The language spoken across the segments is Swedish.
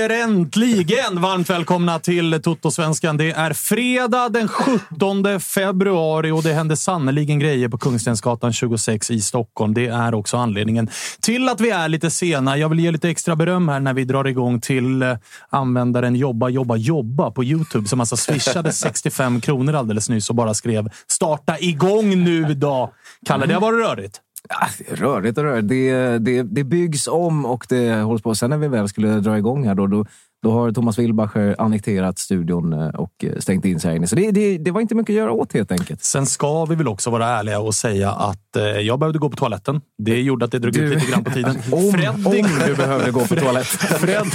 säger äntligen varmt välkomna till Toto-svenskan. Det är fredag den 17 februari och det händer sannoliken grejer på Kungstensgatan 26 i Stockholm. Det är också anledningen till att vi är lite sena. Jag vill ge lite extra beröm här när vi drar igång till eh, användaren Jobba, jobba, jobba på Youtube som alltså swishade 65 kronor alldeles nyss och bara skrev “Starta igång nu då!” Kalle, det har varit rörigt. Ja, det är rörigt och rörigt. Det, det, det byggs om och det hålls på. Sen när vi väl skulle dra igång här då, då, då har Thomas Wilbacher annekterat studion eh, och stängt in sig här inne. Så det, det, det var inte mycket att göra åt helt enkelt. Sen ska vi väl också vara ärliga och säga att eh, jag behövde gå på toaletten. Det gjorde att det drog ut lite grann på tiden. Om, Freddy, om du behövde gå på toalett. Fred,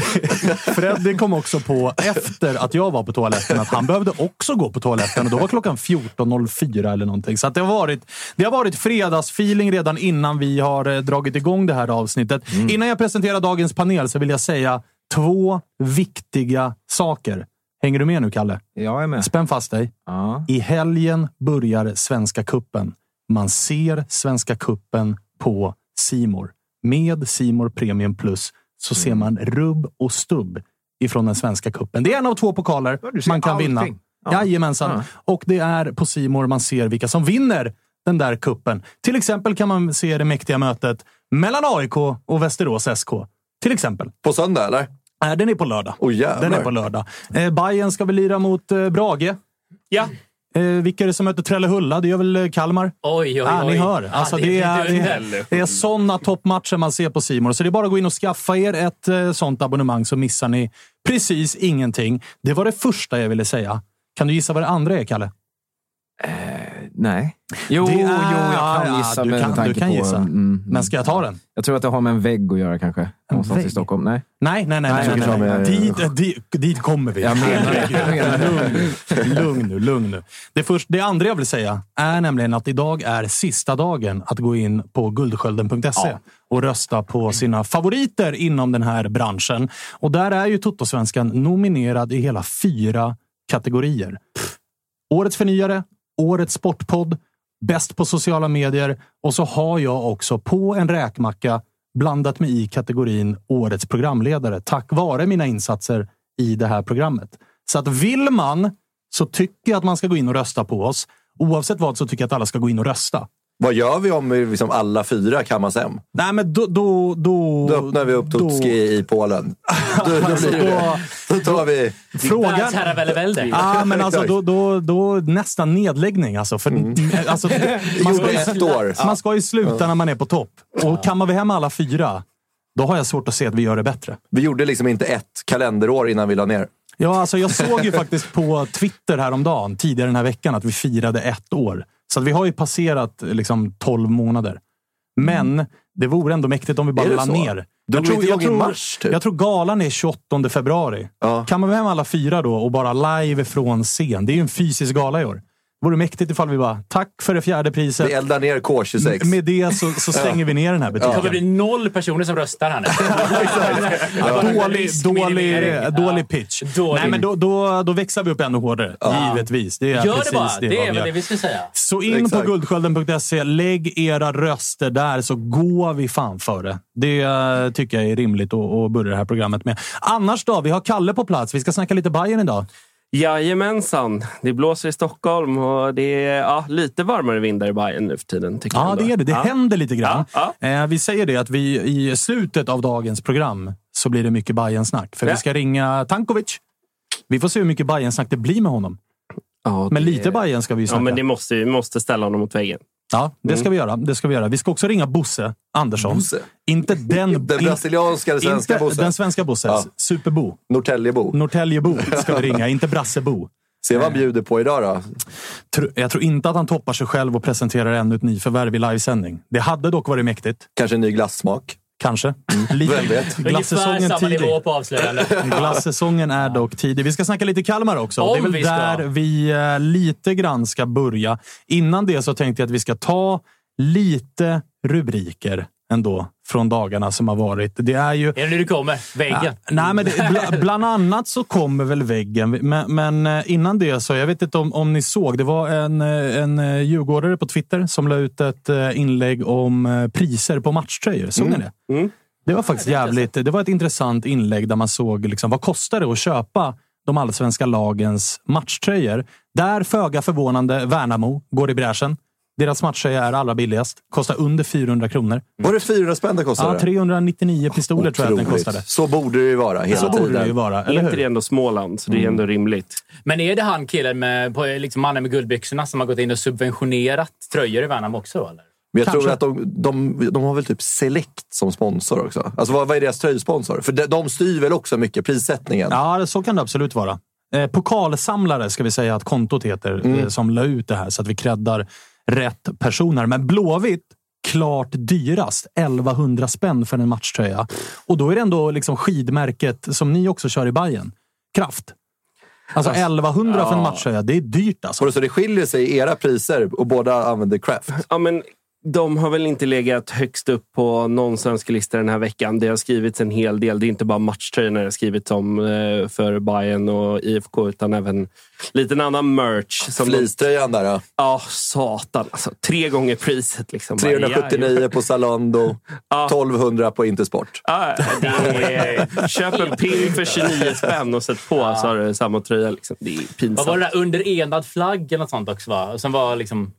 Freddy kom också på, efter att jag var på toaletten, att han behövde också gå på toaletten. Och då var klockan 14.04 eller någonting. Så det, har varit, det har varit fredagsfeeling redan innan vi har eh, dragit igång det här avsnittet. Innan jag presenterar dagens panel så vill jag säga två viktiga saker. Hänger du med nu, Kalle? Jag är med. Spänn fast dig. Ja. I helgen börjar Svenska Kuppen. Man ser Svenska Kuppen på Simor. Med Simor Premium Plus så ser man rubb och stubb ifrån den svenska kuppen. Det är en av två pokaler Ja, man kan vinna. allting. Ja. Jajamensan. Ja. Och det är på Simor man ser vilka som vinner den där kuppen. Till exempel kan man se det mäktiga mötet mellan AIK och Västerås SK. Till exempel. På söndag, eller? Nej, den är på lördag. Jävlar. den är på lördag. Eh, Bayern ska väl lira mot eh, Brage. Ja. Eh, vilka är det som möter Trellehulla? Det gör väl eh, Kalmar? Oj, oj, oj. Ja, ni hör. Alltså, det, är, det, är, det är sådana toppmatcher man ser på Simor. Så det är bara att gå in och skaffa er ett eh, sånt abonnemang så missar ni precis ingenting. Det var det första jag ville säga. Kan du gissa vad det andra är, Kalle? Nej. Jo, Det jo, jag kan ja, gissa du med kan- du kan på... gissa. Mm, Men ska jag ta den? Jag tror att det har med en vägg att göra kanske. Någonstans i Stockholm. Nej. Nej, nej, nej. nej, Nej, nej, med- Dit, dit, dit kommer vi. Jag menar. Jag menar lugn, lugn nu. Lugn nu. Det, först, det andra jag vill säga är nämligen att idag är sista dagen att gå in på guldskölden.se och rösta på sina favoriter inom den här branschen. Och där är ju Toto-svenskan nominerad i hela fyra kategorier. Årets förnyare, Årets sportpodd, Bäst på sociala medier och så har jag också på en räkmacka blandat mig i kategorin Årets programledare tack vare mina insatser i det här programmet. Så att vill man så tycker jag att man ska gå in och rösta på oss. Oavsett vad så tycker jag att alla ska gå in och rösta. Vad gör vi om vi liksom alla fyra kammas hem? Nej, men då... Då, då, Då öppnar vi upp då- Tutski i Polen. Då, då, Alltså, blir det. då, tar vi... frågan... Ja, men alltså då, då, då nästan nedläggning. Alltså, för, alltså, man, ska ju, man ska ju sluta när man är på topp. Och kammar vi hem alla fyra, då har jag svårt att se att vi gör det bättre. Vi gjorde liksom inte ett kalenderår innan vi la ner. Ja, alltså jag såg ju faktiskt på Twitter häromdagen, tidigare den här veckan, att vi firade ett år. Så vi har ju passerat liksom 12 månader. Men det vore ändå mäktigt om vi bara la ner. Inte igång i tror, mars, typ? jag tror galan är 28 februari. Ja. Kan man vara hem alla fyra då och bara live från scen? Det är ju en fysisk gala i år. Vore mäktigt ifall vi bara, tack för det fjärde priset. Vi eldar ner K26. Med det så, så stänger vi ner den här Det kommer butiken. bli noll personer som röstar här nu. Dålig, dålig, dålig pitch. Dålig. Nej, men då, då, då växlar vi upp ännu hårdare. Givetvis. Det är Gör precis det bara. det, Det vad är vi väl det vi ska säga. Så in på Exakt. guldskölden.se, lägg era röster där så går vi fan för det. Det eh, tycker jag är rimligt att, att börja det här programmet med. Annars då? Vi har Kalle på plats. Vi ska snacka lite Bayern idag. Jajamensan. Det blåser i Stockholm och det är ja, lite varmare vindar i Bayern nu för tiden. Tycker jag Ja, ändå. det är det. Det ja. händer lite grann. Ja, Eh, vi säger det att vi i slutet av dagens program så blir det mycket bayern snack För Ja. vi ska ringa Tankovic. Vi får se hur mycket bayern snack det blir med honom. Ja, Men lite Bayern ska vi Ja, snacka. men det måste, vi måste ställa honom mot väggen. Ja, det ska vi göra. Det ska vi göra. Vi ska också ringa Bosse Andersson. Bosse? Inte den... Den brasilianska, den svenska inte Bosse. Den svenska Bosse. Ja. Superbo. Norrtäljebo. Norrtäljebo ska vi ringa, inte Brassebo. Se vad han bjuder på idag då. Jag tror inte att han toppar sig själv och presenterar ännu ett nyförvärv i livesändning. Det hade dock varit mäktigt. Kanske en ny glassmak. Kanske. Lite. Ungefär Glassäsongen samma tidig. nivå på avslöjande. Glassäsongen är dock tidig. Vi ska snacka lite Kalmar också. Om det är väl vi där vi eh, lite grann ska börja. Innan det så tänkte jag att vi ska ta lite rubriker ändå från dagarna som har varit. Det är ju... Är det nu du kommer? Väggen. Nej, men det, bla, bland annat så kommer väl väggen. Men, men eh, innan det så, jag vet inte om, om ni såg, det var en, eh, en eh, djurgårdare på Twitter som la ut ett inlägg om priser på matchtröjor. Såg ni det? Mm. Det var faktiskt jävligt. Det var ett intressant inlägg där man såg liksom, vad kostar det att köpa de allsvenska lagens matchtröjor. Där, föga förvånande, Värnamo går i bräschen. Deras matchtröja är allra billigast. Kostar under 400 kronor. Var det 400 spänn det Ja, kostade? 399 pistoler tror jag att den Otroligt. kostade. Så borde det ju vara hela Så borde tiden. det ju vara, Är eller inte det hur? ändå Småland? Så det är ändå rimligt. Men är det han killen med, på, liksom mannen med guldbyxorna som har gått in och subventionerat tröjor i Värnamo också? Eller? Men jag tror Kanske. att de, de, de har väl typ Select som sponsor också. Alltså vad, vad är deras tröjsponsor? För de, de styr väl också mycket prissättningen? Ja, så kan det absolut vara. Eh, pokalsamlare ska vi säga att kontot heter, eh, som la ut det här så att vi creddar rätt personer. Men Blåvitt, klart dyrast. 1100 spänn för en matchtröja. Och då är det ändå liksom skidmärket som ni också kör i Bayern. Kraft. Alltså 1100 för en matchtröja, det är dyrt alltså. Och Så det skiljer sig i era priser och båda använder Craft? Ja, men de har väl inte legat högst upp på någons önskelista den här veckan. Det har skrivits en hel del. Det är inte bara matchtröjorna det har skrivits om eh, för Bayern och IFK, utan även lite annan merch. Som Fleecetröjan där då? ja, satan. Alltså, tre gånger priset. Liksom. Bara, 379 på Zalando, 1200 på Intersport. Ja, det är, köp en pin för 29 spänn och sätt på så har du samma tröja. Liksom. Det är Vad pinsamt. var det där? Under enad flagg eller något sånt också va? Och sen var liksom...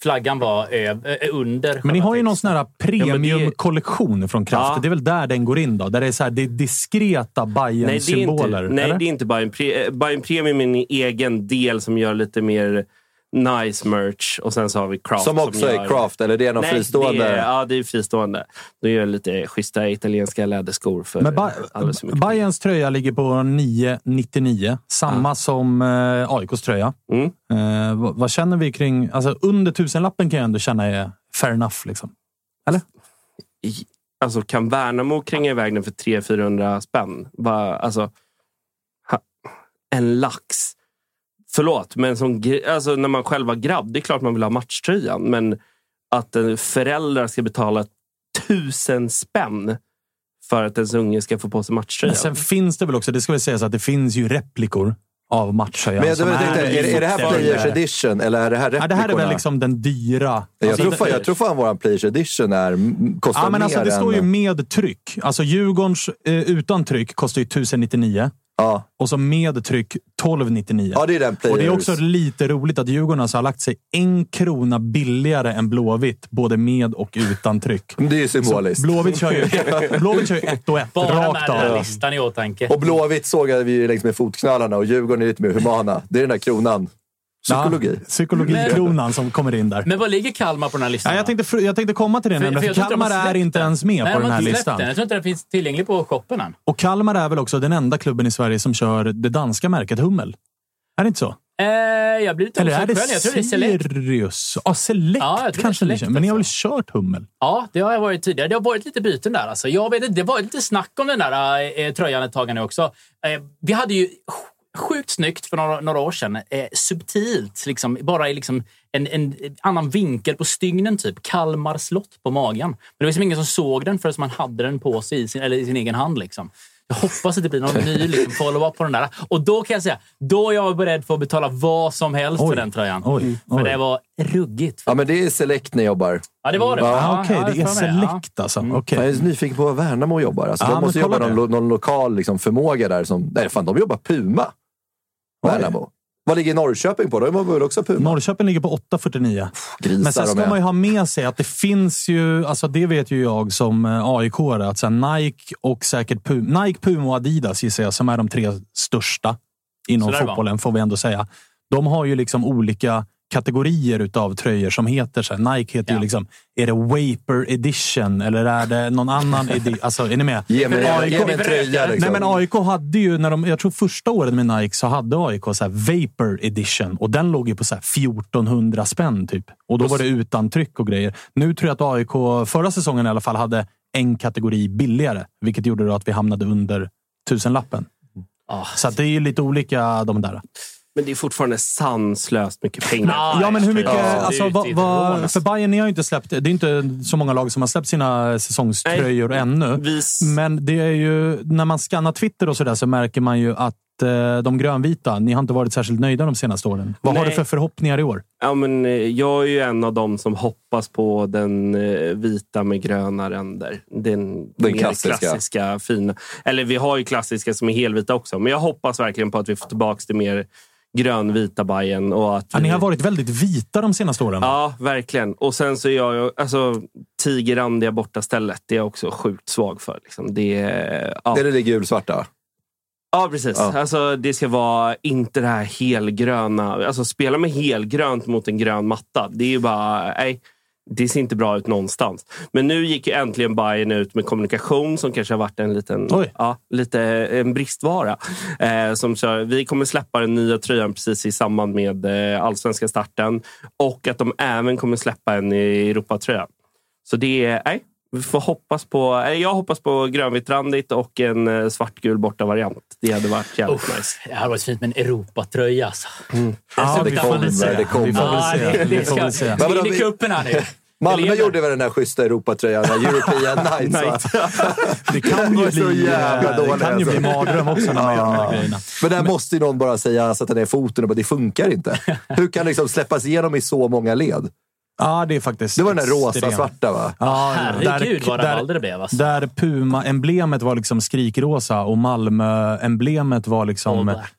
Flaggan var ö, ö, under. Men ni har ju någon sån här premiumkollektion från Kraft. Ja. Det är väl där den går in då? Där det är, så här, det är diskreta Nej, det är inte, nej det är inte Bayern, eh, Bayern Premium är en egen del som gör lite mer nice merch. Och sen så har vi Craft. Som också är gör- Craft, eller det är någon Nej, fristående? Det är, ja, det är fristående. De gör lite schyssta italienska läderskor för Men ba alldeles för mycket. Bayerns tröja ligger på 9,99. Samma som eh, AIKs tröja. Mm. Eh, vad, vad känner vi kring... Alltså under tusenlappen kan jag ändå känna är fair enough. Liksom. I- Alltså, kan Värnamo kränga iväg den för 300-400 spänn? Bara, alltså, ha, en lax. Förlåt, men som, alltså, när man själv var grabb, det är klart man vill ha matchtröjan. Men att föräldrar ska betala tusen spänn för att ens unge ska få på sig Men matchtröjan. sen finns det väl också, det ska väl sägas att det finns ju replikor av matchtröjan. Men jag som tänkte, är, är, är det här Players Edition eller är det här Ja, replikorna? det här är väl liksom den dyra. jag, Alltså, tror det- fan, jag tror fan våran Players Edition är, kostar Ja, men mer alltså, det än... står ju med tryck. Alltså Djurgårdens eh, utan tryck kostar ju 1099 ja. och så med tryck 1299. ja, det är den. Och det är också lite roligt att Djurgården alltså har lagt sig en krona billigare än Blåvitt, både med och utan tryck. Det är ju Så symboliskt. Blåvitt kör ju, Blåvitt kör ju ett och ett, Bara med rakt den av. listan i åtanke. Och Blåvitt sågade vi ju längs med fotknölarna och Djurgården är lite mer humana. Det är den där kronan. Psykologi. Ja, psykologikronan som kommer in där. Men vad ligger Kalmar på den här listan? Ja, jag, tänkte, jag tänkte komma till det, För- nämligen, för för Kalmar är inte den. ens med Nej, på de den här listan. Den. Jag tror inte den finns tillgänglig på shoppen än. Och Kalmar är väl också den enda klubben i Sverige som kör det danska märket Hummel? Är det inte så? Eh, jag blir lite Eller är det själv. Jag tror det är Select. Sirius? Ja, Select Ja, tror det är kanske Select. Men ni har väl alltså. kört Hummel? Ja, det har jag varit tidigare. Det har varit lite byten där. Alltså. Jag vet det var lite snack om den där eh, tröjan ett tag nu också. Eh, vi hade ju sjukt snyggt för några, några år sedan. Eh, subtilt, liksom, bara i liksom en, en annan vinkel på stygnen. Typ. Kalmar slott på magen. Men det var liksom ingen som såg den förrän man hade den på sig i sin, eller i sin egen hand. Liksom. Jag hoppas att det blir någon ny liksom, follow-up på den där. Och då kan jag säga, då är jag beredd för att betala vad som helst Oj. för den tröjan. Oj, För oj. det var ruggigt. Ja, men det är Select ni jobbar. Ja, det var det. Ja, Okej, ja, det är. Select alltså. Mm. Okej. Jag är så nyfiken på vad Värnamo jobbar. Alltså, Ja, de måste jobba någon, lo- någon lokal liksom, förmåga där. Som, nej, fan, de jobbar Puma. Värnamo. Vad ligger Norrköping på? De jobbar väl också Puma? Norrköping ligger på 8,49. Grisar Men sen ska är. man ju ha med sig att det finns ju, alltså det vet ju jag som aik att så Nike och säkert Puma, Nike, Puma och Adidas gissar jag, som är de tre största inom fotbollen, får vi ändå säga. De har ju liksom olika kategorier utav tröjor som heter så här, Nike heter Ja. ju liksom, är det Vapor Edition eller är det någon annan edition? Alltså, är ni med? Ge mig, AIK ge mig en tröja. Liksom. Nej, men AIK hade ju, när de, jag tror första året med Nike, så hade AIK så här Vapor Edition och den låg ju på så här 1400 spänn typ. Och då var det utan tryck och grejer. Nu tror jag att AIK, förra säsongen i alla fall, hade en kategori billigare, vilket gjorde då att vi hamnade under tusenlappen. Ah. Så att det är ju lite olika de där. Men det är fortfarande sanslöst mycket pengar. Ja, Ja, men hur mycket... Ja. Alltså, vad, rån, för Bayern ni har ju inte släppt... Det är inte så många lag som har släppt sina säsongströjor ännu. Vi s- Men det är ju... När man skannar Twitter och sådär så märker man ju att eh, de grönvita, ni har inte varit särskilt nöjda de senaste åren. Vad har Nej. du för förhoppningar i år? Ja, men, eh, jag är ju en av dem som hoppas på den eh, vita med gröna ränder. Den, Den klassiska. klassiska. fina. Eller vi har ju klassiska som är helvita också. Men jag hoppas verkligen på att vi får tillbaka det mer grönvita Bajen och att Ja, ni har varit väldigt vita de senaste åren. Ja, verkligen. Och sen så är jag ju... Alltså, tigerrandiga borta stället det är jag också sjukt svag för. Liksom. Det, är- ja. Det är det gulsvarta. Ja, precis. Ja. Alltså, det ska vara inte det här helgröna. Alltså, spela med helgrönt mot en grön matta. Det är ju bara... Nej, det ser inte bra ut någonstans. Men nu gick ju äntligen Bayern ut med kommunikation som kanske har varit en liten ja, lite en bristvara. Eh, som kör, vi kommer släppa den nya tröjan precis i samband med eh, allsvenska starten. Och att de även kommer släppa en Europatröja. Så det är... Nej, vi får hoppas på... eh, Jag hoppas på grönvitt-randigt och en eh, svartgul borta-variant. Det hade varit jävligt Uff, nice. Det hade varit fint med en Europatröja. Alltså. Vi vi väl emot. se. Det kommer. Vi får väl Ja, se. det, Vi det ska. Men vadå, in i vi- cupen här nu. Malmö gjorde väl den där schyssta Europatröjan, European Nights. va? Det kan ju bli, jävla det dåliga, kan ju bli alltså. mardröm också när man gör de här grejerna. Men där måste ju någon bara säga, sätta ner foten och bara, det funkar inte. Hur kan det liksom släppas igenom i så många led? Ja, det är faktiskt... Det var den där rosa-svarta va? Ja, Herregud vad där, rabalder det blev. Alltså. där Puma-emblemet var liksom skrikrosa och Malmö-emblemet var All liksom... black.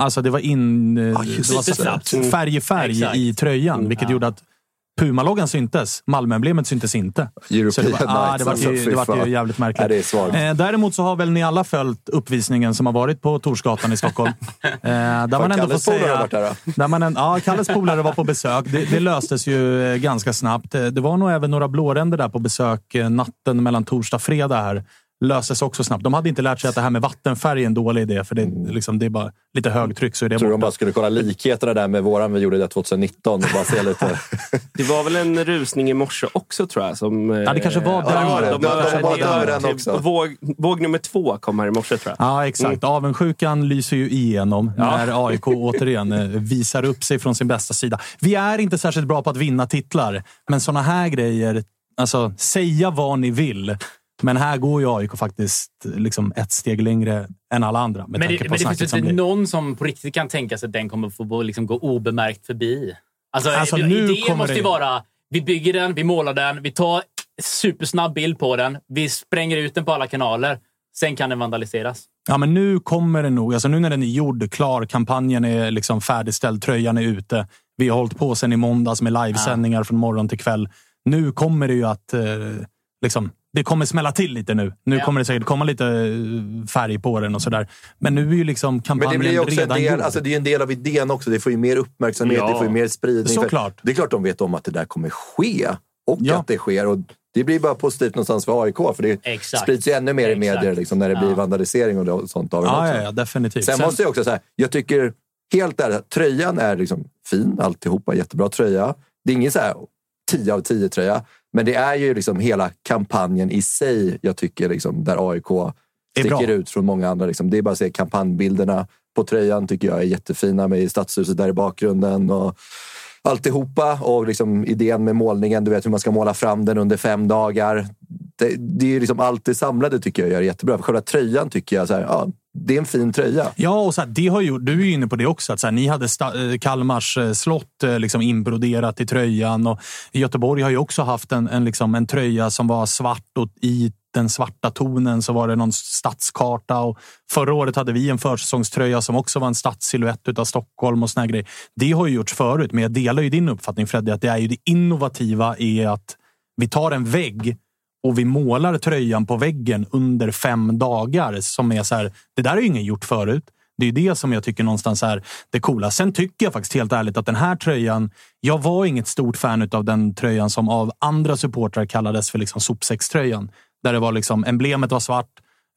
Alltså det var in... det var Lite så- snabbt. färg i färg Exakt. i tröjan, vilket Ja. gjorde att Puma-loggan syntes. Malmö-emblemet syntes inte. European Så det var, ah, det var, alltså, ju, fy det var ju jävligt Nej, märkligt. svagt. Eh, däremot så har väl ni alla följt uppvisningen som har varit på Torsgatan i Stockholm. Eh, där man ändå får Kalles säga... varit där? Där man en, ja, Kalles polare var på besök. Det, det löstes ju eh, ganska snabbt. Eh, Det var nog även några blåränder där på besök eh, natten mellan torsdag och fredag. här. Löstes också snabbt. De hade inte lärt sig att det här med vattenfärg är en dålig idé, för det, är liksom, det är bara lite högtryck så är det Tror de borta. bara skulle kolla likheterna där med våran vi gjorde det 2019 och bara se lite... Det var väl en rusning i morse också tror jag. Som, Ja, det kanske var där. Ja, de, De- de, de det- där den också. Våg, våg nummer två kom här i morse tror jag. Ja, exakt. Avundsjukan lyser ju igenom när AIK återigen eh, visar upp sig från sin bästa sida. Vi är inte särskilt bra på att vinna titlar, men såna här grejer, alltså säga vad ni vill. Men här går ju AIK faktiskt liksom ett steg längre än alla andra. Men det, men det finns inte blir. någon som på riktigt kan tänka sig att den kommer få liksom gå obemärkt förbi. Alltså, Alltså, idén nu kommer måste ju vara, vi bygger den, vi målar den, vi tar supersnabb bild på den, vi spränger ut den på alla kanaler. Sen kan den vandaliseras. Ja, men nu kommer det nog. Alltså nu när den är gjord, klar, kampanjen är liksom färdigställd, tröjan är ute. Vi har hållit på sen i måndags med livesändningar från morgon till kväll. Nu kommer det ju att... Eh, liksom, det kommer smälla till lite nu. Nu Ja. kommer det säkert komma lite eh, färg på den och sådär. Men nu är ju liksom Men kampanjen det blir ju också en redan del, gjord. alltså det är en del av idén också. Det får ju mer uppmärksamhet, Ja. det får ju mer spridning. För Såklart. Det är klart de vet om att det där kommer ske och Ja. att det sker. Och det blir bara positivt någonstans för AIK, för det Exakt. sprids ju ännu mer i Exakt. medier liksom, när det blir vandalisering och sånt av ja, ja, ja, definitivt. Sen, måste jag också säga, jag tycker helt ärligt, tröjan är liksom fin alltihopa. Jättebra tröja. Det är ingen så här 10 av 10 tröja, men det är ju liksom hela kampanjen i sig jag tycker liksom, där AIK sticker ut från många andra. Liksom. Det är bara att se kampanjbilderna på tröjan tycker jag är jättefina med stadshuset där i bakgrunden. Och alltihopa och liksom idén med målningen, du vet hur man ska måla fram den under fem dagar. Det, det är liksom allt det samlade tycker jag gör jättebra. För själva tröjan tycker jag, så här, ja, det är en fin tröja. Ja, och så här, det har ju, du är ju inne på det också. Att så här, ni hade sta, eh, Kalmars eh, slott eh, liksom inbroderat i tröjan. Och Göteborg har ju också haft en, en, liksom, en tröja som var svart och i den svarta tonen så var det någon stadskarta. Och förra året hade vi en försäsongströja som också var en stadssilhuett av Stockholm och såna grejer. Det har ju gjorts förut, men jag delar ju din uppfattning Freddy, att det är ju det innovativa i att vi tar en vägg och vi målar tröjan på väggen under fem dagar. Som är så här, det där har ju ingen gjort förut. Det är det som jag tycker någonstans är det coola. Sen tycker jag faktiskt helt ärligt att den här tröjan... Jag var inget stort fan av den tröjan som av andra supportrar kallades för liksom sopsäckströjan. Där det var liksom, emblemet var svart,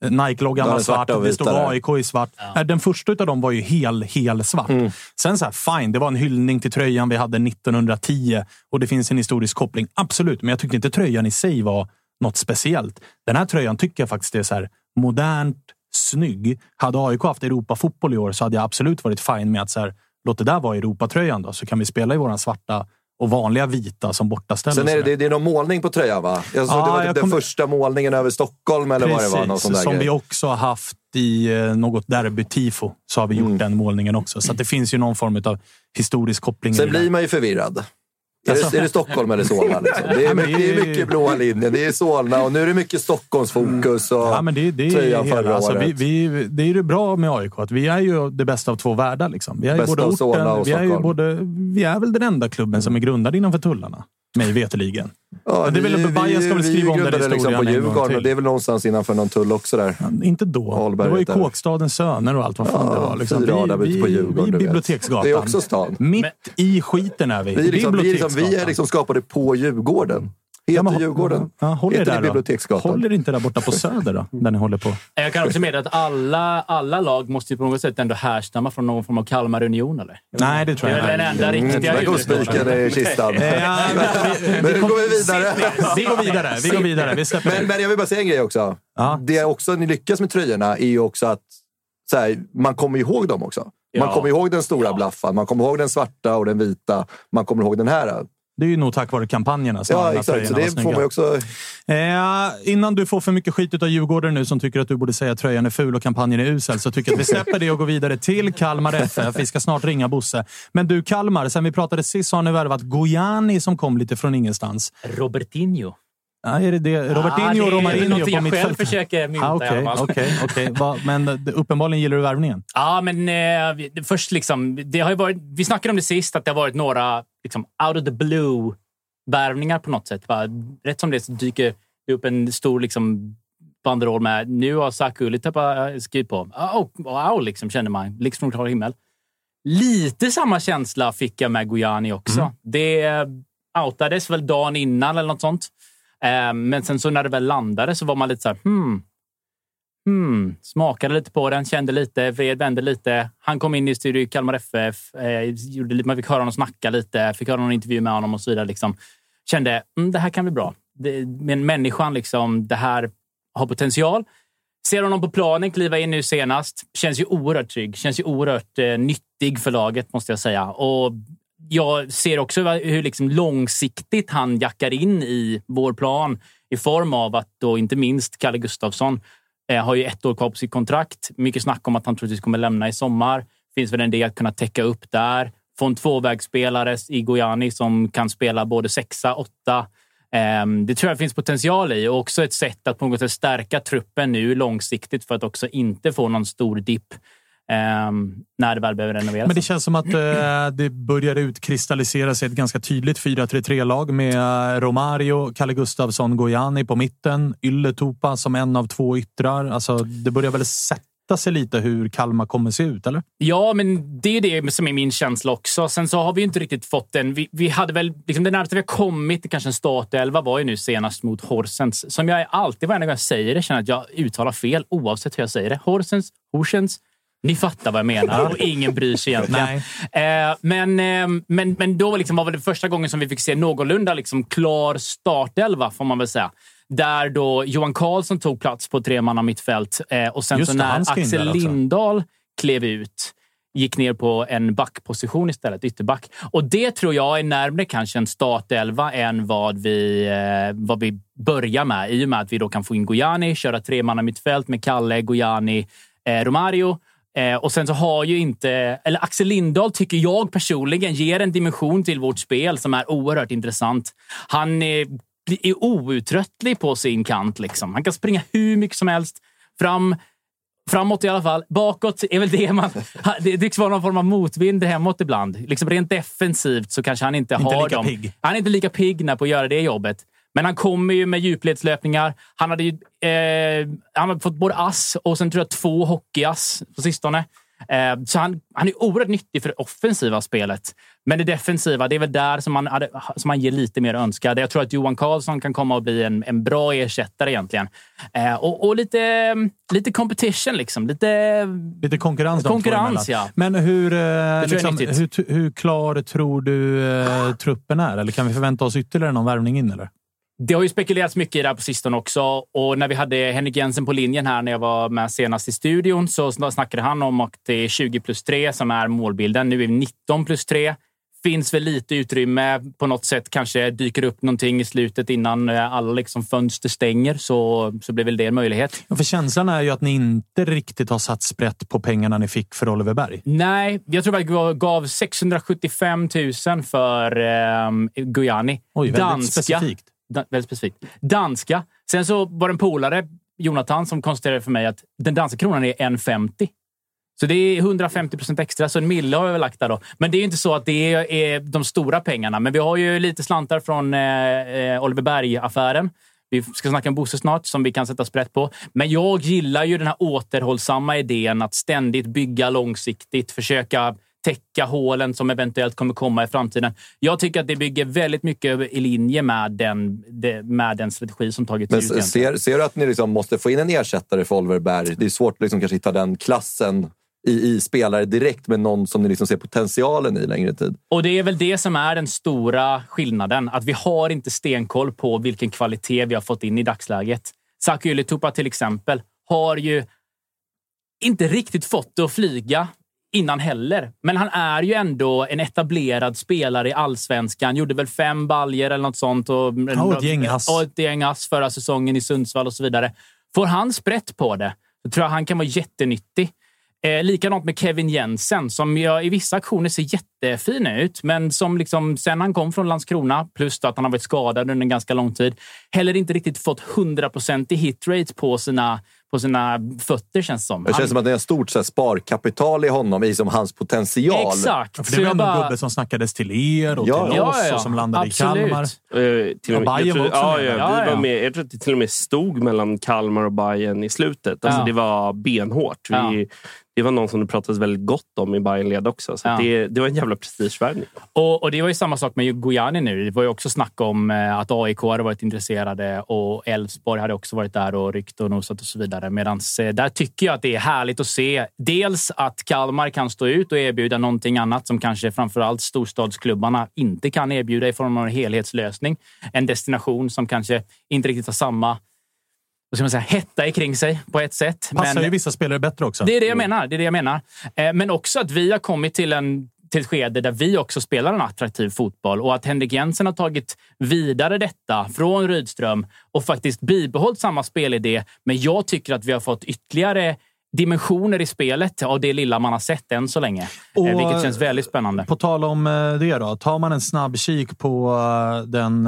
eh, Nike-loggan Ja, var svart, det stod. AIK i svart. Nej, Den första av dem var ju hel, hel svart. Mm. Sen så här, fine, det var en hyllning till tröjan vi hade 1910 och det finns en historisk koppling. Absolut, men jag tyckte inte tröjan i sig var något speciellt. Den här tröjan tycker jag faktiskt är så här modernt, snygg. Hade AIK haft Europa-fotboll i år så hade jag absolut varit fine med att så här, låt det där vara Europatröjan då, så kan vi spela i våran svarta och vanliga vita som bortaställe. Sen är det, det, är någon målning på tröjan va? Jag såg Ja, det var typ den första målningen över Stockholm eller vad det var. Där som vi också har haft i eh, något derby-tifo. Så har vi gjort Mm. den målningen också. Så det finns ju någon form av historisk koppling. Sen blir man ju förvirrad. Är, Alltså- det, är det Stockholm eller Solna? Liksom? Det, är Ja, mycket, det är det är- mycket blåa linjer. Det är Solna och nu är det mycket Stockholmsfokus. Och Ja, men det, det är hela, alltså, vi, vi, det är ju bra med AIK, att vi är ju det bästa av två världar. Liksom. Vi är Bästa både orten, och vi är, Stockholm. både, vi är väl den enda klubben som är grundad innanför tullarna. Mig veterligen. Ja, det är väl- vi- Bajen ska väl skriva om den liksom historien på en gång Djurgården och det är väl någonstans innanför någon tull också där. Ja, inte då. Alberg det var ju. Kåkstadens söner och allt vad fan Ja, det var. Liksom. fyra rader vi, ute på Djurgården, vi är. Biblioteksgatan. Det är också stan. Mitt i skiten är vi. Vi liksom, vi, liksom, vi är Biblioteksgatan. liksom skapade på Djurgården. Heter Ja, men Djurgården. Ja, håll er Heter det. Biblioteksgatan? Håll er inte där borta på Söder då, där ni håller på. Jag kan också meddela att alla, alla lag måste ju på något sätt ändå härstamma från någon form av Kalmar Union, eller? Nej, det tror Det jag är väl den inte. enda riktiga Där går huvudstaden. spiken i kistan. Ja, vi, Men nu går vi vidare. vi går vidare. Vi går vidare. Vi Men, det. men jag vill bara säga en grej också. Ja. Det är också ni lyckas med tröjorna är ju också att så här, man kommer ihåg dem också. Man Ja. kommer ihåg den stora blaffan, man kommer ihåg den svarta och den vita. Man kommer ihåg den här. Det är ju nog tack vare kampanjerna Ja, alla exakt. Så det får man också... Eh, innan du får för mycket skit av Djurgården nu som tycker att du borde säga att tröjan är ful och kampanjen är usel så tycker jag att vi släpper det och går vidare till Kalmar FF. Vi ska snart ringa Bosse. Men du Kalmar, sen vi pratade sist så har ni värvat Gojani som kom lite från ingenstans. Robertinho. Ja, är det det? Robertinho ah, och det är Romarinho någonting på jag själv mittfältet? försöker mynta Ah, alla fall. okej, okej. Va- Men eh, uppenbarligen gillar du värvningen. Ja, men eh, först liksom... Det har varit, vi snackade om det sist, att det har varit några liksom, out of the blue-värvningar på något sätt. Va? Rätt som det så dyker det upp en stor liksom, banderoll med nu har Saku lite skrivit på. Oh, wow, liksom, känner man. Liksom från klar himmel. Lite samma känsla fick jag med Gojani också. Det outades väl dagen innan eller något sånt. Ehm, men sen så när det väl landade så var man lite så här, hmm, Hmm, smakade lite på den, kände lite, vred, vände lite. Han kom in i Studio Kalmar FF, eh, gjorde lite, man fick höra honom snacka lite, fick höra någon intervju med honom och så vidare. Liksom. Kände, mm, det här kan bli bra. Det, men människan, liksom, det här har potential. Ser honom på planen kliva in nu senast. Känns ju oerhört trygg. Känns ju oerhört eh, nyttig för laget, måste jag säga. Och jag ser också hur liksom långsiktigt han jackar in i vår plan i form av att då inte minst Kalle Gustafsson eh, har ju ett år kvar på sitt kontrakt. Mycket snack om att han troligtvis kommer lämna i sommar. Finns väl en del att kunna täcka upp där. Få en tvåvägsspelare i Gojani som kan spela både sexa, åtta. Eh, Det tror jag finns potential i och också ett sätt att på något sätt stärka truppen nu långsiktigt för att också inte få någon stor dipp när det väl behöver renoveras. Men det känns som att uh, det börjar utkristallisera sig ett ganska tydligt 4-3-3-lag med Romario, Kalle Gustafsson, Gojani på mitten, Ylletupa som en av två yttrar. Alltså, det börjar väl sätta sig lite hur Kalmar kommer se ut, eller? Ja, men det är det som är min känsla också. Sen så har vi inte riktigt fått den. Vi, vi hade väl liksom det närmaste vi har kommit kanske en startelva var ju nu senast mot Horsens. Som jag alltid varje gång jag säger det känner att jag uttalar fel oavsett hur jag säger det. Horsens, Horsens. Ni fattar vad jag menar och ingen bryr sig egentligen. Eh, men, eh, men, men då liksom var det första gången som vi fick se någorlunda liksom klar startelva, får man väl säga. Där då Johan Karlsson tog plats på tremanna mittfält eh, och sen Just så det, när Axel. Lindahl klev ut gick ner på en backposition istället, ytterback. Och det tror jag är närmare kanske en startelva än vad vi, eh, vad vi börjar med. I och med att vi då kan få in Gojani, köra tremanna mittfält med Kalle, Gojani, eh, Romario. Eh, och sen så har ju inte... Eller Axel Lindahl tycker jag personligen ger en dimension till vårt spel som är oerhört intressant. Han är, är outtröttlig på sin kant. Liksom. Han kan springa hur mycket som helst. Fram, framåt i alla fall. Bakåt är väl det man... Det tycks vara någon form av motvind hemåt ibland. Liksom rent defensivt så kanske han inte, Inte har dem. pigg. Han är inte lika pigg på att göra det jobbet. Men han kommer ju med djupledslöpningar. Han, hade ju, eh, han har fått både ass och sen tror jag två hockeyass på sistone. Eh, så han, han är oerhört nyttig för det offensiva spelet. Men det defensiva, det är väl där som man, hade, som man ger lite mer att önska. Jag tror att Johan Karlsson kan komma att bli en, en bra ersättare egentligen. Eh, och, och lite, lite competition, liksom. Lite, Lite konkurrens Konkurrens, ja. Men hur, eh, liksom, hur, hur klar tror du eh, truppen är? Eller kan vi förvänta oss ytterligare någon värvning in? Eller? Det har ju spekulerats mycket i det här på sistone också. Och när vi hade Henrik Jensen på linjen här när jag var med senast i studion så snackade han om att det är 20 plus 3 som är målbilden. Nu är vi 19 plus 3. Finns väl lite utrymme. På något sätt kanske dyker upp någonting i slutet innan eh, alla liksom fönster stänger så, så blir väl det en möjlighet. Ja, För känslan är ju att ni inte riktigt har satt sprätt på pengarna ni fick för Oliver Berg. Nej, jag tror att vi gav 675 000 för eh, Guyani. Oj, väldigt specifikt. Da, väldigt specifikt. Danska. Sen så var det en polare, Jonathan, som konstaterade för mig att den danska kronan är 1,50. Så det är 150 procent extra, så en mille har jag väl lagt där då. Men det är ju inte så att det är, de stora pengarna. Men vi har ju lite slantar från eh, eh, Oliver Berg-affären. Vi ska snacka om Bosse snart, som vi kan sätta sprätt på. Men jag gillar ju den här återhållsamma idén att ständigt bygga långsiktigt, försöka täcka hålen som eventuellt kommer komma i framtiden. Jag tycker att det bygger väldigt mycket i linje med den, med den strategi som tagits Men ut. ser, ser du att ni liksom måste få in en ersättare för Oliver Berg? Det är svårt att liksom kanske hitta den klassen i, i spelare direkt med någon som ni liksom ser potentialen i längre tid. Och det är väl det som är den stora skillnaden. Att vi har inte stenkoll på vilken kvalitet vi har fått in i dagsläget. Saku Ylitupa till exempel har ju inte riktigt fått det att flyga innan heller. Men han är ju ändå en etablerad spelare i allsvenskan. Gjorde väl fem baljer eller något sånt. Och, och ett gäng ass. Och ett gäng ass förra säsongen i Sundsvall och så vidare. Får han sprätt på det, så tror jag han kan vara jättenyttig. Eh, likadant med Kevin Jensen som jag, i vissa aktioner ser jättefin ut, men som liksom, sen han kom från Landskrona, plus då att han har varit skadad under en ganska lång tid, heller inte riktigt fått 100% i hitrate på sina, på sina fötter känns det som. Det känns Han- som att det är en stort så här, sparkapital i honom, i som hans potential. Exakt! För Så det var ändå en bara- gubbe som snackades till er och Ja. till Ja, oss ja, ja. och som landade Absolut. i Kalmar. Eh, till och med, Bayern jag tror, var också ja, ja, vi Ja, ja. var med. Jag tror att det till och med stod mellan Kalmar och Bayern i slutet. Alltså, Ja. Det var benhårt. Vi, Ja. Det var någon som det pratades väldigt gott om i Bayern led också. Så Ja. det, det var en jävla prestigevärvning. Och, och det var ju samma sak med Gojani nu. Det var ju också snack om eh, att AIK hade varit intresserade och Elfsborg hade också varit där och ryckt och nosat och så vidare. Medan där tycker jag att det är härligt att se dels att Kalmar kan stå ut och erbjuda någonting annat som kanske framförallt storstadsklubbarna inte kan erbjuda i form av en helhetslösning. En destination som kanske inte riktigt har samma vad ska man säga, hetta kring sig på ett sätt. Passar Men- ju vissa spelare bättre också. det är det jag menar. Det är det jag menar. Eh, Men också att vi har kommit till, en, till ett skede där vi också spelar en attraktiv fotboll och att Henrik Jensen har tagit vidare detta från Rydström och faktiskt bibehållit samma spelidé. Men jag tycker att vi har fått ytterligare dimensioner i spelet av det lilla man har sett än så länge. Och- eh, vilket känns väldigt spännande. På tal om eh, det då. Tar man en snabb kik på eh, den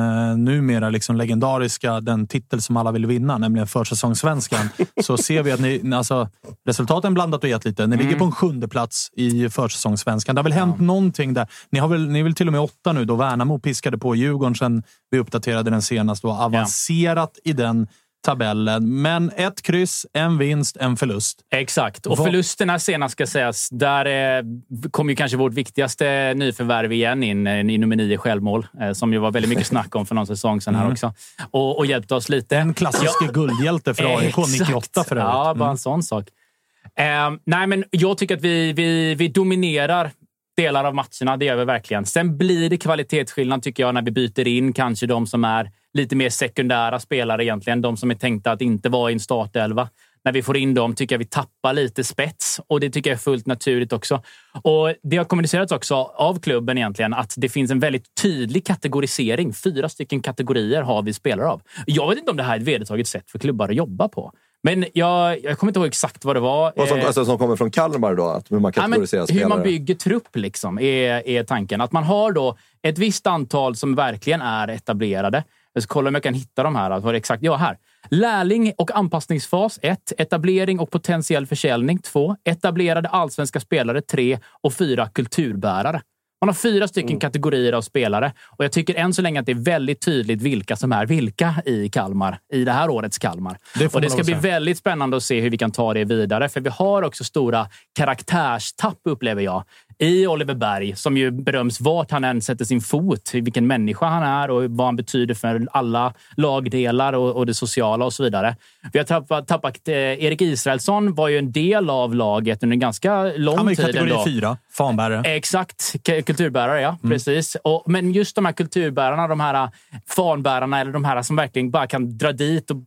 numera liksom legendariska, den titel som alla vill vinna, nämligen försäsongssvenskan, så ser vi att ni, alltså, resultaten blandat och gett lite. Ni Mm. ligger på en sjunde plats i försäsongssvenskan. Det har väl hänt någonting där. Ni, har väl, ni är väl till och med åtta nu då Värnamo piskade på Djurgården sen vi uppdaterade den senast och avancerat i den tabellen. Men ett kryss, en vinst, en förlust. Exakt. Och förlusterna senast ska sägas. Där eh, kom ju kanske vårt viktigaste nyförvärv igen in eh, i nummer nio självmål. Eh, som ju var väldigt mycket snack om för någon säsong sedan här också. Och, och hjälpte oss lite. En klassisk guldhjälte för AIK, Exakt. 98 för övrigt. Ja, bara Mm. en sån sak. Eh, nej, men jag tycker att vi, vi, vi dominerar delar av matcherna. Det gör vi verkligen. Sen blir det kvalitetsskillnad tycker jag när vi byter in kanske de som är lite mer sekundära spelare egentligen. De som är tänkta att inte vara i en startelva. När vi får in dem tycker jag vi tappar lite spets och det tycker jag är fullt naturligt också. Och Det har kommunicerats också av klubben egentligen att det finns en väldigt tydlig kategorisering. Fyra stycken kategorier har vi spelare av. Jag vet inte om det här är ett vedertaget sätt för klubbar att jobba på. Men jag, jag kommer inte ihåg exakt vad det var. Och som, Eh, alltså, som kommer från Kalmar då? Att hur man Ja, kategoriserar hur spelare? man bygger trupp liksom, är, är tanken. Att man har då ett visst antal som verkligen är etablerade. Jag ska kolla om jag kan hitta de här. Vad det exakt? Ja, här. Lärling och anpassningsfas 1. Etablering och potentiell försäljning 2. Etablerade allsvenska spelare 3. Och 4. Kulturbärare. Man har fyra stycken Mm. kategorier av spelare och jag tycker än så länge att det är väldigt tydligt vilka som är vilka i Kalmar, i det här årets Kalmar. Det och det ska bli väldigt spännande att se hur vi kan ta det vidare, för vi har också stora karaktärstapp upplever jag i Oliver Berg, som ju beröms vart han än sätter sin fot, vilken människa han är och vad han betyder för alla lagdelar och, och det sociala och så vidare. Vi har tappat, tappat eh, Erik Israelsson var ju en del av laget under en ganska lång Han var tid. kategori ändå. fyra, fanbärare. Exakt, kulturbärare ja. Mm. Precis. Och, men just de här kulturbärarna, de här äh, fanbärarna eller de här som verkligen bara kan dra dit och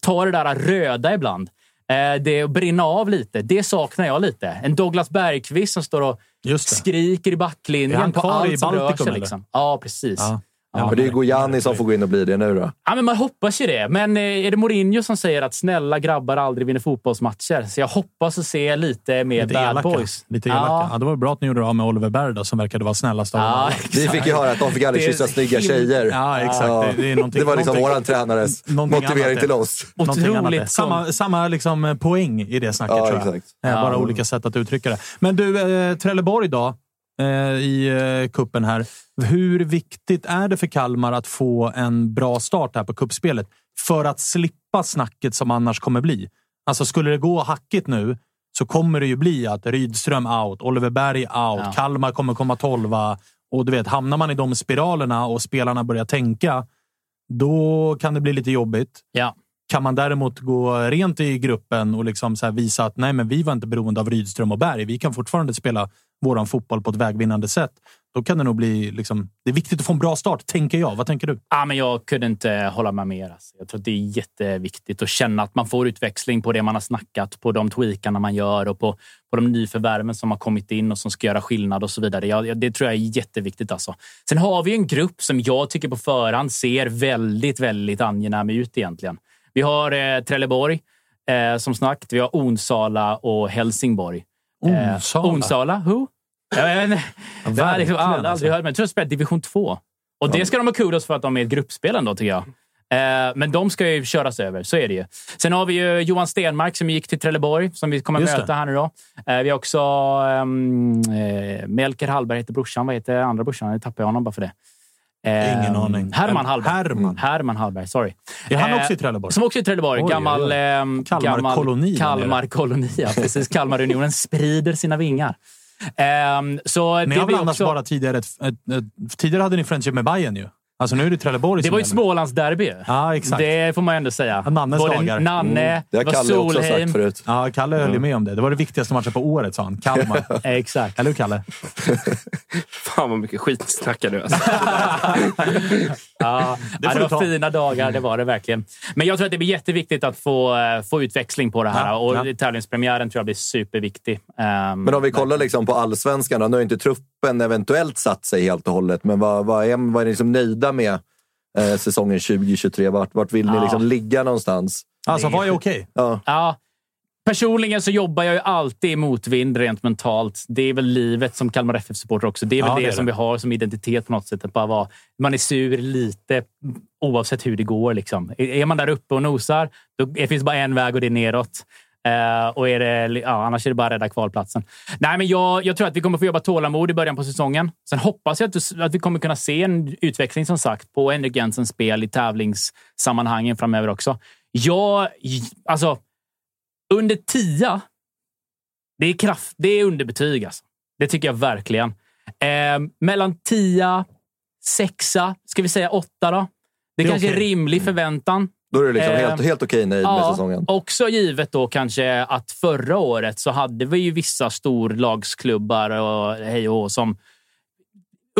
ta det där röda ibland. Eh, det och brinna av lite. Det saknar jag lite. En Douglas Bergqvist som står och skriker i Är backlinjen på allt som rör sig. Liksom. Ja, precis. Ja. Ja. Men det är ju Gojani som får gå in och bli det nu då. Ja, men man hoppas ju det. Men eh, är det Mourinho som säger att snälla grabbar aldrig vinner fotbollsmatcher? Så jag hoppas att se lite mer Lite bad elaka. boys. Lite elaka. Ja. Ja. det var bra att ni gjorde det av med Oliver Berg då, som verkade vara snällast av Ja, alla. Vi fick ju höra att de fick aldrig Det kyssa snygga him- tjejer. Ja, exakt. Det, det, är någonting, det var liksom våran tränares motivering annat, till det. oss. Otroligt det. Samma, samma liksom, eh, poäng i det snacket, Ja, tror jag. exakt. Eh, Bara Ja. olika sätt att uttrycka det. Men du, eh, Trelleborg då, i eh, kuppen här. Hur viktigt är det för Kalmar att få en bra start här på kuppspelet för att slippa snacket som annars kommer bli? Alltså, skulle det gå hackigt nu så kommer det ju bli att Rydström out, Oliver Berg out, Ja. Kalmar kommer komma tolva. Och du vet, hamnar man i de spiralerna och spelarna börjar tänka, då kan det bli lite jobbigt. Ja. Kan man däremot gå rent i gruppen och liksom så här visa att nej, men vi var inte beroende av Rydström och Berg. Vi kan fortfarande spela våran fotboll på ett vägvinnande sätt. Då kan det nog bli... Liksom, det är viktigt att få en bra start, tänker jag. Vad tänker du? Ja, men jag kunde inte hålla med mer. Alltså. Jag tror att det är jätteviktigt att känna att man får utväxling på det man har snackat, på de tweakarna man gör och på, på de nyförvärven som har kommit in och som ska göra skillnad och så vidare. Jag, det tror jag är jätteviktigt. Alltså. Sen har vi en grupp som jag tycker på förhand ser väldigt, väldigt angenäm ut egentligen. Vi har eh, Trelleborg eh, som sagt. Vi har Onsala och Helsingborg. Eh, Onsala? Onsala? Who? Jag vet inte. Har jag liksom alltså. aldrig hört, men jag tror de spelar division 2. Och det ska de ha kudos för att de är ett gruppspel ändå, tycker jag. Eh, Men de ska ju köras över, så är det ju. Sen har vi ju Johan Stenmark som gick till Trelleborg, som vi kommer Just det. möta här nu. Då. Eh, Vi har också um, eh, Melker Hallberg, heter brorsan. Vad heter andra brorsan? Jag tappade honom bara för det. Ingen aning. Herman Hallberg. Herman. Herman Hallberg, sorry. Är han Eh, också i Trelleborg? Som också i Trelleborg. Oj, gammal... oj, oj. ehm, Kalmar gammal- koloni där Kalmar koloni, ja. Precis. Kalmarunionen sprider sina vingar. Ehm, så Ni det har väl annars också- bara tidigare... Ett, ett, ett, tidigare hade ni friendship med Bayern ju. Alltså nu är det Trelleborg Det var ju. Smålandsderby. Ja, exakt. Det får man ändå säga. Nannes Både dagar. Nanne, Mm. Det har var Kalle också Solheim. sagt förut. Ja, Kalle höll ju med om det. Det var det viktigaste matchen på året, sa han. Kalmar. Exakt. Eller hur, Kalle? Fan vad mycket skit snackar du. Alltså. Ja, Det får det ta. var fina dagar, det var det verkligen. Men jag tror att det blir jätteviktigt att få, eh, få utväxling på det här. Ja, och ja. tävlingspremiären tror jag blir superviktig. Ehm, Men om vi kollar liksom på allsvenskan, då, nu har inte truppen eventuellt satt sig helt och hållet, men vad, vad är, vad är ni liksom nöjda med eh, säsongen 2023? Vart, vart vill ni Ja. liksom ligga någonstans? Alltså, vad är okej? Ja. Ja, Personligen så jobbar jag ju alltid i motvind rent mentalt. Det är väl livet som Kalmar FF-supporter också. Det är väl Ja, det, det är som det. vi har som identitet på något sätt. Att bara vara, man är sur lite oavsett hur det går. Liksom. Är- man där uppe och nosar, då det finns bara en väg och det är neråt. Eh, och är det, ja, annars är det bara att rädda kvalplatsen. Nej, men jag, jag tror att vi kommer få jobba tålamod i början på säsongen. Sen hoppas jag att, att vi kommer kunna se en utveckling som sagt på Henrik Jensens spel i tävlingssammanhangen framöver också. Jag, alltså, under tia, det är kraft. Det är underbetyg alltså. Det tycker jag verkligen. Eh, mellan tia, sexa, ska vi säga åtta då? Det, Det är kanske är okej. rimlig förväntan. Då är du liksom Eh, helt, helt okej nöjd med säsongen. Också givet då kanske att förra året så hade vi ju vissa storlagsklubbar och hej och som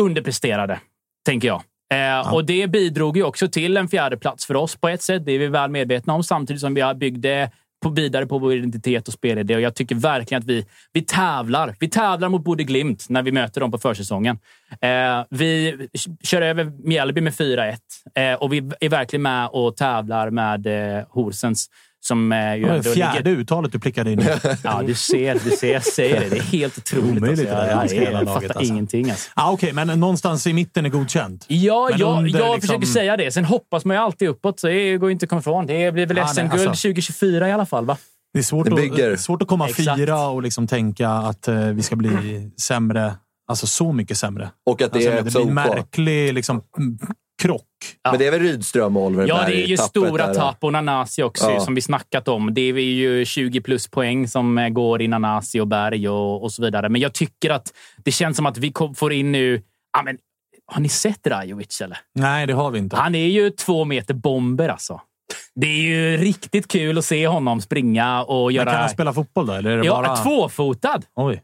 underpresterade, tänker jag. Eh, Och det bidrog ju också till en fjärde plats för oss på ett sätt. Det är vi väl medvetna om, samtidigt som vi byggde på, vidare på vår identitet och spelidé. Och jag tycker verkligen att vi, vi tävlar. Vi tävlar mot Bode Glimt när vi möter dem på försäsongen. Eh, vi kör över Mjällby med 4-1 eh, och vi är verkligen med och tävlar med eh, Horsens. Som eh, ju ändå det fjärde ligger- uttalet du plickade in. Ja, du ser, du ser. Jag säger det. Det är helt otroligt. Omöjligt alltså. jag, jag, jag laget, fattar alltså. ingenting. Alltså. Ah, Okej, men någonstans i mitten är godkänt. Ja, Men jag, under jag liksom- försöker säga det. Sen hoppas man ju alltid uppåt, så det går inte att komma ifrån. Det blir väl Ja, nej, SM-guld alltså. 2024 i alla fall, va? Det är svårt, att, svårt att komma Exakt. fyra och liksom tänka att eh, vi ska bli sämre. Alltså så mycket sämre. Och att det Alltså, är det blir en märklig liksom, krock. Men det är väl Rydström och Oliver Ja, det är ju stora tapp och Nanasi också, Ja. som vi snackat om. Det är ju 20 plus poäng som eh, går i Nanasi och Berg och, och så vidare. Men jag tycker att det känns som att vi får in nu... Ja, men, har ni sett Rajovic, eller? Nej, det har vi inte. Han är ju två meter bomber, alltså. Det är ju riktigt kul att se honom springa och Men göra... kan han spela fotboll då? Eller är det Ja, bara... tvåfotad. Oj.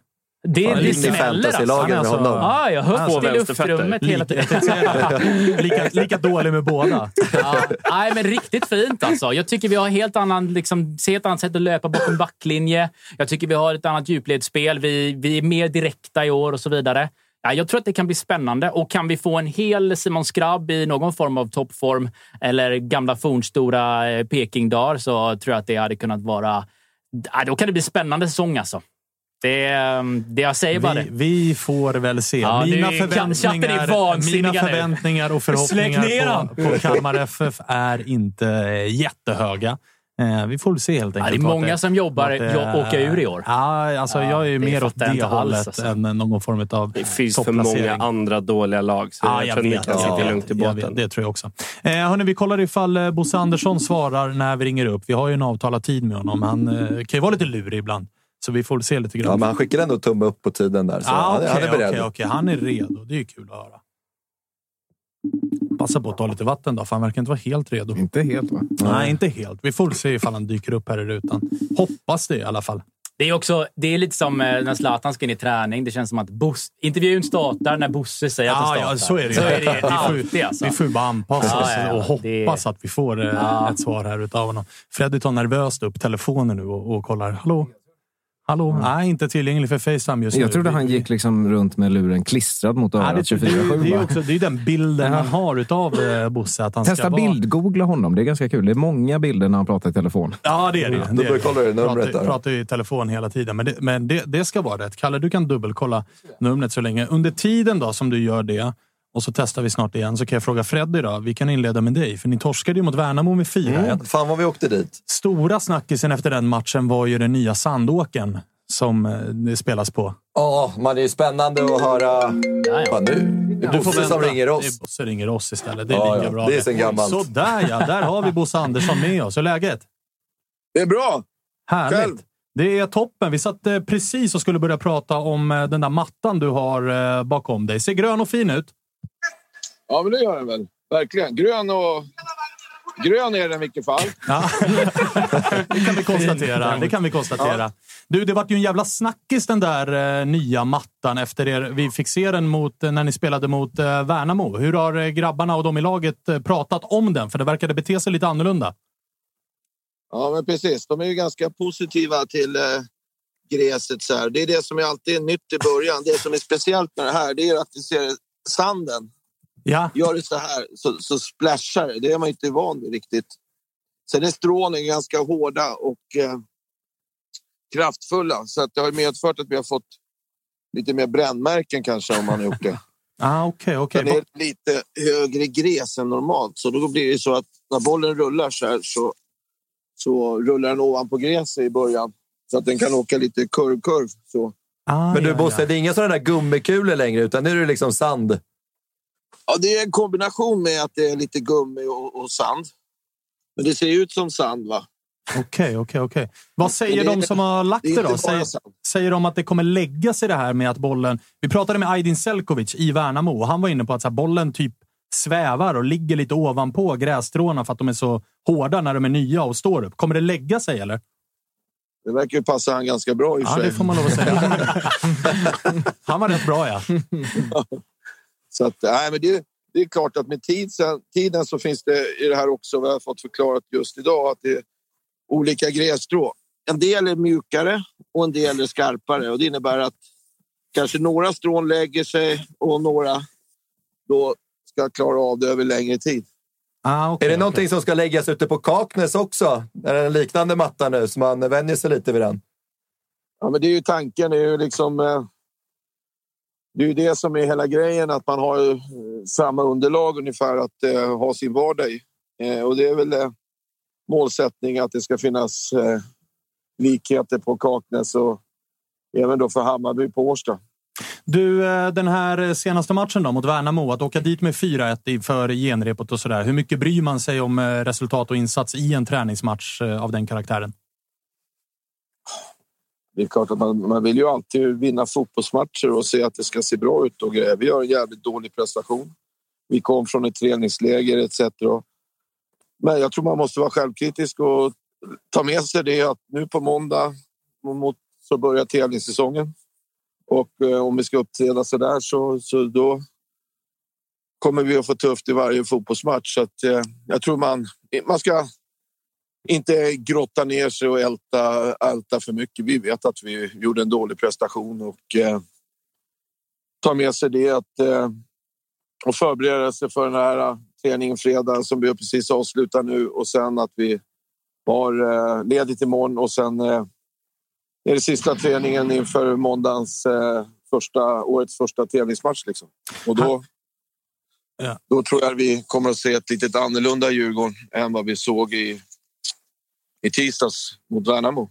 Det, Fan, det smäller alltså. Han är alltså- honom. Ja, jag höll Alltså, i luftrummet hela Lika, tiden. lika, lika dålig med båda. Ja, nej, men riktigt fint alltså. Jag tycker vi har helt annan, liksom, ser ett annat sätt att löpa bakom backlinje. Jag tycker vi har ett annat djupledsspel. Vi, vi är mer direkta i år och så vidare. Ja, jag tror att det kan bli spännande och kan vi få en hel Simon Skrabb i någon form av toppform eller gamla fornstora eh, Pekingdagar så tror jag att det hade kunnat vara... Ja, då kan det bli spännande säsong alltså. Det, eh, det jag säger bara Vi, det. vi får väl se. Ja, mina, förväntningar, mina förväntningar och förhoppningar på, på Kalmar FF är inte eh, jättehöga. Eh, vi får se helt Ja, enkelt. det är många som jobbar det- jo- åka ur i år. Ja, alltså, Ja, jag är ju det mer åt det alls, hållet alltså. än någon form av Det finns för många andra dåliga lag, så Ja, jag, jag tror att ni vet. kan sitta vet, lugnt i båten. vet, det tror jag också. Eh, hörni, vi kollar ifall eh, Bosse Andersson svarar när vi ringer upp. Vi har ju en avtalad tid med honom. Han eh, kan ju vara lite lurig ibland. Så vi får se lite grann. Ja, men han skickar ändå tumme upp på tiden där. Så ah, han, okej, han är beredd. okej, okej. Han är redo. Det är ju kul att höra. Passa på att ta lite vatten då, för han verkar inte vara helt redo. Inte helt, va? Nej, inte helt. Vi får se ifall han dyker upp här i rutan. Hoppas det i alla fall. Det är, också, det är lite som eh, när Zlatan ska in i träning. Det känns som att Bos, intervjun startar när Bosse säger att den Ja, startar. ja, så är det. Så är det Vi får- alltid alltså. Vi får ju bara anpassa oss ja, ja. och Det- hoppas att vi får eh, Ja. ett svar här utav honom. Freddy tar nervöst upp telefonen nu och, och kollar. Hallå? Hallå? Nej, inte tillgänglig för Facetime just nu. Jag trodde han gick liksom runt med luren klistrad mot Ja, örat det, det, det, 24-7. det, är va? också, det är den bilden man har utav eh, Bosse. Att han Testa vara... bildgoogla honom. Det är ganska kul. Det är många bilder när han pratar i telefon. Ja, det är det. det, är det. Dubbelkollar du numret pratar, där? pratar ju i telefon hela tiden, men, det, men det, det ska vara rätt. Kalle, du kan dubbelkolla numret så länge. Under tiden då som du gör det, och så testar vi snart igen, så kan jag fråga Freddy då. Vi kan inleda med dig, för ni torskade ju mot Värnamo med 4-1. Mm, fan vad vi åkte dit. Stora snackisen efter den matchen var ju den nya Sandåken som eh, det spelas på. Ja, man är ju spännande att höra... Ja, ja. Nu det är Bosse som ringer Det oss. är Bosse ringer oss istället. Det är Ja, lika ja. bra. Det är sen gammalt. Sådär ja, där har vi Bosse Andersson med oss. Hur är läget? Det är bra. Härligt. Själv? Det är toppen. Vi satt eh, precis och skulle börja prata om eh, den där mattan du har bakom dig. Ser grön och fin ut. Ja, men det gör den väl. Verkligen. Grön och... Grön är den i vilket fall. Ja. det kan vi konstatera. Det kan vi konstatera. Du, det vart ju en jävla snackis den där eh, nya mattan efter er. Vi fick se den mot, eh, när ni spelade mot eh, Värnamo. Hur har grabbarna och de i laget pratat om den? För det verkade bete sig lite annorlunda. Ja, men precis. De är ju ganska positiva till eh, gräset. Så här. Det är det som är alltid nytt i början. Det som är speciellt med det här det är att vi ser sanden. Ja, Gör det så här så, så splashar det. Det är man inte van vid riktigt. Sen är strålen ganska hårda och eh, kraftfulla. Så att det har medfört att vi har fått lite mer brännmärken kanske om man har gjort det. ah, okay, okay. Den är lite högre gräs än normalt. Så då blir det så att när bollen rullar så här så, så rullar den ovanpå gräset i början. Så att den kan åka lite kurv-kurv. Ah, Men du ja, Bosse, ja. det är inga sådana där gummikulor längre utan nu är det liksom sand? Ja, det är en kombination med att det är lite gummi och, och sand. Men det ser ut som sand va? Okej, okej, okej. Vad säger de som har lagt det, det då? Säger, säger de att det kommer lägga sig det här med att bollen... Vi pratade med Aydin Selkovic i Värnamo och han var inne på att så här, bollen typ svävar och ligger lite ovanpå grässtråna för att de är så hårda när de är nya och står upp. Kommer det lägga sig eller? Det verkar ju passa han ganska bra i Ja, det får man lov att säga. han var rätt bra, ja. så att, nej, men det, det är klart att med tid, tiden så finns det i det här också, vad jag har fått förklarat just idag, att det är olika grässtrå. En del är mjukare och en del är skarpare och det innebär att kanske några strån lägger sig och några då ska klara av det över längre tid. Ah, okay, är det någonting som ska läggas ute på Kaknäs också? Är det en liknande matta nu så man vänjer sig lite vid den? Ja, men det är ju tanken. Det är ju liksom... Det är ju det som är hela grejen, att man har eh, samma underlag ungefär att eh, ha sin vardag i. Eh, och det är väl eh, målsättning att det ska finnas eh, likheter på Kaknäs och även då för Hammarby på Årsta. Du, eh, den här senaste matchen då mot Värnamo, att åka dit med 4-1 inför genrepet och sådär. Hur mycket bryr man sig om eh, resultat och insats i en träningsmatch av den karaktären? Det är klart att man, man vill ju alltid vinna fotbollsmatcher och se att det ska se bra ut. Och grejer. Vi har en jävligt dålig prestation. Vi kom från ett träningsläger etc. Men jag tror man måste vara självkritisk och ta med sig det att nu på måndag mot, så börjar tävlingssäsongen. Och eh, om vi ska uppträda så där så, så då kommer vi att få tufft i varje fotbollsmatch. Så att, eh, jag tror man, man ska inte grotta ner sig och älta, älta för mycket. Vi vet att vi gjorde en dålig prestation och eh, ta med sig det att, eh, och förbereda sig för den här träningen fredag som vi precis avslutat nu och sen att vi har eh, ledigt imorgon och sen eh, är det sista träningen inför måndagens eh, första, årets första tävlingsmatch. Liksom. Och då, ja. då tror jag vi kommer att se ett lite annorlunda Djurgården än vad vi såg i, i tisdags mot Värnamo.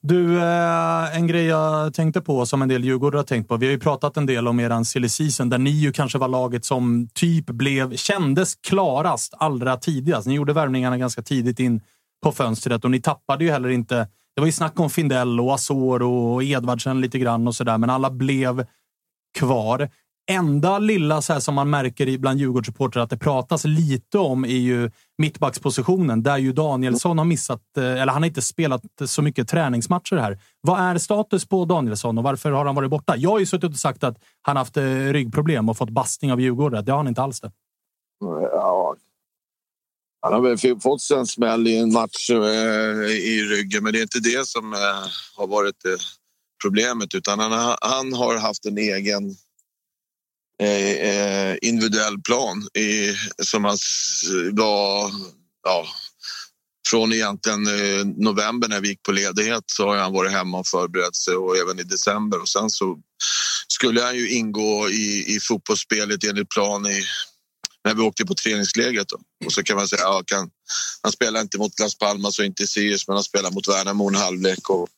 Du, eh, en grej jag tänkte på som en del djurgårdare har tänkt på. Vi har ju pratat en del om eran silly season där ni ju kanske var laget som typ blev, kändes klarast allra tidigast. Ni gjorde värvningarna ganska tidigt in på fönstret och ni tappade ju heller inte. Det var ju snack om Findell och Asor och Edvardsen lite grann och sådär, men alla blev kvar enda lilla så som man märker bland Djurgårdssupportrar att det pratas lite om är ju mittbackspositionen där ju Danielsson har missat, eh, eller han har inte spelat så mycket träningsmatcher här. Vad är status på Danielsson och varför har han varit borta? Jag har ju suttit och sagt att han haft eh, ryggproblem och fått bastning av Djurgården. Det har han inte alls det. Ja. Han har väl fått sig en smäll i en match eh, i ryggen, men det är inte det som har varit problemet utan han han har haft en egen Eh, eh, individuell plan i, som han var ja, från egentligen eh, november när vi gick på ledighet så har han varit hemma och förberett sig och även i december och sen så skulle han ju ingå i, i fotbollsspelet enligt plan i, när vi åkte på träningslägret. Då. Och så kan man säga ja, kan, han spelar inte mot Las Palmas och inte Sirius men han spelar mot Värnamo en halvlek och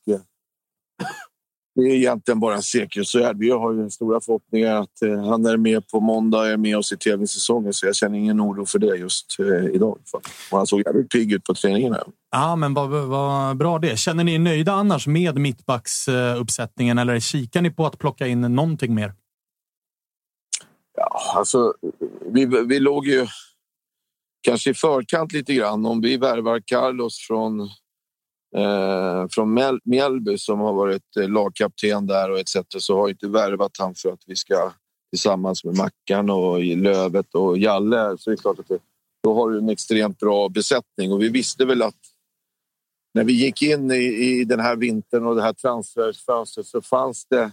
det är egentligen bara säkerhetsvärd. Vi har ju stora förhoppningar att eh, han är med på måndag är med oss i tävlingssäsongen så jag känner ingen oro för det just eh, idag. Och han såg jävligt pigg ut på träningen. Ja, men vad, vad bra det. Känner ni er nöjda annars med mittbacksuppsättningen eller kikar ni på att plocka in någonting mer? Ja, alltså, vi, vi låg ju kanske i förkant lite grann. Om vi värvar Carlos från eh, från Mjällby som har varit eh, lagkapten där och etc. så har inte värvat han för att vi ska tillsammans med Mackan och Lövet och Jalle. Så det är klart att det, då har du en extremt bra besättning och vi visste väl att när vi gick in i, i den här vintern och det här transferfönstret så fanns det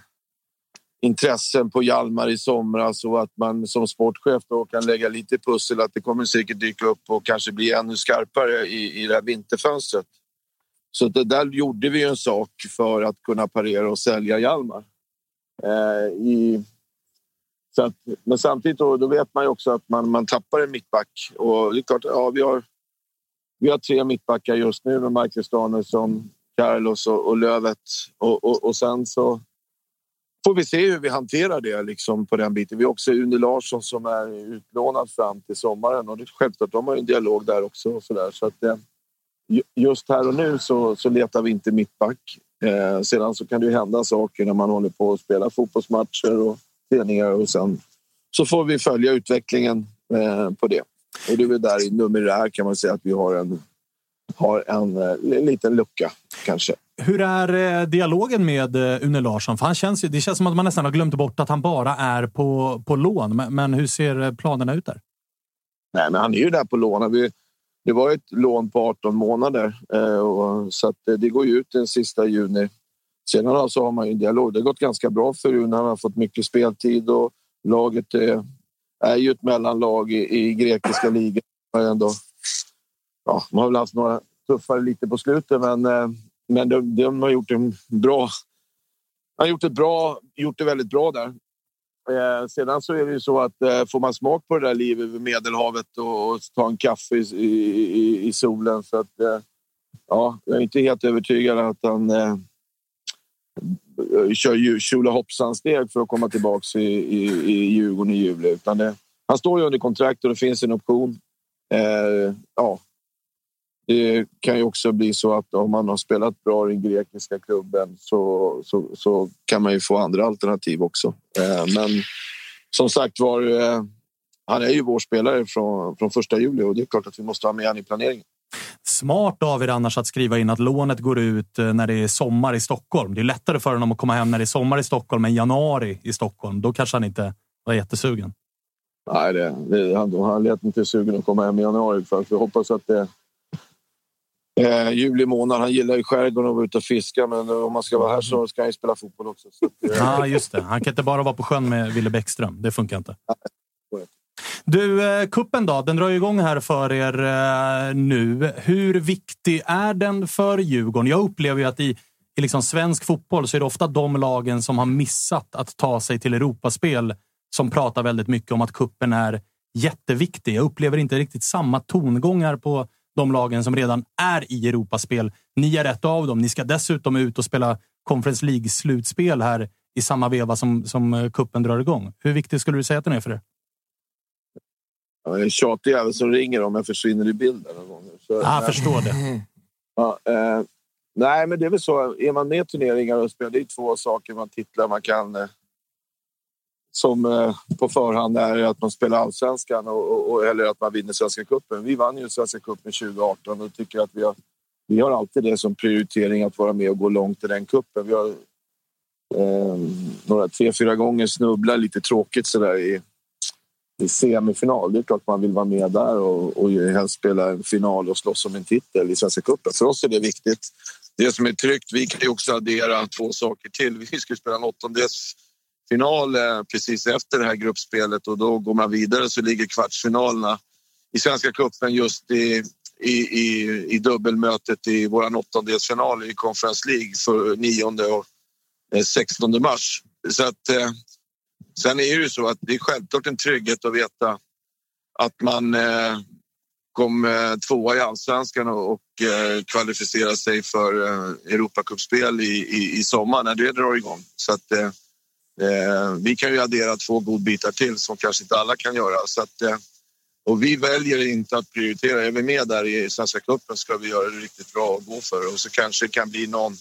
intressen på Hjalmar i somras och att man som sportchef då kan lägga lite pussel att det kommer säkert dyka upp och kanske bli ännu skarpare i, i det här vinterfönstret. Så det där gjorde vi en sak för att kunna parera och sälja Hjalmar. Eh, i, så att, men samtidigt då, då, vet man ju också att man, man tappar en mittback. Och det är klart, ja, vi, har, vi har tre mittbackar just nu med Marcus Danielsson, Carlos och, och Lövet. Och, och, och sen så får vi se hur vi hanterar det liksom på den biten. Vi har också Une Larsson som är utlånad fram till sommaren och det är självklart, de har en dialog där också. Och så där. Så att, eh, just här och nu så, så letar vi inte mittback. Eh, sedan så kan det ju hända saker när man håller på att spela fotbollsmatcher och träningar och sen så får vi följa utvecklingen eh, på det. Och det är väl där i numerär kan man säga att vi har en, har en, en eh, liten lucka kanske. Hur är eh, dialogen med eh, Une Larsson? För han känns, det känns som att man nästan har glömt bort att han bara är på, på lån. Men hur ser planerna ut där? Nej, men han är ju där på lån. Vi, det var ett lån på 18 månader eh, så att eh, det går ju ut den sista juni. Sedan så alltså, har man ju en dialog. Det har gått ganska bra för Rune. Han har fått mycket speltid och laget är, är ju ett mellanlag i, i grekiska ligan. Ändå, ja, man har väl haft några tuffare lite på slutet, men men de, de har gjort en bra... Han har gjort, ett bra, gjort det väldigt bra där. Eh, sedan så är det ju så att eh, får man smak på det där livet vid Medelhavet och, och ta en kaffe i, i, i solen så att eh, ja, jag är inte helt övertygad att han eh, kör tjolahoppsan-steg för att komma tillbaka i, i, i Djurgården i juli. Utan det, han står ju under kontrakt och det finns en option. Eh, ja, det kan ju också bli så att om man har spelat bra i den grekiska klubben så, så, så kan man ju få andra alternativ också. Eh, men som sagt var, eh, han är ju vår spelare från, från första juli och det är klart att vi måste ha med honom i planeringen. Smart av er annars att skriva in att lånet går ut eh, när det är sommar i Stockholm. Det är lättare för honom att komma hem när det är sommar i Stockholm än januari i Stockholm. Då kanske han inte var jättesugen. Nej, det, det, han, han lät inte sugen att komma hem i januari. För vi hoppas att det, Eh, juli månad. Han gillar ju skärgården och vara ute och fiska, men om man ska vara här så ska han ju spela fotboll också. Så eh. Ja, just det. Han kan inte bara vara på sjön med Ville Bäckström. Det funkar inte. Du, eh, kuppen då? Den drar ju igång här för er eh, nu. Hur viktig är den för Djurgården? Jag upplever ju att i, i liksom svensk fotboll så är det ofta de lagen som har missat att ta sig till Europaspel som pratar väldigt mycket om att kuppen är jätteviktig. Jag upplever inte riktigt samma tongångar på de lagen som redan är i Europaspel. Ni är ett av dem. Ni ska dessutom ut och spela Conference League-slutspel här i samma veva som, som eh, kuppen drar igång. Hur viktigt skulle du säga att den är för er? Ja, det är en tjatig jävel som ringer om jag försvinner i bilden. Så, jag förstår det. Ja, eh, nej, men det är väl så. Är man med i turneringar och spelar, det är två saker man titlar man kan eh, som eh, på förhand är att man spelar allsvenskan och, och, eller att man vinner Svenska cupen. Vi vann ju Svenska cupen 2018 och tycker att vi har, vi har alltid det som prioritering att vara med och gå långt i den cupen. Vi har eh, några tre, fyra gånger snubblat lite tråkigt sådär i, i semifinal. Det är klart man vill vara med där och, och helst spela en final och slåss om en titel i Svenska cupen. För oss är det viktigt. Det som är tryggt, vi kan ju också addera två saker till. Vi ska spela en åttondels final eh, precis efter det här gruppspelet och då går man vidare så ligger kvartsfinalerna i Svenska cupen just i, i, i, i dubbelmötet i vår åttondelsfinal i Conference League för 9 och eh, 16 mars. Så att, eh, sen är det ju så att det är självklart en trygghet att veta att man eh, kom eh, tvåa i allsvenskan och, och eh, kvalificerar sig för eh, Europacupspel i, i, i sommar när det drar igång. Så att, eh, eh, vi kan ju addera två godbitar till som kanske inte alla kan göra. Så att, eh, och vi väljer inte att prioritera. Är vi med där i Svenska cupen ska vi göra det riktigt bra och gå för det. Och så kanske det kan bli någon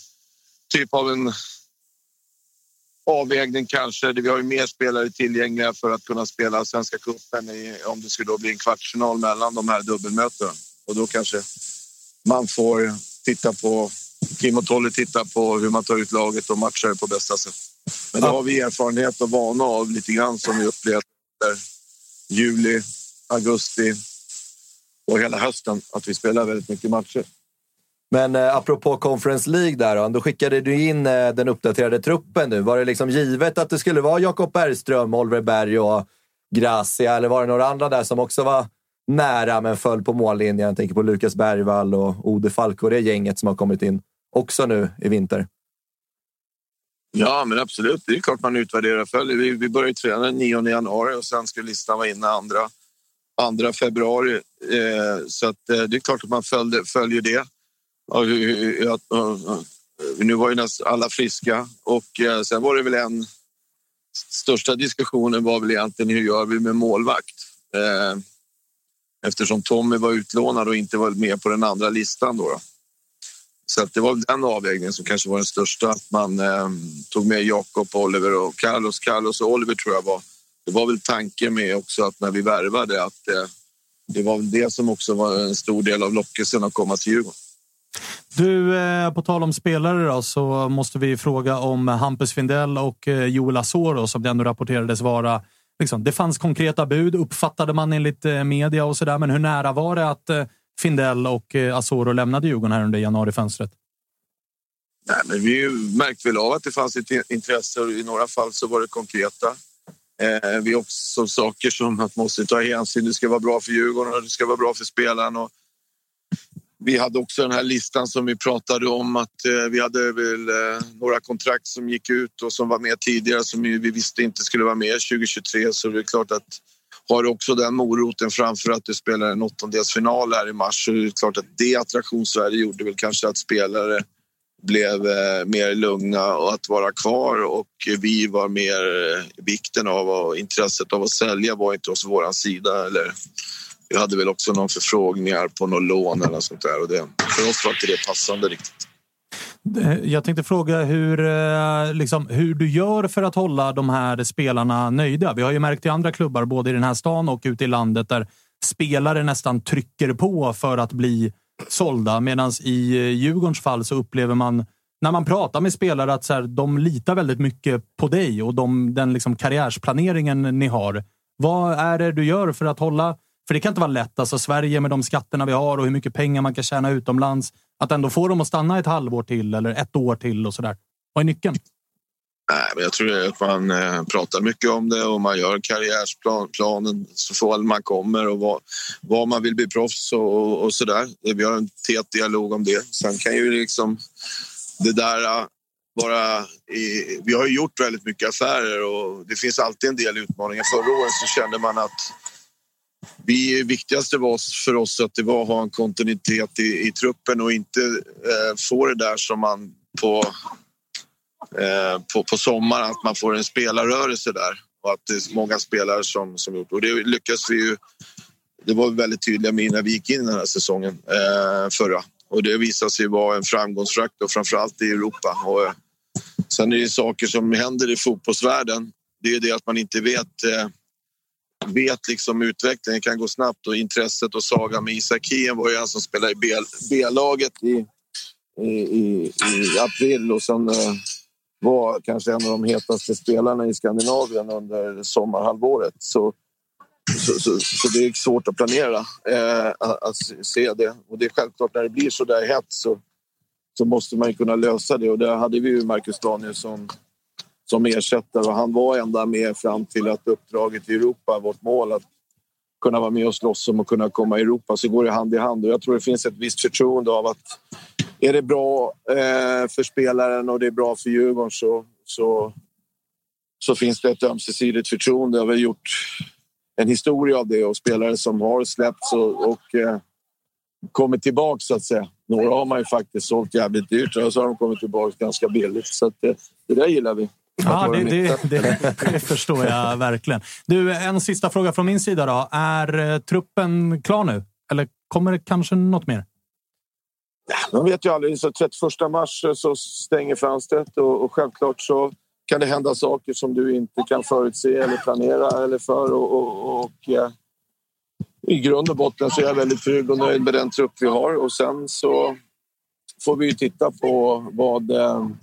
typ av en avvägning kanske. Vi har ju mer spelare tillgängliga för att kunna spela Svenska cupen om det skulle då bli en kvartsfinal mellan de här dubbelmötena. Och då kanske man får titta på, Kim och Tolle tittar på hur man tar ut laget och matchar det på bästa sätt. Men det har vi erfarenhet och vana av lite grann som vi upplevt juli, augusti och hela hösten att vi spelar väldigt mycket matcher. Men eh, apropå Conference League där då, då skickade du in eh, den uppdaterade truppen nu. Var det liksom givet att det skulle vara Jakob Bergström, Oliver Berg och Gracia eller var det några andra där som också var nära men föll på mållinjen. Jag tänker på Lukas Bergvall och Ode Falk och det gänget som har kommit in också nu i vinter. Ja, men absolut. Det är klart man utvärderar följer. Vi, vi började träna den 9 januari och sen skulle listan vara inne andra, andra februari. Eh, så att, eh, det är klart att man följde, följer det. Och, nu var ju nästan alla friska och eh, sen var det väl en... Största diskussionen var väl egentligen hur gör vi med målvakt? Eh, eftersom Tommy var utlånad och inte var med på den andra listan. Då, då. Så att det var den avvägningen som kanske var den största. Att man eh, tog med Jakob, Oliver och Carlos. Carlos och Oliver tror jag var... Det var väl tanken med också att när vi värvade att eh, det var det som också var en stor del av lockelsen att komma till Djurgården. Du, eh, på tal om spelare då, så måste vi fråga om Hampus Findell och eh, Joel Asoro som det ändå rapporterades vara. Liksom, det fanns konkreta bud, uppfattade man enligt eh, media och sådär. Men hur nära var det att eh, Findell och eh, Asoro lämnade Djurgården här under januarifönstret? Nej, men vi märkte väl av att det fanns ett intresse och i några fall så var det konkreta. Eh, vi också saker som att man måste ta hänsyn. Det ska vara bra för Djurgården och det ska vara bra för spelaren. Och vi hade också den här listan som vi pratade om att eh, vi hade väl eh, några kontrakt som gick ut och som var med tidigare som vi visste inte skulle vara med 2023 så det är klart att har också den moroten framför att du spelar en åttondelsfinal här i mars så det är klart att det attraktionsvärde gjorde väl kanske att spelare blev eh, mer lugna och att vara kvar och vi var mer eh, vikten av och intresset av att sälja var inte hos våran sida eller vi hade väl också någon förfrågningar på något lån eller sånt där och det, för oss var inte det passande riktigt. Eh, jag tänkte fråga hur, eh, liksom, hur du gör för att hålla de här spelarna nöjda. Vi har ju märkt i andra klubbar, både i den här stan och ute i landet, där spelare nästan trycker på för att bli sålda. Medan i eh, Djurgårdens fall så upplever man, när man pratar med spelare, att så här, de litar väldigt mycket på dig och de, den liksom karriärsplaneringen ni har. Vad är det du gör för att hålla för det kan inte vara lätt. Alltså Sverige med de skatterna vi har och hur mycket pengar man kan tjäna utomlands. Att ändå få dem att stanna ett halvår till eller ett år till och så där. Vad är nyckeln? Nej, men jag tror att man eh, pratar mycket om det och man gör karriärsplanen så fall man kommer och vad, vad man vill bli proffs och, och sådär. Eh, vi har en tät dialog om det. Sen kan ju liksom det där eh, vara... I, vi har ju gjort väldigt mycket affärer och det finns alltid en del utmaningar. Förra året så kände man att vi, viktigaste var för oss att det var att ha en kontinuitet i, i truppen och inte eh, få det där som man på, eh, på, på sommaren, att man får en spelarrörelse där och att det är många spelare som, som gjort. Och det lyckas vi ju. Det var väldigt tydliga med när vi gick in den här säsongen eh, förra och det visade sig vara en framgångsfaktor, framförallt i Europa. Och, eh, sen är det saker som händer i fotbollsvärlden. Det är det att man inte vet eh, vet liksom utvecklingen kan gå snabbt och intresset och saga med Isak Hien var ju han som spelade i B-laget i, i, i, april och sen eh, var kanske en av de hetaste spelarna i Skandinavien under sommarhalvåret. Så, så, så, så det är svårt att planera eh, att, att, se det. Och det är självklart när det blir så där hett så, så måste man kunna lösa det och där hade vi ju Marcus Danielsson som ersättare och han var ända med fram till att uppdraget i Europa, vårt mål att kunna vara med och slåss om att kunna komma i Europa så går det hand i hand och jag tror det finns ett visst förtroende av att är det bra eh, för spelaren och det är bra för Djurgården så, så, så finns det ett ömsesidigt förtroende. Vi har gjort en historia av det och spelare som har släppts och, och eh, kommit tillbaka så att säga. Några har man ju faktiskt sålt jävligt dyrt och så har de kommit tillbaka ganska billigt. Så att, det, det där gillar vi. Ja, det, det, det, det, förstår jag verkligen. Du, en sista fråga från min sida. Då. Är eh, truppen klar nu? Eller kommer det kanske något mer? Man vet ju aldrig. Så 31 mars eh, så stänger fönstret och, och självklart så kan det hända saker som du inte kan förutse eller planera eller för. Och, och, och ja, I grund och botten så är jag väldigt trygg och nöjd med den trupp vi har. Och sen så får vi titta på vad eh, vad,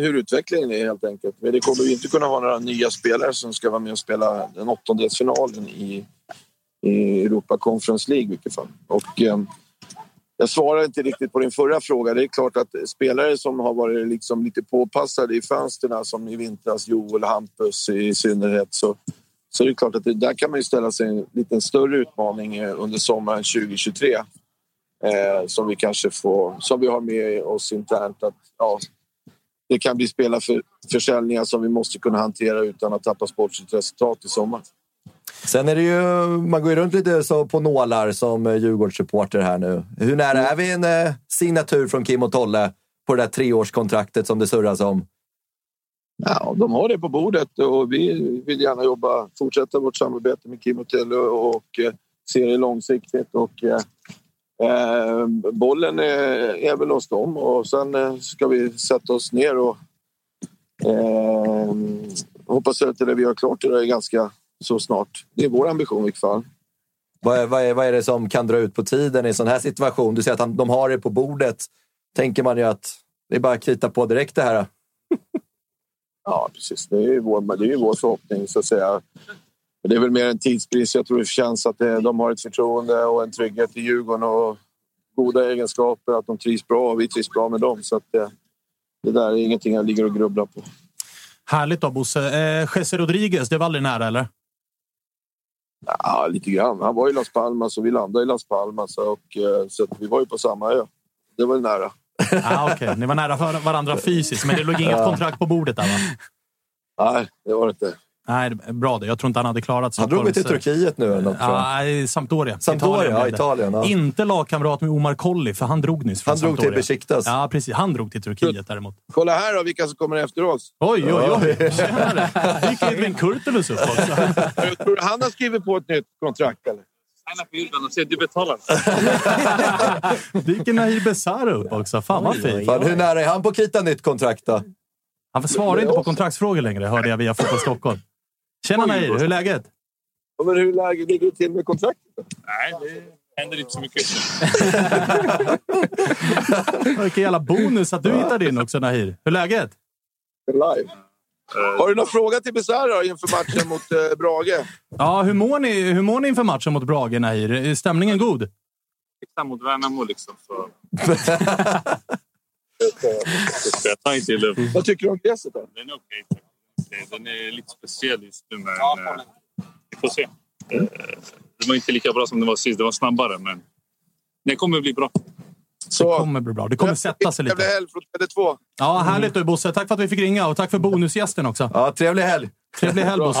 hur utvecklingen är helt enkelt. Men det kommer vi inte kunna ha några nya spelare som ska vara med och spela den åttondelsfinalen i, i Europa Conference League i vilket fall. Och, eh, jag svarar inte riktigt på din förra fråga. Det är klart att spelare som har varit liksom lite påpassade i fönstren som i vintras, Joel Hampus i synnerhet, så Så det är klart att det, där kan man ju ställa sig en lite större utmaning eh, under sommaren 2023. Eh, som vi kanske får, som vi har med oss internt. Att, ja, det kan bli spelarförsäljningar som vi måste kunna hantera utan att tappa sportsligt resultat i sommar. Sen är det ju, man går ju runt lite så på nålar som eh, Djurgårdssupporter här nu. Hur nära är vi en eh, signatur från Kim och Tolle på det där treårskontraktet som det surras om? Ja, de har det på bordet och vi vill gärna jobba, fortsätta vårt samarbete med Kim och Tolle och eh, se det långsiktigt. Och, eh, bollen är, är väl hos dem och sen eh, ska vi sätta oss ner och eh, hoppas att det vi har klart det är ganska så snart. Det är vår ambition i vilket fall. Vad är, vad, är, vad är det som kan dra ut på tiden i en sån här situation? Du säger att han, de har det på bordet. Tänker man ju att det är bara att krita på direkt det här. Ja, precis. Det är ju vår, det är ju vår förhoppning, så att säga. Det är väl mer en tidsbrist. Jag tror det känns att det, de har ett förtroende och en trygghet i Djurgården och goda egenskaper, att de trivs bra och vi trivs bra med dem. Så att det, det där är ingenting jag ligger och grubblar på. Härligt då, Bosse. Eh, Jesse Rodriguez, det var aldrig nära, eller? Ja, lite grann. Han var i Las Palmas och vi landade i Las Palmas. Och, eh, så vi var ju på samma ö. Det var nära. Ah, okay. Ni var nära för varandra fysiskt, men det låg inget kontrakt på bordet där, va? Nej, det var det inte. Nej, bra det. Jag tror inte han hade klarat Han drog till Turkiet nu eller något, tror jag. Ja, Sampdoria. Sampdoria, Italien ja. Italien, ja. Inte lagkamrat med Omar Colley, för han drog nyss från Han drog till Sampdoria. Besiktas. Ja, precis. Han drog till Turkiet däremot. Kolla här då, vilka som kommer efter oss. Oj, oj, oj! Tjenare! Dyker Edvin Kurtulus upp också. Tror du han har skrivit på ett nytt kontrakt, eller? Signa på Ylvan och se du betalar. Dyker Nahir Besara upp också. Fan vad fint. Fan, hur nära är han på att krita nytt kontrakt då? Han svarar inte på kontraktsfrågor längre, hörde jag via Fotboll Stockholm. Tjena Nahir, hur är läget? Ja, men hur läge ligger det till med kontraktet? Nej, det händer inte så mycket. Vilken jävla bonus att du hittade in också Nahir. Hur är läget? Live. Har du någon fråga till Besara inför matchen mot eh, Brage? Ja, hur mår, ni, hur mår ni inför matchen mot Brage, Nahir? Är stämningen god? Extra mot Värnamo liksom. Så. Jag tar inte illa upp. Vad tycker du om gräset då? Den är okej. Den är lite speciell just nu, men eh, vi får se. Eh, Den var inte lika bra som den var sist. Den var snabbare, men den kommer bli bra. Det kommer bli bra. Det kommer sätta sig Trevlig lite. helg från Tele2. Ja, härligt du Bosse. Tack för att vi fick ringa och tack för bonusgästen också. Ja, trevlig helg! Trevlig helg Bosse.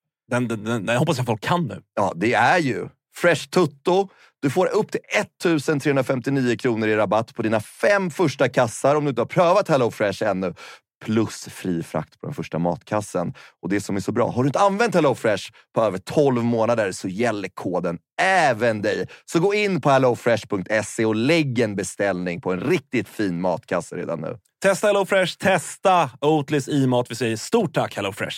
Den, den, den, den hoppas jag folk kan nu. Ja, det är ju Fresh Tutto. Du får upp till 1359 kronor i rabatt på dina fem första kassar om du inte har prövat HelloFresh ännu. Plus fri frakt på den första matkassen. Och det som är så bra, har du inte använt HelloFresh på över 12 månader så gäller koden även dig. Så gå in på hellofresh.se och lägg en beställning på en riktigt fin matkasse redan nu. Testa HelloFresh, testa Oatlys i-mat. Vi säger stort tack HelloFresh.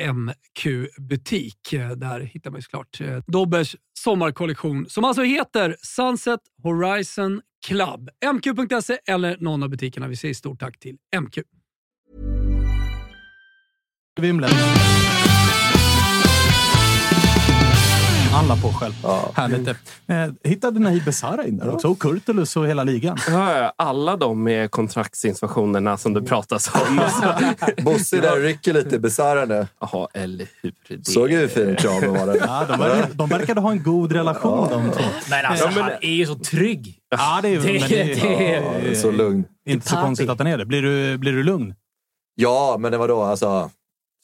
MQ-butik. Eh, där hittar man ju såklart eh, Dobbers sommarkollektion som alltså heter Sunset Horizon Club. MQ.se eller någon av butikerna. Vi säger stort tack till MQ. Vimlen. Alla på själv. Härligt. Eh, hittade Nahid Besara in där också. Och Kurtulus och hela ligan. Ja, alla de med kontraktsinformationerna som det pratas om. Bosse där rycker lite bisarra nu. Jaha, eller hur? Det... Såg ju hur fin kramen var. Ja, de, verkade, de verkade ha en god relation de två. Men alltså, Ja, men- han är ju så trygg. Ja, det är, Det- men det, det- Ja, det är så lugn. inte så Papi. konstigt att han är det. Blir du, blir du lugn? Ja, men det var då alltså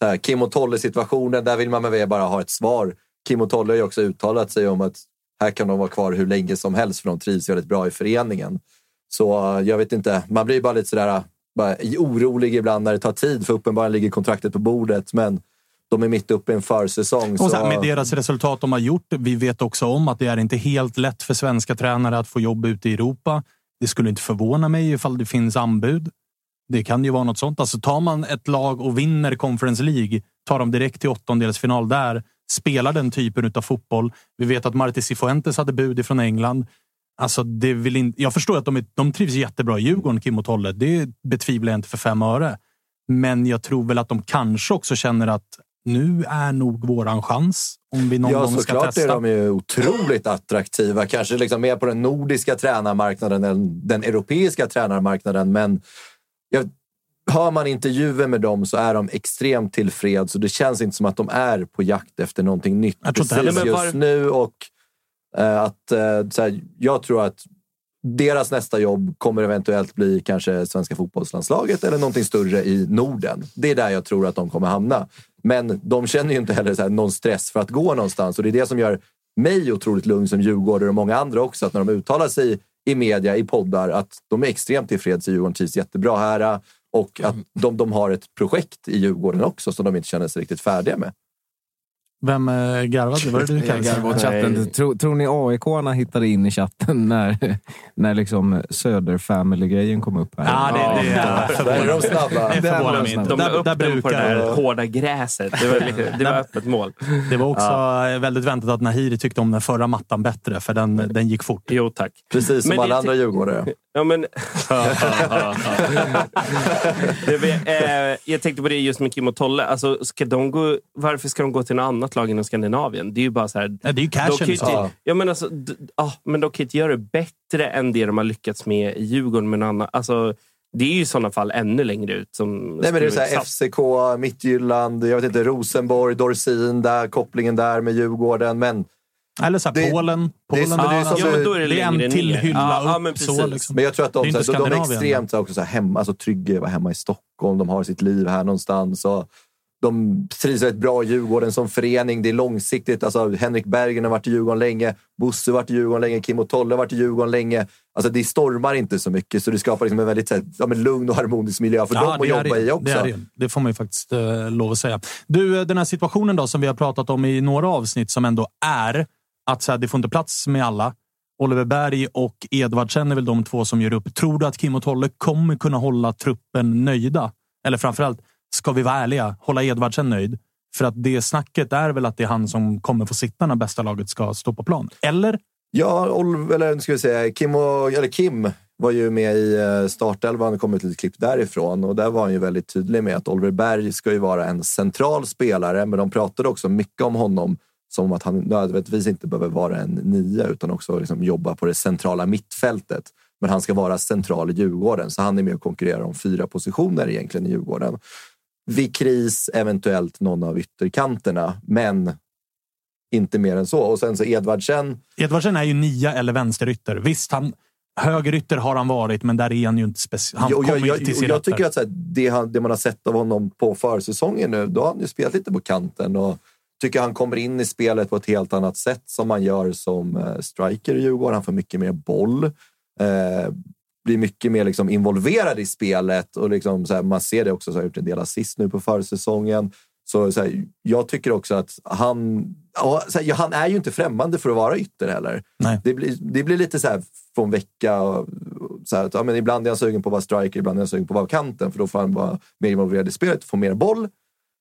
här, Kim och Tolle-situationen. Där vill man med väl bara ha ett svar. Kim och Tolle har ju också uttalat sig om att här kan de vara kvar hur länge som helst för de trivs väldigt bra i föreningen. Så eh, jag vet inte, man blir bara lite sådär, bara orolig ibland när det tar tid, för uppenbarligen ligger kontraktet på bordet. Men de är mitt uppe i en försäsong. Och så här, med deras resultat de har gjort. Vi vet också om att det är inte helt lätt för svenska tränare att få jobb ute i Europa. Det skulle inte förvåna mig ifall det finns anbud. Det kan ju vara något sånt. Alltså tar man ett lag och vinner Conference League, tar dem direkt till åttondelsfinal där, spelar den typen av fotboll. Vi vet att Marti Cifuentes hade bud från England. Alltså, det vill in... Jag förstår att de, är, de trivs jättebra i Djurgården, Kim och Tolle. Det betvivlar jag inte för fem öre. Men jag tror väl att de kanske också känner att nu är nog våran chans om vi någon ja, gång ska såklart testa. är de ju otroligt attraktiva. Kanske liksom mer på den nordiska tränarmarknaden än den europeiska tränarmarknaden. Men jag, hör man intervjuer med dem så är de extremt tillfreds och det känns inte som att de är på jakt efter någonting nytt precis just nu. Och, eh, att, eh, så här, jag tror att deras nästa jobb kommer eventuellt bli kanske svenska fotbollslandslaget eller någonting större i Norden. Det är där jag tror att de kommer hamna. Men de känner ju inte heller så här någon stress för att gå någonstans och det är det som gör mig otroligt lugn som djurgårdare och många andra också. Att när de uttalar sig i media, i poddar, att de är extremt tillfreds i Djurgården, trivs jättebra här och att de, de har ett projekt i Djurgården också som de inte känner sig riktigt färdiga med. Vem eh, garvade? Var det du Jag åt chatten. Tror, tror ni AIK-arna hittade in i chatten när, när liksom Söder-family-grejen kom upp? Här? Ja, det, det, Där är de snabba. Det förvånar mig inte. De la Där, upp där den på det där brukar... hårda gräset. Det var, lite- det var öppet mål. Det var också väldigt väntat att Nahiri tyckte om den förra mattan bättre, för den, den gick fort. Jo, tack. Precis som Men alla andra djurgårdare. Ja, men... det, eh, jag tänkte på det just med Kim och Tolle. Alltså, ska de gå, varför ska de gå till något annat lag inom Skandinavien? Det är ju bara så här... Ja, det är ju cashen. ju inte, ja, men alltså, ja, men de kan inte göra det bättre än det de har lyckats med i Djurgården. Men annan, alltså, det är ju i sådana fall ännu längre ut. Som Nej, men det är så här. FCK, Midtjylland, jag vet inte, Rosenborg, Dorsin, där, kopplingen där med Djurgården. Men Eller så här, Det- Polen. det är Polen det är som- Ja, men då är det, det är en till ner. hylla ja, ja, upp. men så, liksom. Men jag tror att Det är de, inte så här, de är extremt så här, också så här, hemma, alltså, att vara hemma i Stockholm. De har sitt liv här någonstans. Och de trivs väldigt bra i Djurgården som förening. Det är långsiktigt. Alltså, Henrik Bergen har varit i Djurgården länge. Bosse har varit i Djurgården länge. Kim och Tolle har varit i Djurgården länge. Alltså, det stormar inte så mycket, så det skapar liksom en väldigt så här, ja, men lugn och harmonisk miljö för dem att det är jobba det. i också. Det, är det. det får man ju faktiskt eh, lov att säga. Du, eh, den här situationen då som vi har pratat om i några avsnitt som ändå är att så här, det får inte plats med alla. Oliver Berg och Edvardsen är väl de två som gör upp. Tror du att Kim och Tolle kommer kunna hålla truppen nöjda? Eller framförallt, ska vi vara ärliga, hålla Edvardsen nöjd? För att det snacket är väl att det är han som kommer få sitta när bästa laget ska stå på plan. Eller? Ja, Oliver, eller ska vi säga, Kim, och, eller Kim var ju med i eh, startelvan. Det kom ett litet klipp därifrån och där var han ju väldigt tydlig med att Oliver Berg ska ju vara en central spelare, men de pratade också mycket om honom som att han nödvändigtvis inte behöver vara en nia utan också liksom jobba på det centrala mittfältet. Men han ska vara central i Djurgården, så han är med och konkurrerar om fyra positioner egentligen i Djurgården. Vid kris eventuellt någon av ytterkanterna, men inte mer än så. Och sen så Edvardsen Edvardsen är ju nia eller vänsterytter. Visst, han, högerytter har han varit, men där är han ju inte speciellt. Han Jo, kommer jag, jag, inte till sin jag tycker att här, det, han, det man har sett av honom på försäsongen nu, då har han ju spelat lite på kanten och tycker han kommer in i spelet på ett helt annat sätt som man gör som eh, striker i Djurgården. Han får mycket mer boll, eh, blir mycket mer liksom, involverad i spelet och liksom, så här, man ser det också. Så har gjort en del assist nu på försäsongen. Så, så här, jag tycker också att han... Ja, här, ja, han är ju inte främmande för att vara ytter heller. Nej. Det, blir, det blir lite så här från vecka. och- Så att, ja, men ibland är han sugen på att vara striker, ibland är han sugen på att vara kanten för då får han vara mer involverad i spelet, få mer boll.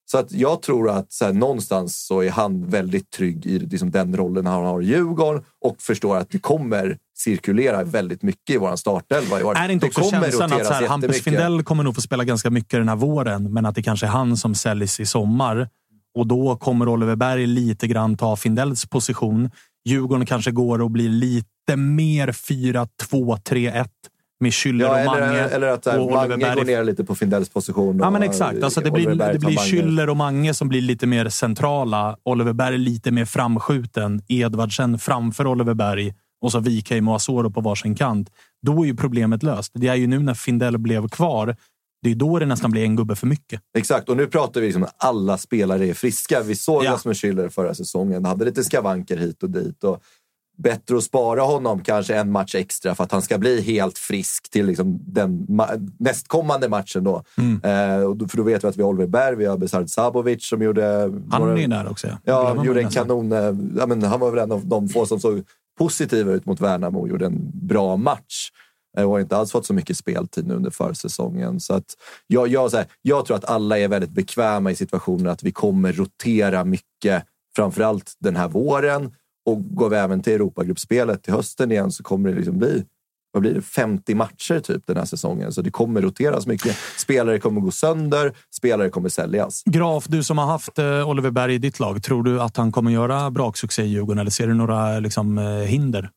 Så att jag tror att så här, någonstans så är han väldigt trygg i liksom, den rollen han har i Djurgården och förstår att det kommer cirkulera väldigt mycket i vår startelva i år. Är det inte också känslan att så här, Hampus. Findell kommer nog få spela ganska mycket den här våren, men att det kanske är han som säljs i sommar. Och då kommer Oliver Berg lite grann ta Findells position. Djurgården kanske går och blir lite mer 4-2-3-1 med Schüller Ja, och Mange. eller att här, och Mange Berg- går ner lite på Findells position. Ja, men exakt. Alltså, det blir, det blir. Schüller och Mange som blir lite mer centrala. Oliver Berg lite mer framskjuten. Edvardsen framför Oliver Berg och så Wikheim och Asoro på varsin kant. Då är ju problemet löst. Det är ju nu när Findell blev kvar. Det är då det nästan blir en gubbe för mycket. Exakt, och nu pratar vi liksom att alla spelare är friska. Vi såg Ja. Rasmus Schüller förra säsongen. Han hade lite skavanker hit och dit. Och bättre att spara honom kanske en match extra för att han ska bli helt frisk till liksom den ma- nästkommande matchen. Då. Mm. Eh, för då vet vi att vi har Oliver Berg, vi har Besard Sabovic som gjorde... Han några- är där också. Ja, man gjorde en kanon... eh, Ja, men han var väl en av de få som såg positiva ut mot Värnamo och gjorde en bra match. Eh, Och har inte alls fått så mycket speltid nu under försäsongen. Så att jag, jag, så här, jag tror att alla är väldigt bekväma i situationen att vi kommer rotera mycket, framförallt den här våren. Och går vi även till Europagruppspelet till hösten igen så kommer det liksom bli vad blir det, 50 matcher typ den här säsongen. Så det kommer roteras mycket. Spelare kommer gå sönder, spelare kommer säljas. Graf, du som har haft eh, Oliver Berg i ditt lag, tror du att han kommer göra braksuccé i Djurgården eller ser du några liksom, eh, hinder?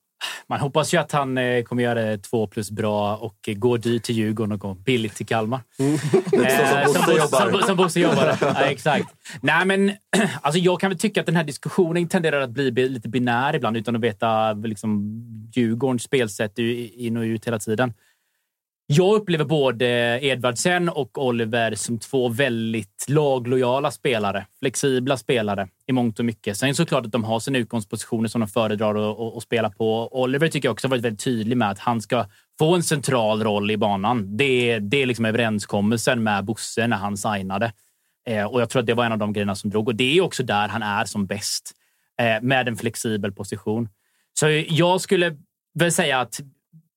Man hoppas ju att han eh, kommer göra det två plus bra och eh, gå dyrt till Djurgården och gå billigt till Kalmar. Eh, Så som Bosse jobbar. Som, som Bosse jobbar. ja, exakt. Nej, men alltså, jag kan väl tycka att den här diskussionen tenderar att bli lite binär ibland utan att veta liksom, Djurgårdens spelsätt in och ut hela tiden. Jag upplever både Edvardsen och Oliver som två väldigt laglojala spelare. Flexibla spelare i mångt och mycket. Sen såklart att de har sina utgångspositioner som de föredrar att, att, att spela på. Oliver tycker jag också har varit väldigt tydlig med att han ska få en central roll i banan. Det, är- det är liksom överenskommelsen med Bosse när han signade. Eh, och jag tror att det var en av de grejerna som drog. Och det är också där han är som bäst. Eh, med en flexibel position. Så jag skulle väl säga att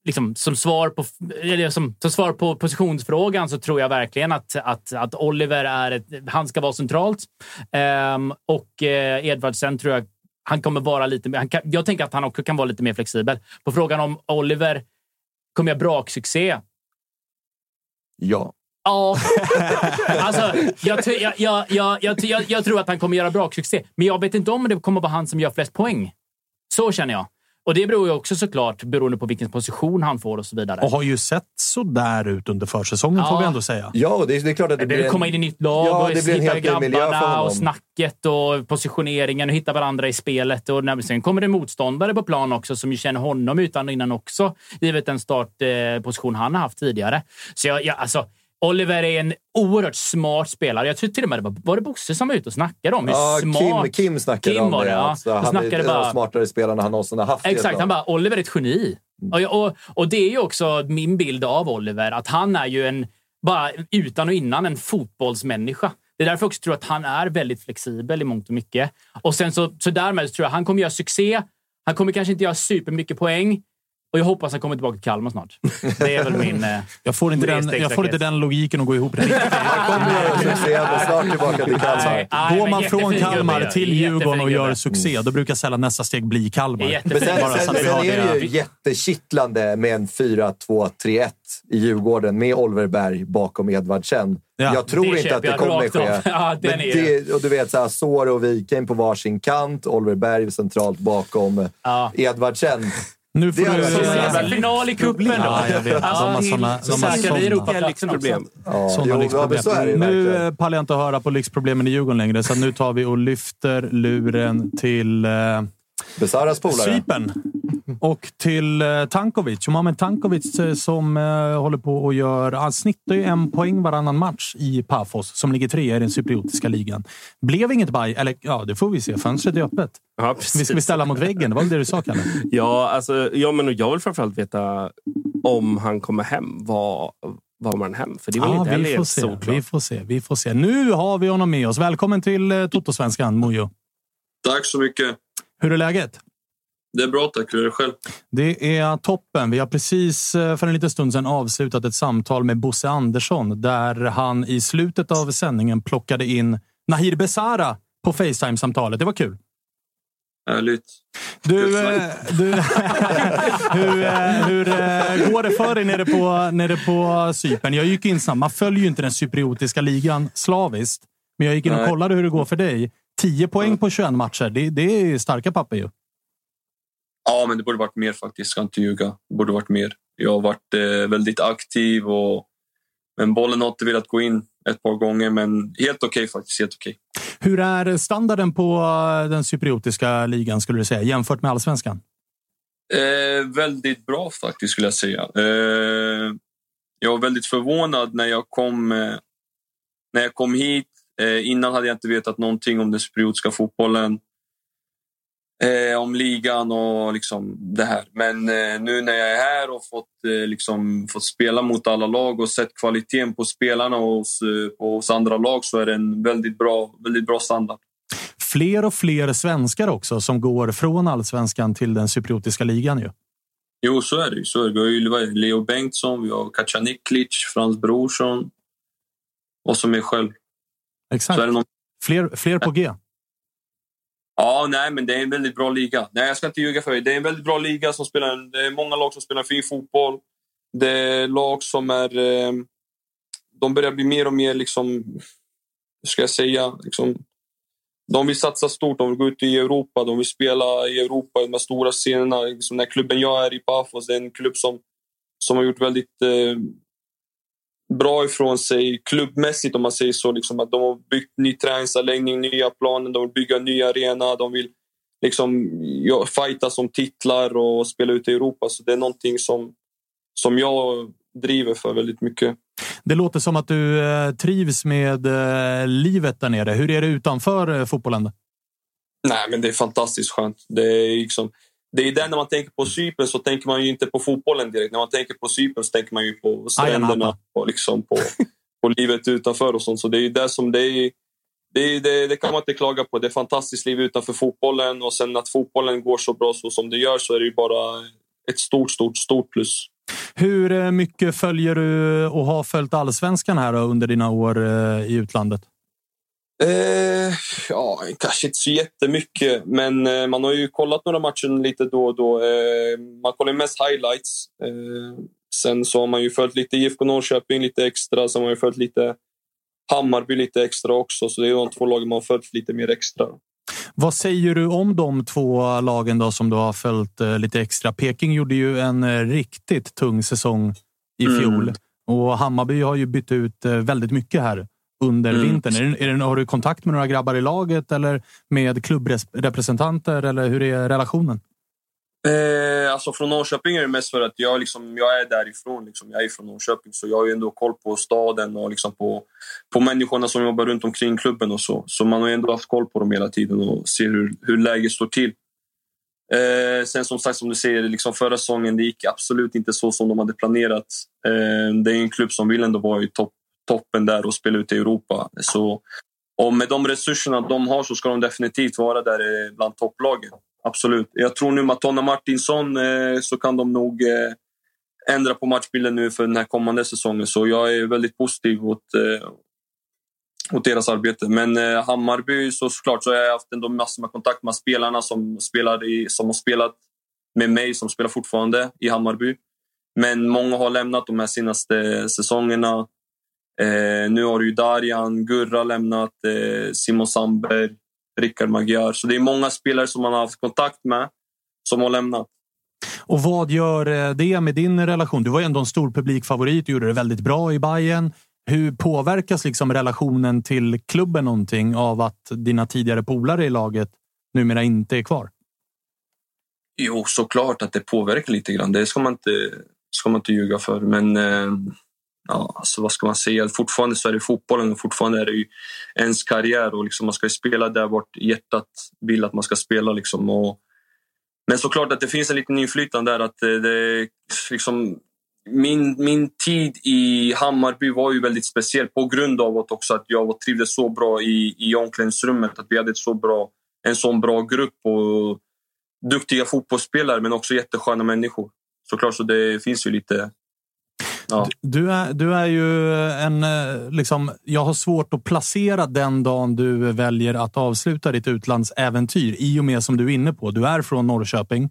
liksom, som, svar på, eller som, som svar på positionsfrågan så tror jag verkligen att, att, att Oliver är ett, han ska vara centralt. Ehm, och eh, Edvardsen tror jag han kommer vara lite mer... Han kan, jag tänker att han också kan vara lite mer flexibel. På frågan om Oliver kommer göra braksuccé. Ja. Ja, alltså, jag, jag, jag, jag, jag, jag, jag tror att han kommer göra braksuccé, men jag vet inte om det kommer vara han som gör flest poäng. Så känner jag. Och det beror ju också såklart beroende på vilken position han får och så vidare. Och har ju sett så där ut under försäsongen, får Ja. vi ändå säga. Ja, och det, är- det är klart att det Det blir en... komma in i nytt lag Ja, och hitta grabbarna och snacket och positioneringen och hitta varandra i spelet. Och när, sen kommer det motståndare på plan också som ju känner honom utan och innan också, givet den startposition han har haft tidigare. Så jag, jag, alltså, Oliver är en oerhört smart spelare. Jag tror till och med det var, var det Bosse som var ute och snackade om hur Ja, smart... Kim, Kim snackade Kim om det. det, ja. Alltså, han är snackade en av bara- de smartare spelarna han någonsin har haft. Exakt, han bara “Oliver är ett geni”. Mm. Och, och, och det är ju också min bild av Oliver, att han är ju en, bara utan och innan, en fotbollsmänniska. Det är därför jag också tror att han är väldigt flexibel i mångt och mycket. Och sen så, så därmed så tror jag att han kommer göra succé. Han kommer kanske inte göra supermycket poäng. Och jag hoppas han kommer tillbaka till Kalmar snart. Det är väl min... eh, Jag får inte, den, jag får inte den logiken att gå ihop riktigt. Han kommer göra succé, snart tillbaka till Kalmar. Nej, Går man från Kalmar till Djurgården och gör succé, då brukar sällan nästa steg bli Kalmar. Jättefin Men sen, Bara så sen, att vi sen har är det ju jättekittlande med en 4-2-3-1 i Djurgården med Oliver Berg bakom Edvardsen. Ja, jag tror det inte att det jag kommer ske. Ja, Men är det, och du vet, så här, Soro och Wikheim på varsin kant, Oliver Berg centralt bakom Ja. Edvardsen. Nu får Det du... hade varit Så Ja. jävla final i cupen då. Ja, jag vet. Såna- såna. Europaplatsen problem. Ja, jo, lyxproblem. är det nu eh, pallar jag inte att höra på lyxproblemen i Djurgården längre, så nu tar vi och lyfter luren till eh, Besaras polare. Cypern. Och till eh, Tankovic. Mohamed Tankovic eh, som eh, håller på och gör... Han snittar ju en poäng varannan match i Pafos som ligger trea i den cypriotiska ligan. Blev inget baj, eller ja, det får vi se. Fönstret är öppet. Ja, Vi ska vi ställa mot väggen. Det var väl det du sa, Kalle? Ja, alltså, ja, men jag vill framförallt veta om han kommer hem. Vad, vad man hem? För det är väl Ja, inte heller vi får, se, solklart. vi får se. Vi får se. Nu har vi honom med oss. Välkommen till Toto-svenskan, Mojo. Tack så mycket. Hur är läget? Det är bra tack. Hur är det själv? Det är toppen. Vi har precis eh, för en liten stund sedan avslutat ett samtal med Bosse Andersson där han i slutet av sändningen plockade in Nahir Besara på Facetime-samtalet. Det var kul. Härligt. Du, eh, du hur, eh, hur eh, går det för dig nere på, nere på Cypern? Jag gick in snabbt. Man följer ju inte den cypriotiska ligan slaviskt. Men jag gick in och Nej. kollade hur det går för dig. 10 poäng på 21 matcher. Det, det är starka papper ju. Ja, men det borde varit mer faktiskt. Ska inte ljuga. Det borde varit mer. Jag har varit eh, väldigt aktiv och men bollen har inte velat gå in ett par gånger. Men helt okej faktiskt. Helt okej. Hur är standarden på eh, den cypriotiska ligan skulle du säga jämfört med allsvenskan? Eh, väldigt bra faktiskt skulle jag säga. Eh, jag var väldigt förvånad när jag kom, eh, när jag kom hit. Eh, innan hade jag inte vetat någonting om den cypriotiska fotbollen. eh, om ligan och liksom det här. Men eh, nu när jag är här och fått, eh, liksom, fått spela mot alla lag och sett kvaliteten på spelarna och hos, eh, hos andra lag så är det en väldigt bra, väldigt bra standard. Fler och fler svenskar också som går från allsvenskan till den cypriotiska ligan. Ju. Jo, så är det. Så är det. Vi har Leo Bengtsson, vi har Katja Niklic, Frans Brorsson och så mig själv. Exakt. Någon... Fler, fler på G. Ja, nej, men det är en väldigt bra liga. Nej, jag ska inte ljuga för dig. Det är en väldigt bra liga. som spelar, Det är många lag som spelar fin fotboll. Det är lag som är... Eh, de börjar bli mer och mer, liksom, hur ska jag säga, liksom, de vill satsa stort, de vill gå ut i Europa, de vill spela i Europa, de stora scenerna. Liksom när klubben jag är i, Pafos, det är en klubb som, som har gjort väldigt eh, bra ifrån sig klubbmässigt om man säger så. Liksom att de har byggt ny träningsanläggning, nya planer, de vill bygga en ny arena, de vill liksom ja, fightas om titlar och spela ut i Europa. Så det är någonting som, som jag driver för väldigt mycket. Det låter som att du eh, trivs med eh, livet där nere. Hur är det utanför eh, fotbollen? Nej, men det är fantastiskt skönt. Det är liksom, det är där när man tänker på Cypern så tänker man ju inte på fotbollen direkt. När man tänker på Cypern så tänker man ju på stränderna och liksom på, på livet utanför och sånt. Så det är det som det är. Det, det, det, kan man inte klaga på. Det är fantastiskt liv utanför fotbollen och sen att fotbollen går så bra så som det gör så är det ju bara ett stort, stort, stort plus. Hur eh, mycket följer du och har följt allsvenskan här under dina år eh, i utlandet? Eh, ja, kanske inte så jättemycket, men eh, man har ju kollat några matcher lite då och då. Eh, man kollar mest highlights. Eh, sen så har man ju följt lite IFK Norrköping lite extra, sen har man ju följt lite Hammarby lite extra också, så det är de två lagen man har följt lite mer extra. Vad säger du om de två lagen då som du har följt eh, lite extra? Peking gjorde ju en eh, riktigt tung säsong i fjol mm. och Hammarby har ju bytt ut väldigt mycket här under mm. vintern? Är det, är det, har du kontakt med några grabbar i laget eller med klubbrepresentanter? Eller hur är relationen? Eh, alltså från Norrköping är det mest för att jag, liksom, jag är därifrån. Liksom. Jag är från Norrköping, så jag har ju ändå koll på staden och liksom på, på människorna som jobbar runt omkring klubben. och Så Så man har ändå haft koll på dem hela tiden och ser hur, hur läget står till. Eh, sen som sagt, som du säger, liksom förra säsongen det gick absolut inte så som de hade planerat. Eh, det är en klubb som vill ändå vara i topp toppen där och spela ut i Europa. Så, och med de resurserna de har så ska de definitivt vara där eh, bland topplagen. Absolut. Jag tror nu med Tonna Martinsson eh, så kan de nog eh, ändra på matchbilden nu för den här kommande säsongen. Så jag är väldigt positiv åt, åt deras arbete. Men Hammarby, så såklart, så har jag haft ändå massor med kontakt med spelarna som, spelar i, som har spelat med mig, som spelar fortfarande i Hammarby. Men många har lämnat de här senaste säsongerna. Eh, nu har du ju Darjan, Gurra lämnat, eh, Simon Sandberg, Rickard Magyar. Så det är många spelare som man har haft kontakt med som har lämnat. Och vad gör eh, det med din relation? Du var ju ändå en stor publikfavorit och gjorde det väldigt bra i Bayern. Hur påverkas liksom relationen till klubben någonting av att dina tidigare polare i laget numera inte är kvar? Jo, såklart att det påverkar lite grann. Det ska man inte, ska man inte ljuga för. Men eh, ja, alltså vad ska man säga? Fortfarande så är det fotbollen och fortfarande är det ju ens karriär och liksom man ska spela där vart hjärtat vill att man ska spela. Liksom. Och, men såklart att det finns en liten inflytande där. att eh, det, liksom, min, min tid i Hammarby var ju väldigt speciell på grund av att, också att jag trivdes så bra i, i omklädningsrummet. Att vi hade ett så bra, en sån bra grupp och duktiga fotbollsspelare men också jättesköna människor. Såklart, så det finns ju lite Ja. Du, är, du är ju en... Eh, liksom, jag har svårt att placera den dagen du väljer att avsluta ditt utlandsäventyr i och med som du är inne på. Du är från Norrköping,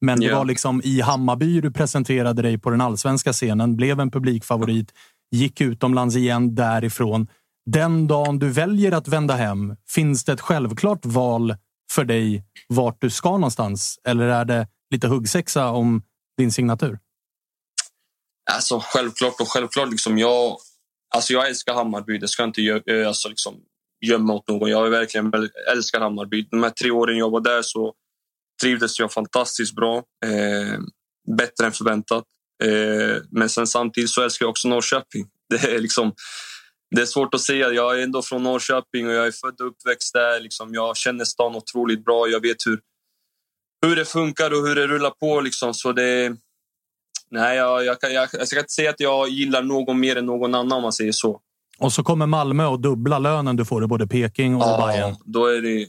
men det var liksom i Hammarby du presenterade dig på den allsvenska scenen, blev en publikfavorit, gick utomlands igen därifrån. Den dagen du väljer att vända hem, finns det ett självklart val för dig vart du ska någonstans? Eller är det lite huggsexa om din signatur? Alltså självklart och självklart. Liksom, jag, alltså, jag älskar Hammarby. Det ska jag inte alltså, liksom, gömma åt någon. Jag verkligen älskar Hammarby. De här tre åren jag var där så trivdes jag fantastiskt bra. Eh, bättre än förväntat. Eh, men sen samtidigt så älskar jag också Norrköping. Det är, liksom, det är svårt att säga. Jag är ändå från Norrköping och jag är född och uppväxt där. Liksom, jag känner stan otroligt bra. Jag vet hur hur det funkar och hur det rullar på. Liksom. Så det, nej, jag, jag, kan, jag, jag ska inte säga att jag gillar någon mer än någon annan om man säger så. Och så kommer Malmö och dubbla lönen du får i både Peking och Ja, Bayern. då är det...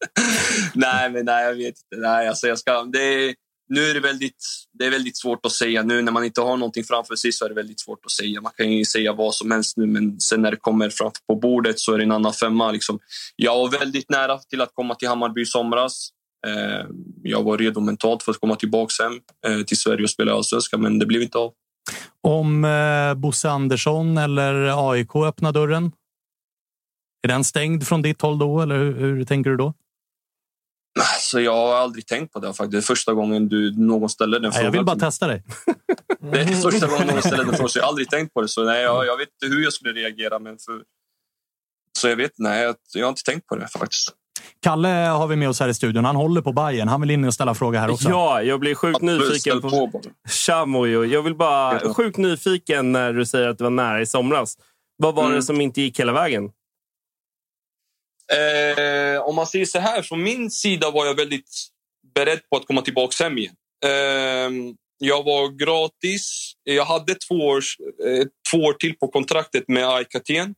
nej, men nej, jag vet inte. Nej, alltså jag ska... det är, nu är det väldigt, det är väldigt svårt att säga. Nu när man inte har någonting framför sig så är det väldigt svårt att säga. Man kan ju säga vad som helst nu, men sen när det kommer fram på bordet så är det en annan femma. Liksom. Jag var väldigt nära till att komma till Hammarby i somras. Eh, jag var redo mentalt för att komma tillbaka hem eh, till Sverige och spela Allsvenskan, men det blev inte av. Om eh, Bosse Andersson eller AIK öppnar dörren? Är den stängd från ditt håll då, eller hur, hur tänker du då? Alltså, jag har aldrig tänkt på det faktiskt. Det är första gången du, någon ställer den Nej, jag vill bara testa dig. Det är första gången någon ställer den frågan, så jag har aldrig tänkt på det. Så nej, jag, jag vet inte hur jag skulle reagera. Men för, så jag vet nej, jag, jag har inte tänkt på det faktiskt. Kalle har vi med oss här i studion. Han håller på Bayern. Han vill in och ställa fråga här också. Ja, jag blir sjukt nyfiken på... Tja Mojo. Jag vill bara... Sjukt nyfiken när du säger att det var nära i somras. Vad var det Mm. som inte gick hela vägen? Eh, om man säger så här, från min sida var jag väldigt beredd på att komma tillbaka hem igen. Eh, jag var gratis. Jag hade två, års, eh, två år till på kontraktet med AIK Aten.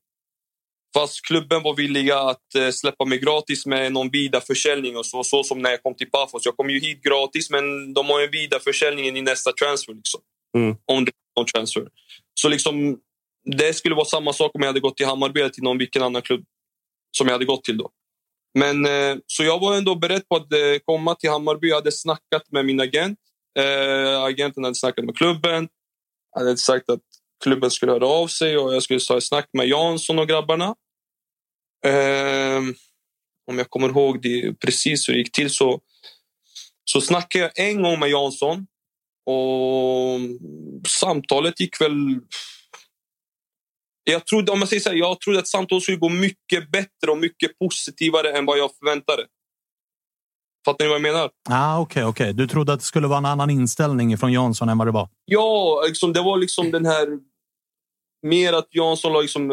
Fast klubben var villiga att eh, släppa mig gratis med någon vidareförsäljning och så, så som när jag kom till Pafos. Jag kom ju hit gratis, men de har en vidareförsäljning i nästa transfer. Liksom. Mm. Om det är någon transfer. Så liksom, det skulle vara samma sak om jag hade gått till Hammarby eller till någon vilken annan klubb som jag hade gått till då. Men, eh, så jag var ändå beredd på att eh, komma till Hammarby. Jag hade snackat med min agent. Eh, agenten hade snackat med klubben. Han hade sagt att klubben skulle höra av sig och jag skulle ta ett snack med Jansson och grabbarna. Eh, om jag kommer ihåg det precis hur det gick till så, så snackade jag en gång med Jansson. Och samtalet gick väl jag trodde, om man säger så här, jag trodde att samtalet skulle gå mycket bättre och mycket positivare än vad jag förväntade. Fattar ni vad jag menar? Ah, Okej, okej. Du trodde att det skulle vara en annan inställning från Jansson än vad det var? Ja, liksom, det var liksom den här... Mer att Jansson la liksom...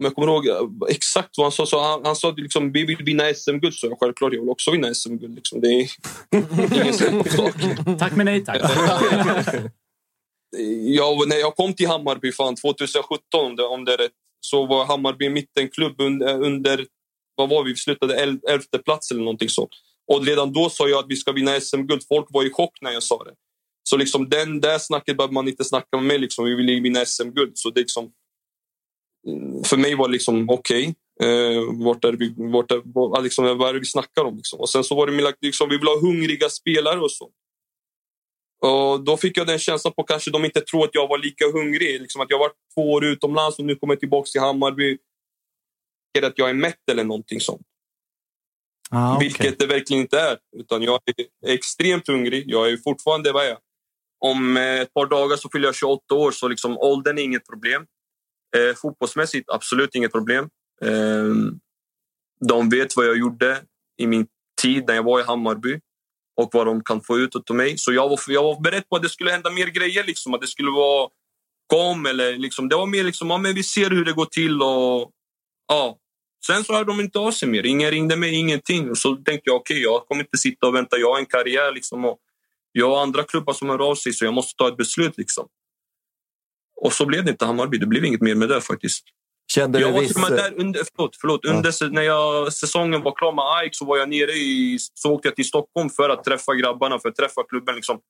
Om jag kommer ihåg eh, exakt vad han sa. Så han, han sa att liksom, vi vill vinna SM-guld. Så jag självklart, jag vill också vinna SM-guld. Liksom. Det är ingen sak. Tack men nej tack. jag, när jag kom till Hammarby fan, 2017, om det, om det är rätt, så var Hammarby en mittenklubb under, under vad var vi? Vi slutade el, elfte plats eller någonting sånt. Och redan då sa jag att vi ska vinna SM-guld. Folk var i chock när jag sa det. Så liksom den där snacket behöver man inte snacka med mig. Liksom. Vi vill ju vinna SM-guld. Så det liksom, mm, för mig var det liksom okej. Eh, vart är vi, vart är, vad, liksom, vad är det vi snackar om? Liksom. Och sen så var det liksom, vi vill ha hungriga spelare och så. Och då fick jag den känslan på kanske de inte tror att jag var lika hungrig. Liksom att jag var två år utomlands och nu kommer jag tillbaka till Hammarby. Att jag är mätt eller någonting sånt. Ah, okej. Vilket det verkligen inte är. Utan jag är extremt hungrig. Jag är fortfarande vad jag. Om eh, ett par dagar så fyller jag 28 år, så liksom, åldern är inget problem. Eh, fotbollsmässigt, absolut inget problem. Eh, de vet vad jag gjorde i min tid när jag var i Hammarby och vad de kan få ut av mig. Så jag var, jag var beredd på att det skulle hända mer grejer. Liksom, att det skulle vara kom eller liksom, det var mer liksom, ja, men vi ser hur det går till och ja. Sen så hörde de inte av sig mer. Ingen ringde mig, ingenting. Och så tänkte jag, okej, jag kommer inte sitta och vänta. Jag har en karriär liksom, och jag har andra klubbar som hör av sig så jag måste ta ett beslut. Liksom. Och så blev det inte Hammarby. Det blev inget mer med det faktiskt. Kände jag du var viss... där under, förlåt, förlåt, Ja. under, när jag, säsongen var klar med AIK så var jag nere i, så åkte jag till Stockholm för att träffa grabbarna, för att träffa klubben. Liksom,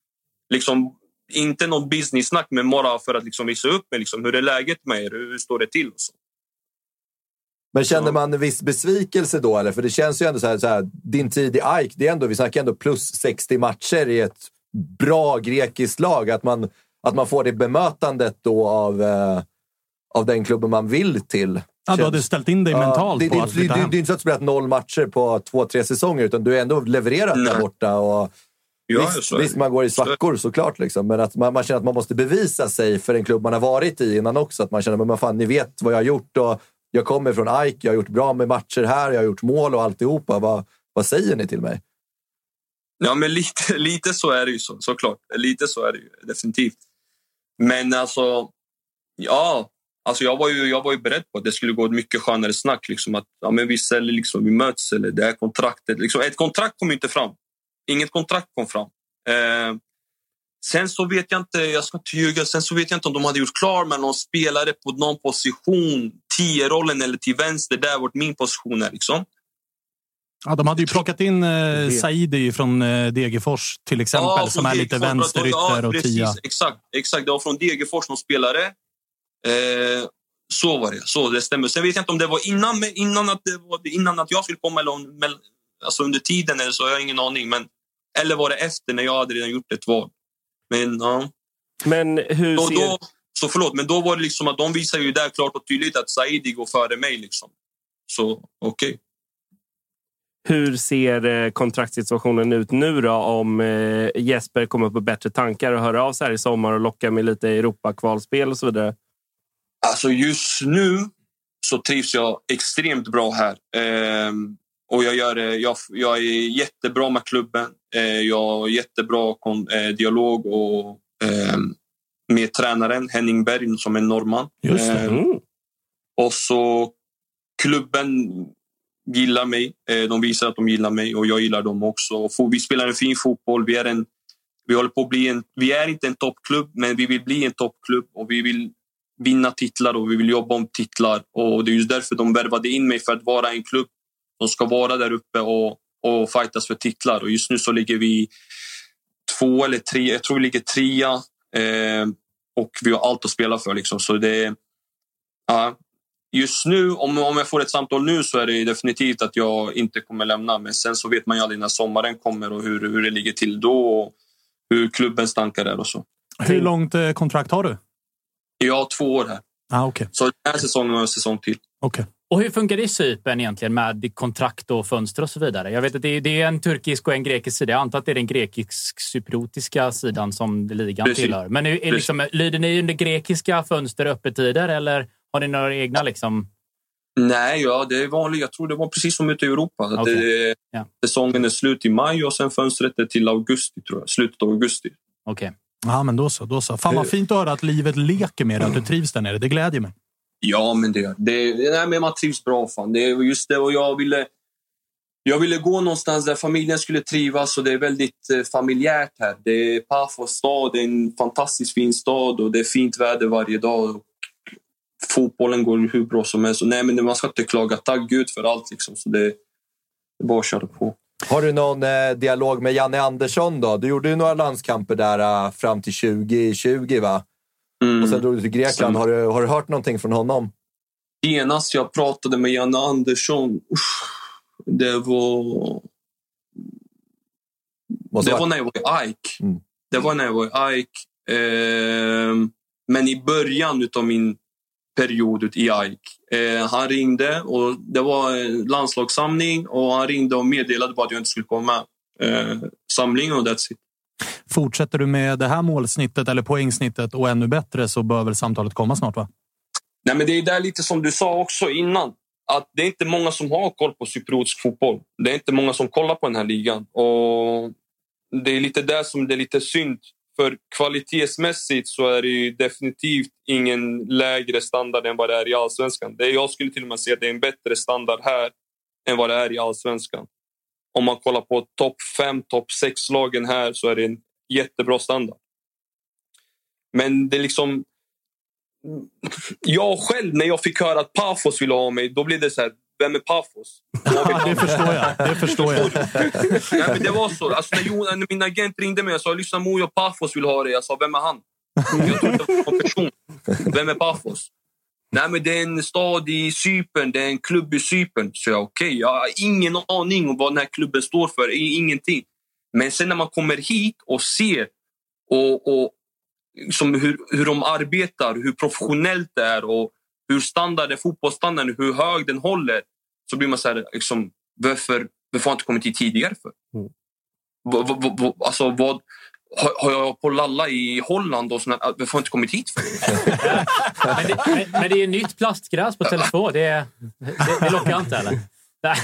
liksom, inte någon business-snack, men bara för att liksom visa upp mig. Liksom, hur är läget med er? Hur står det till? Och så. Men kände man en viss besvikelse då? Eller? För det känns ju ändå så här, så här din tid i AIK, det är ändå, vi snackar ändå plus 60 matcher i ett bra grekiskt lag. Att man, att man får det bemötandet då av, eh, av den klubben man vill till. Ja, du hade ställt in dig mentalt det, på det, att flytta det, hem. det är inte så att du spelat noll matcher på två, tre säsonger, utan du har ändå levererat där Nej. borta. Och, Ja, visst, visst, man går i svackor såklart, liksom, men att man, man känner att man måste bevisa sig för en klubb man har varit i innan också. Att man känner, fan, ni vet vad jag har gjort och jag kommer från AIK, jag har gjort bra med matcher här, jag har gjort mål och alltihopa. Vad, vad säger ni till mig? Ja, men lite, lite så är det ju så, såklart. Lite så är det ju definitivt. Men alltså, ja. Alltså jag, var ju, jag var ju beredd på att det skulle gå ett mycket skönare snack. Liksom, att ja, men vi säljer, liksom, vi möts eller det här kontraktet. Liksom, ett kontrakt kom inte fram Inget kontrakt kom fram. Eh, sen så vet jag inte, jag ska inte ljuga, sen så vet jag inte om de hade gjort klar med någon spelare på någon position, 10-rollen eller till vänster, där vart min position är. Liksom. Ja, de hade ju plockat in eh, Saidi från eh, Degerfors till exempel, Ja, som är lite vänsterytter och precis. tia. Exakt, exakt. Det var från Degerfors någon spelare. Eh, så var det. Så det stämmer. Sen vet jag inte om det var innan, innan, att, det var, innan att jag skulle komma eller om, alltså under tiden eller så. Jag har ingen aning. Men, eller var det efter när jag hade redan gjort ett val. Men ja. Men hur då, ser... då, så förlåt, men då var det liksom att de visar ju där klart och tydligt att Saidi går före mig. Liksom. Så okej. Hur ser eh, kontraktssituationen ut nu då om eh, Jesper kommer på bättre tankar och hör av sig här i sommar och lockar med lite Europakvalspel och så vidare? Alltså just nu så trivs jag extremt bra här. Ehm, och jag, gör, det- jag, jag är jättebra med klubben. Eh, jag har jättebra kon, eh, dialog och, med tränaren Henning Berg som är norrman. Ehm, Mm. och så klubben gillar mig. Eh, De visar att de gillar mig och jag gillar dem också. Vi spelar en fin fotboll. Vi är, en, vi håller på att bli en, vi är inte en toppklubb, men vi vill bli en toppklubb och vi vill vinna titlar och vi vill jobba om titlar. Och Det är just därför de värvade in mig, för att vara en klubb som ska vara där uppe och, och fightas för titlar. Och just nu så ligger vi två eller tre, jag tror vi ligger trea. Eh, och vi har allt att spela för. Liksom. Så det, ja, just nu, om, om jag får ett samtal nu så är det definitivt att jag inte kommer lämna. Men sen så vet man ju aldrig när sommaren kommer och hur, hur det ligger till då och hur klubbens tankar är och så. Hur långt eh, kontrakt har du? Jag har två år här. Ah, okay. Så den här säsongen och en säsong till. Okay. Och hur funkar det i Cypern egentligen med kontrakt och fönster och så vidare? Jag vet att det är, en turkisk och en grekisk sida. Jag antar att det är den grekisk-cypriotiska sidan som ligan Precis. tillhör. Men är, är liksom, lyder ni under grekiska fönster och öppettider eller har ni några egna liksom? Nej, ja, det är vanligt. Jag tror det var precis som ute i Europa. Okej. det, Ja. Säsongen är slut i maj och sen fönstret är till augusti, tror jag. Slutet av augusti. Okej. Ja, men då så. Då så. Fan vad fint att höra att livet leker med dig, att du trivs där nere. Det glädjer mig. Ja, men det, det nej, men man trivs bra. Fan. Det är just det. Och jag ville, jag ville gå någonstans där familjen skulle trivas och det är väldigt eh, familjärt här. Det är Pafos stad, det är en fantastiskt fin stad och det är fint väder varje dag. Och fotbollen går hur bra som helst. Och nej, men man ska inte klaga. Tack Gud för allt. Liksom. Så det, det är bara att köra på. Har du någon eh, dialog med Janne Andersson då? Du gjorde ju några landskamper där eh, fram till 2020 va? Mm. Och sen drog du till Grekland. Har du, har du hört någonting från honom? Senast jag pratade med Janne Andersson, usch, det var... Måste det var när jag var i AIK. Mm. Det var när jag var i AIK. Ehm, men i början av min period i AIK. Eh, han ringde och det var en landslagssamling och han ringde och meddelade bara att jag inte skulle komma. Eh, samlingen och that's it. Fortsätter du med det här målsnittet eller poängsnittet och ännu bättre så bör väl samtalet komma snart va? Nej, men det är där lite som du sa också innan. Att det är inte många som har koll på cypriotisk fotboll. Det är inte många som kollar på den här ligan. Och det är lite där som det är lite synd. För kvalitetsmässigt så är det ju definitivt ingen lägre standard än vad det är i allsvenskan. Det är, jag skulle till och med säga att det är en bättre standard här än vad det är i allsvenskan. Om man kollar på topp 5, topp 6-lagen här så är det en jättebra standard. Men det är liksom jag själv, när jag fick höra att Pafos ville ha mig, då blev det så här, vem är Pafos? Det förstår jag. Det förstår jag. Nej, men det var så. Alltså, när, Jon, när min agent ringde mig och sa lyssna Mojo, Pafos vill ha dig. Jag sa, vem är han? Jag trodde det var en person. Vem är Pafos? Nej, men det är en stad i Cypern, det är en klubb i Cypern. Så jag, okej, jag har ingen aning om vad den här klubben står för. Ingenting. Men sen när man kommer hit och ser och, och som hur, hur de arbetar, hur professionellt det är och hur standarden, fotbollsstandarden, hur hög den håller. Så blir man så här, liksom, varför, varför har jag inte kommit hit tidigare för? Vad, vad, vad- alltså, vad, har, har jag på lalla i Holland och såna, varför har jag inte kommit hit för? Men det, men, men det är ju nytt plastgräs på Tele2. Det, det, det lockar inte eller? Nej.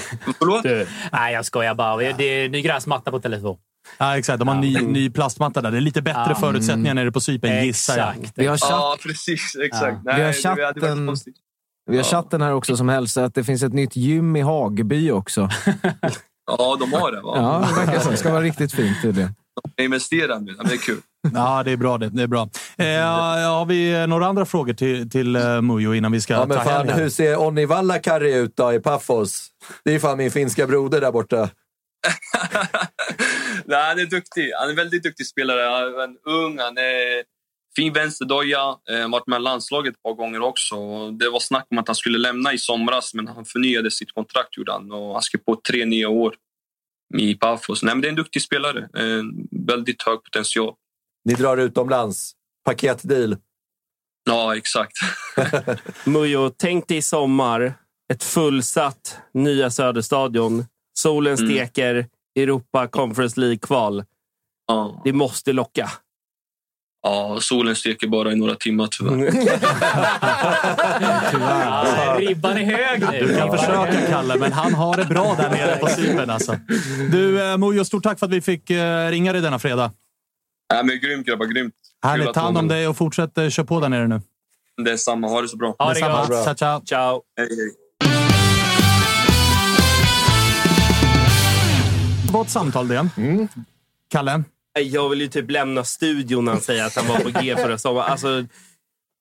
Du, nej, jag skojar bara. Det är ny gräsmatta på Tele2. Ja, exakt. De har ny, ny plastmatta där. Det är lite bättre Ja. förutsättningar nere på Cypern, gissar jag. Exakt. Vi har, chatt, Ja, precis. Exakt. Vi har Nej, det hade varit chatten- vi har chatten här också som hälsar att det finns ett nytt gym i Hagby också. Ja, de har det. Va? Ja, det verkar så. Det ska vara riktigt fint tydligen. Jag investerar nu. Det är kul. Ja, det är bra det. det är bra. Eh, har vi några andra frågor till, till uh, Mujo innan vi ska Ja, men ta fan, hur ser Onni Vallakari ut då i Paphos? Det är fan min finska broder där borta. Nej, han är duktig. Han är väldigt duktig spelare. Han är ung, han är fin vänsterdoja. Eh, varit med landslaget ett par gånger också. Det var snack om att han skulle lämna i somras, men han förnyade sitt kontrakt gjorde han. Och han skrev på tre nya år i Pafos. Nej, men det är en duktig spelare. Eh, väldigt hög potential. Ni drar utomlands. Paketdeal. Ja, exakt. Mujo, tänk dig i sommar. Ett fullsatt Nya Söderstadion. Solen Mm. steker. Europa Conference League-kval. Ja. Det måste locka. Ja, solen steker bara i några timmar tyvärr. Ja, ribban är hög nu. Du kan försöka, Kalle, men han har det bra där nere på Cypern. Alltså. Du, eh, Mujo, stort tack för att vi fick eh, ringa dig denna fredag. Nej, men grymt grabbar, grymt. Härligt. Ta hand om dig och fortsätt eh, köra på där nere nu. med. Det är samma. Ha det så bra. Ha det Detsamma. gott. Ciao, ciao. Ciao. Hej, hej. Det var ett samtal det. Kalle? Jag vill ju typ lämna studion när han säger att han var på G förra sommaren. Alltså,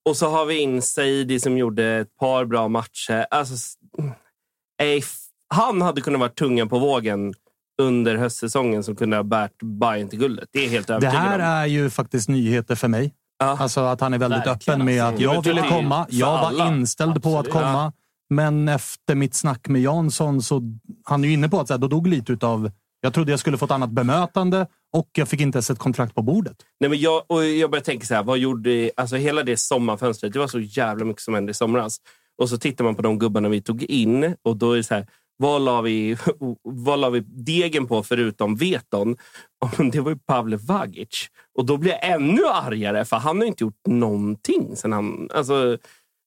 och så har vi in Saidi som gjorde ett par bra matcher. Alltså, ej, han hade kunnat vara tungan på vågen under höstsäsongen som kunde ha bärt Bayern till guldet. Det är helt Det övertygad här om. är ju faktiskt nyheter för mig. Ja. Alltså att han är väldigt Verkligen, öppen med alltså. att Jo, men jag det ville komma. Jag var alla. inställd på att Absolut. komma. Men efter mitt snack med Jansson så han är ju inne på att så här, då dog lite utav... Jag trodde jag skulle få ett annat bemötande och jag fick inte ens ett kontrakt på bordet. Nej, men jag, och jag börjar tänka så här, vad gjorde... Alltså hela det sommarfönstret, det var så jävla mycket som hände i somras. Och så tittar man på de gubbarna vi tog in och då är det så här, vad la vi, vad la vi degen på förutom Veton? Det var ju Pavle Vagic. Och då blir jag ännu argare, för han har inte gjort någonting sen han... Alltså,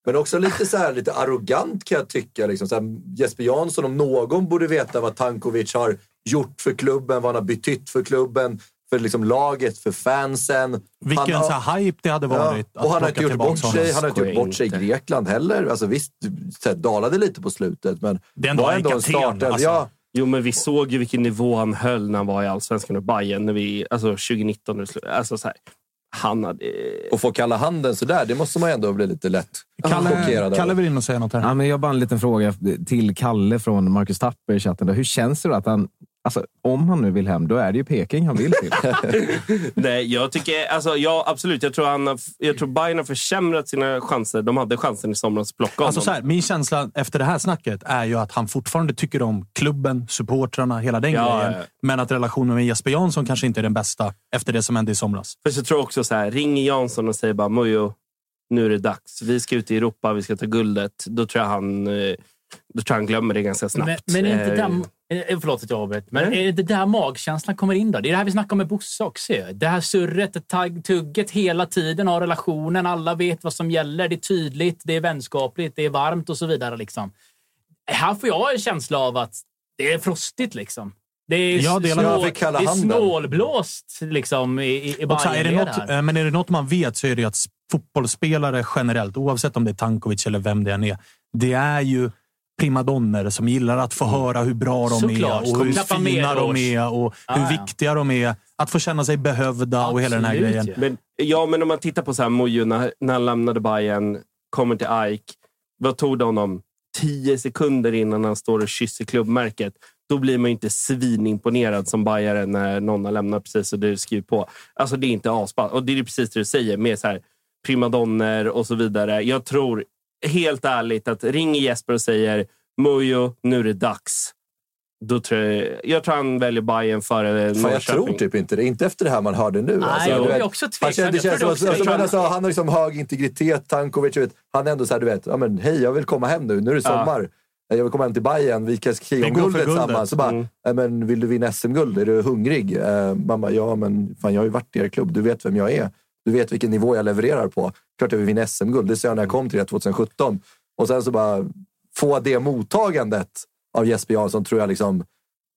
men också lite, så här, lite arrogant kan jag tycka. Liksom. Så här, Jesper Jansson om någon borde veta vad Tankovic har gjort för klubben, vad han har betytt för klubben, för liksom laget, för fansen. Vilken han, så här hype det hade varit. Ja, och han har inte gjort bort sig, han har inte gjort bort sig i Grekland heller. Alltså, visst, så här, dalade lite på slutet, men Det är ändå var en ändå en startelva. alltså. Ja, jo, men vi såg ju vilken nivå han höll när han var i Allsvenskan och Bayern när vi, alltså 2019. när det slut- Alltså så här, han hade... och få kalla handen sådär, det måste man ändå bli lite lätt Kalle, chockerad Kalle vill in och säga något här. Ja, men jag har bara en liten fråga till Kalle från Marcus Tapper i chatten. Hur känns det då att han... Alltså, om han nu vill hem, då är det ju Peking han vill till. Nej, jag tycker... Alltså, ja, absolut. Jag tror, han har, jag tror Bayern har försämrat sina chanser. De hade chansen i somras att plocka honom. Alltså så här, min känsla efter det här snacket är ju att han fortfarande tycker om klubben, supportrarna, hela den Ja, grejen. ja. Men att relationen med Jesper Jansson kanske inte är den bästa efter det som hände i somras. För så tror jag också så här, ringer Jansson och säger bara Mujo, nu är det dags. Vi ska ut i Europa, vi ska ta guldet. Då tror jag han, eh, då tror jag han glömmer det ganska snabbt. Men, men är inte Eh, där, eh, förlåt att jag avbröt, men är det inte där magkänslan kommer in då? Det är det här vi snackar om med Bosse också. Det här surret, det tagg, tugget hela tiden, har relationen, alla vet vad som gäller, det är tydligt, det är vänskapligt, det är varmt och så vidare. Liksom. Här får jag en känsla av att det är frostigt. Liksom. Det är, Jag delar- snål, det är snålblåst liksom, i, i, här, är det något, eh, men är det något man vet så är det att fotbollsspelare generellt, oavsett om det är Tankovic eller vem det än är, det är ju primadonner som gillar att få höra hur bra de Såklart. är och hur Klappa fina de är och hur Ah, ja. viktiga de är. Att få känna sig behövda och hela den här Absolut, grejen. ja. Men, ja, men om man tittar på så här, Mujo när, när han lämnade Bayern, kommer till AIK. Vad tog det honom? Tio sekunder innan han står och kysser klubbmärket. Då blir man ju inte svinimponerad som bajare när någon har lämnat precis och du skriver på. Alltså det är inte asball. Och det är precis det du säger med så här primadonner och så vidare. Jag tror helt ärligt att ringer Jesper och säger Mujo, nu är det dags. Då tror jag, jag tror han väljer Bayern före Fan, jag Norrköping. tror typ inte det. Inte efter det här man hörde nu. Nej, alltså, jag är också Han, tveksam. Jag känns också. tror alltså, han- han har liksom hög integritet, Tankovic. du Vet. Han är ändå så här, du vet, ja, men, hej jag vill komma hem nu. Nu är det Ja. sommar. Jag vill komma hem till Bayern. Vi kan kriga om guldet tillsammans. Så bara, Mm. "Ja, men, vill du vinna SM-guld? Är du hungrig? Man bara, ja men fan, jag har ju varit i er klubb. Du vet vem jag är. Du vet vilken nivå jag levererar på. Klart jag vill vinna SM-guld. Det sa jag när jag kom till det 2017. Och sen så bara få det mottagandet av Jesper Jansson tror jag liksom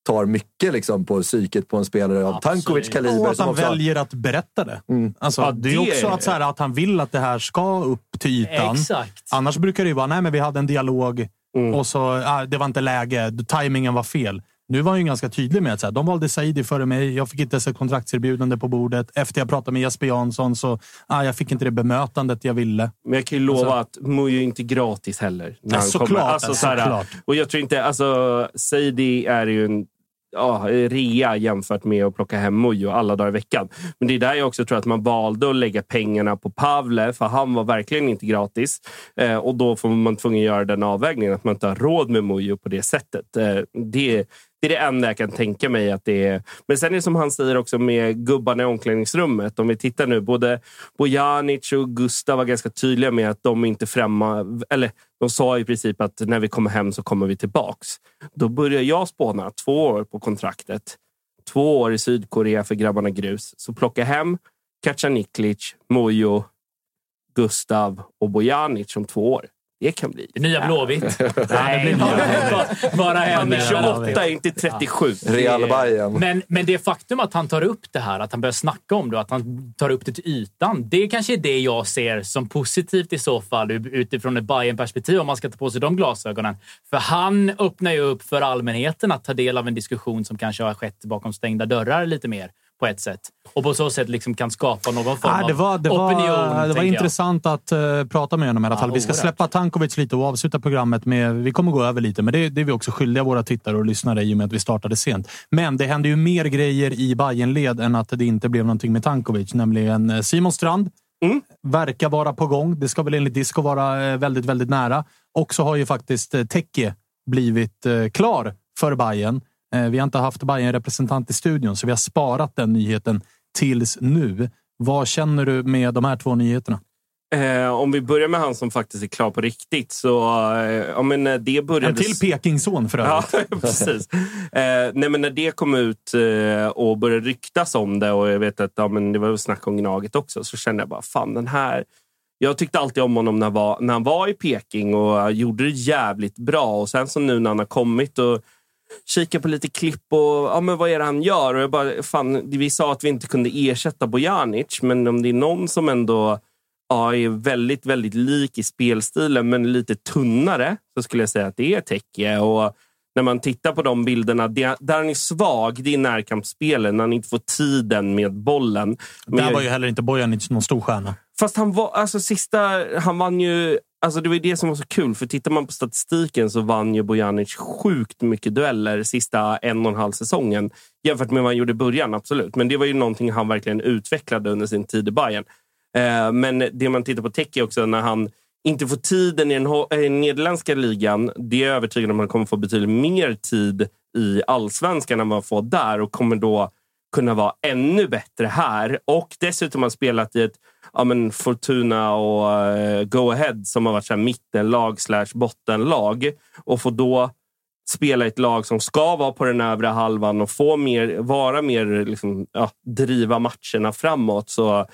tar mycket liksom på psyket på en spelare av. Tankovic kaliber. Och att som han också väljer att berätta det. Mm. Alltså, Ja, det är också att, så här, att han vill att det här ska upp till ytan. Exakt. Annars brukar det ju vara, nej men vi hade en dialog Mm. och så, ah, det var inte läge, tajmingen var fel. Nu var han ju ganska tydlig med att så här, de valde Saidi före mig. Jag fick inte ens ett kontraktserbjudande på bordet. Efter jag pratade med Jesper Jansson så ah, jag fick inte det bemötandet jag ville. Men jag kan ju lova att Mujo är inte gratis heller. När Nej, såklart. Alltså, så här, såklart. Och jag tror inte... Alltså, Saidi är ju en ja, rea jämfört med att plocka hem Mujo alla dagar i veckan. Men det är där jag också tror att man valde att lägga pengarna på Pavle, för han var verkligen inte gratis. Eh, och då får man tvungen att göra den avvägningen att man inte har råd med Mujo på det sättet. Eh, det, det är det enda jag kan tänka mig att det är. Men sen är det som han säger också med gubbarna i omklädningsrummet. Om vi tittar nu, både Bojanic och Gustav var ganska tydliga med att de inte främma, eller de sa i princip att när vi kommer hem så kommer vi tillbaks. Då börjar jag spåna två år på kontraktet. Två år i Sydkorea för grabbarna grus. Så plocka hem Kacaniklic, Mojo, Gustav och Bojanic om två år. Det kan bli. Det nya Blåvitt. Nej, bara, bara är 28, inte 37. Real Bayern. Men, men det faktum att han tar upp det här, att han börjar snacka om det, att han tar upp det till ytan. Det kanske är det jag ser som positivt i så fall utifrån ett bayern perspektiv om man ska ta på sig de glasögonen. För han öppnar ju upp för allmänheten att ta del av en diskussion som kanske har skett bakom stängda dörrar lite mer på ett sätt. Och på så sätt liksom kan skapa någon form Ah, det var, det av var, opinion. det var tänker jag. intressant att uh, prata med honom i alla Ja, fall. Vi ska oerhört. släppa Tankovic lite och avsluta programmet med... Vi kommer gå över lite, men det, det är vi också skyldiga våra tittare och lyssnare i och med att vi startade sent. Men det hände ju mer grejer i Bayernled än att det inte blev någonting med Tankovic, nämligen eh, Simon Strand. Verkar vara på gång. Det ska väl enligt Disco vara eh, väldigt, väldigt nära. Och så har ju faktiskt Teke blivit klar för Bayern. Eh, Vi har inte haft bayern representant i studion, så vi har sparat den nyheten tills nu. Vad känner du med de här två nyheterna? Eh, om vi börjar med han som faktiskt är klar på riktigt så... Eh, ja, men när det började... En till Pekingson för övrigt. Ja, precis. Eh, nej, men när det kom ut eh, och började ryktas om det och jag vet att ja, men det var snack om Gnaget också så kände jag bara fan den här... Jag tyckte alltid om honom när, han var, när han var i Peking och gjorde det jävligt bra. Och sen så nu när han har kommit och kika på lite klipp och ja, men vad är det han gör? Och jag bara, fan, vi sa att vi inte kunde ersätta Bojanic, men om det är någon som ändå ja, är väldigt, väldigt lik i spelstilen, men lite tunnare, så skulle jag säga att det är Teke. Och när man tittar på de bilderna, det, där han är svag, det är närkampsspelet, när han inte får tiden med bollen. Men Där var ju heller inte Bojanic någon stor stjärna. Fast han var, alltså sista, han vann ju, alltså det var ju det som var så kul. För tittar man på statistiken så vann ju Bojanic sjukt mycket dueller sista en och en halv säsongen. Jämfört med vad han gjorde i början, absolut. Men det var ju någonting han verkligen utvecklade under sin tid i Bayern. Eh, men det man tittar på Teki också, när han inte får tiden i den, nederländska ligan. Det är jag övertygad om att han kommer få betydligt mer tid i allsvenskan än vad han får där och kommer då kunna vara ännu bättre här. Och dessutom har han spelat i ett ja, men Fortuna och uh, Go Ahead som har varit så här mittenlag slash bottenlag och får då spela i ett lag som ska vara på den övre halvan och få mer, vara mer, liksom, ja, driva matcherna framåt. Så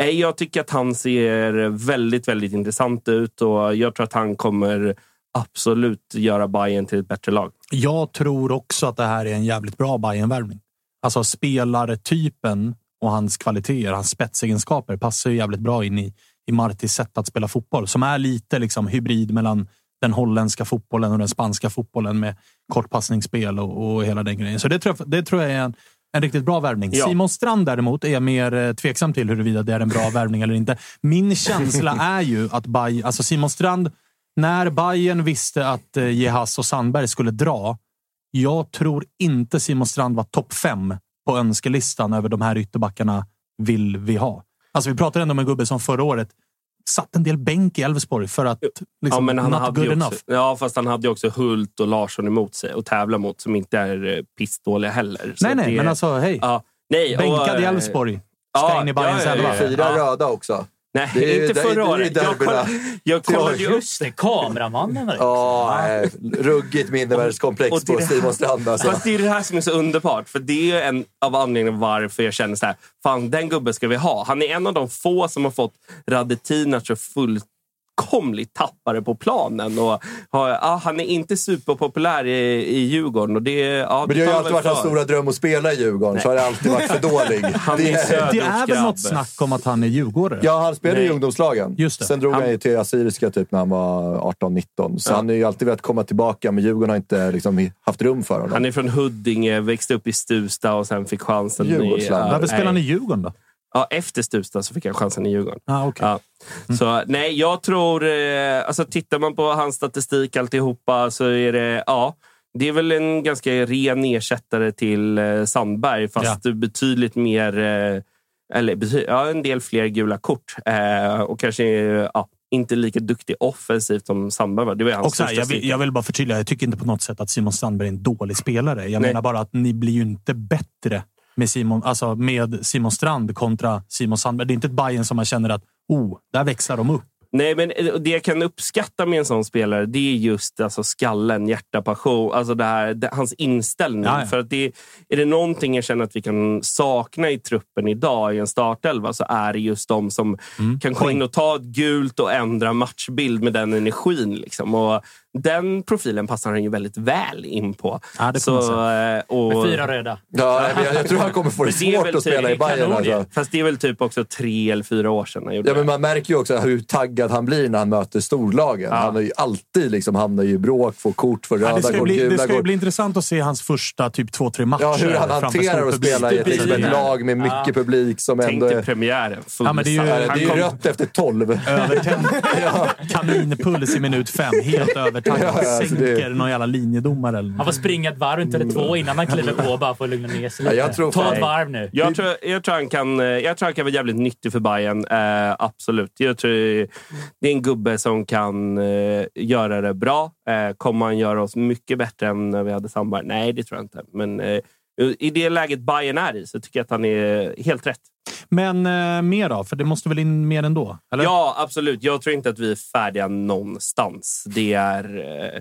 eh, jag tycker att han ser väldigt, väldigt intressant ut och jag tror att han kommer absolut göra Bayern till ett bättre lag. Jag tror också att det här är en jävligt bra bayern värvning Alltså spelartypen och hans kvaliteter, hans spetsegenskaper passar ju jävligt bra in i, i Martis sätt att spela fotboll. Som är lite liksom hybrid mellan den holländska fotbollen och den spanska fotbollen med kortpassningsspel och, och hela den grejen. Så det tror jag, det tror jag är en, en riktigt bra värvning. Ja. Simon Strand däremot är mer eh, tveksam till huruvida det är en bra värvning eller inte. Min känsla är ju att Bay, alltså Simon Strand, när Bayern visste att eh, Jehas och Sandberg skulle dra, jag tror inte Simon Strand var topp fem på önskelistan över de här ytterbackarna vill vi ha. Alltså vi pratar ändå om en gubbe som förra året satt en del bänk i Elfsborg för att liksom, ja, men han not hade good enough. också, ja, fast han hade ju också Hult och Larsson emot sig och tävla mot som inte är eh, pissdåliga heller. Så Nej, nej, det- men alltså hej. Ja, nej, Bänkad och, i eh, Elfsborg. Ska ja, in i Bayerns ja, ja, elva. ja. Fyra Ja. röda också. Nej, Det inte förra det året. Jag kollade, jag kollade Just det, kameramannen var det. Ja, nej, ruggigt mindervärdeskomplex på Simon Strand. Alltså. Fast det är det här som är så underbart. För det är en av anledningarna varför jag känner så här. Fan, den gubben ska vi ha. Han är en av de få som har fått Radetinac att full, fullkomligt tappare på planen. Och, har, ja, han är inte superpopulär i, i Djurgården. Och det, ja, Men det har ju talar alltid varit hans stora dröm att spela i Djurgården, så har det alltid varit för dålig. Han Det är-. Det är väl något snack om att han är djurgårdare? Ja, han spelade i Nej. ungdomslagen. Just det. Sen drog han, Han- ju till Assyriska typ när han var 18-19. Så Ja. han har ju alltid velat komma tillbaka, men Djurgården har inte liksom, haft rum för honom. Han är från Huddinge, växte upp i Stuvsta och sen fick chansen i... Djurgårdsland. Varför spelar han i nej. Djurgården då? Ja, efter Stuvsta så fick han chansen i Djurgården. Ah, okay. Ja. Så nej, jag tror... Eh, alltså tittar man på hans statistik alltihopa så är det... Ja, det är väl en ganska ren ersättare till eh, Sandberg, fast betydligt mer... Eh, eller bety- ja, en del fler gula kort. Eh, och kanske ja, inte lika duktig offensivt som Sandberg var. Det var hans Och så här, jag, vill, jag vill bara förtydliga, jag tycker inte på något sätt att Simon Sandberg är en dålig spelare. Jag Nej. menar bara att ni blir ju inte bättre med Simon, alltså med Simon Strand kontra Simon Sandberg. Det är inte ett Bayern som man känner att oh, där växlar de upp. Nej, men eh, det jag kan uppskatta med en sån spelare, det är just alltså, skallen, hjärta, passion. Alltså det här, det, hans inställning. Ja, ja. För att det, är det någonting jag känner att vi kan sakna i truppen idag i en startelva så är det just de som Mm. kan gå in och ta ett gult och ändra matchbild med den energin. Liksom. Och den profilen passar han ju väldigt väl in på. Ja, det säga. eh, och, Med fyra röda. Ja, men jag, jag tror han kommer få det Men det svårt väl att spela i typ Bayern. Alltså. Fast det är väl typ också tre eller fyra år sedan han gjorde Ja, men det. man märker ju också hur taggad han blir när han möter storlagen. Ja. Han har ju alltid liksom hamnat i bråk, får kort, Ja, röda det ska, kort, bli, det gula ska ju kort. bli intressant att se hans första typ två, tre matcher. Ja, hur han hanterar att spela i ett, liksom, ett lag med mycket Ja. publik som Tänk ändå dig är... premiären. Ja, men det är ju- Ja, det Han är ju kom- rött efter 12. Övertänd kaninpuls i minut fem. Helt övertaggad. Ja, alltså det- Sänker någon jävla linjedomare eller Han något. får springa ett varv, inte eller två, innan han kliver på bara för att lugna ner sig Ja, lite. jag tror Ta ett varv nu. Jag tror, jag, tror han kan, eh, jag tror han kan vara jävligt nyttig för Bayern. Eh, absolut. Jag tror det är en gubbe som kan eh, göra det bra. Eh, kommer han göra oss mycket bättre än när vi hade Sandberg? Nej, det tror jag inte. Men eh, i det läget Bayern är i så tycker jag att han är helt rätt. Men eh, mer då? För det måste väl in mer ändå? Eller? Ja, absolut. Jag tror inte att vi är färdiga någonstans. Det är... Eh,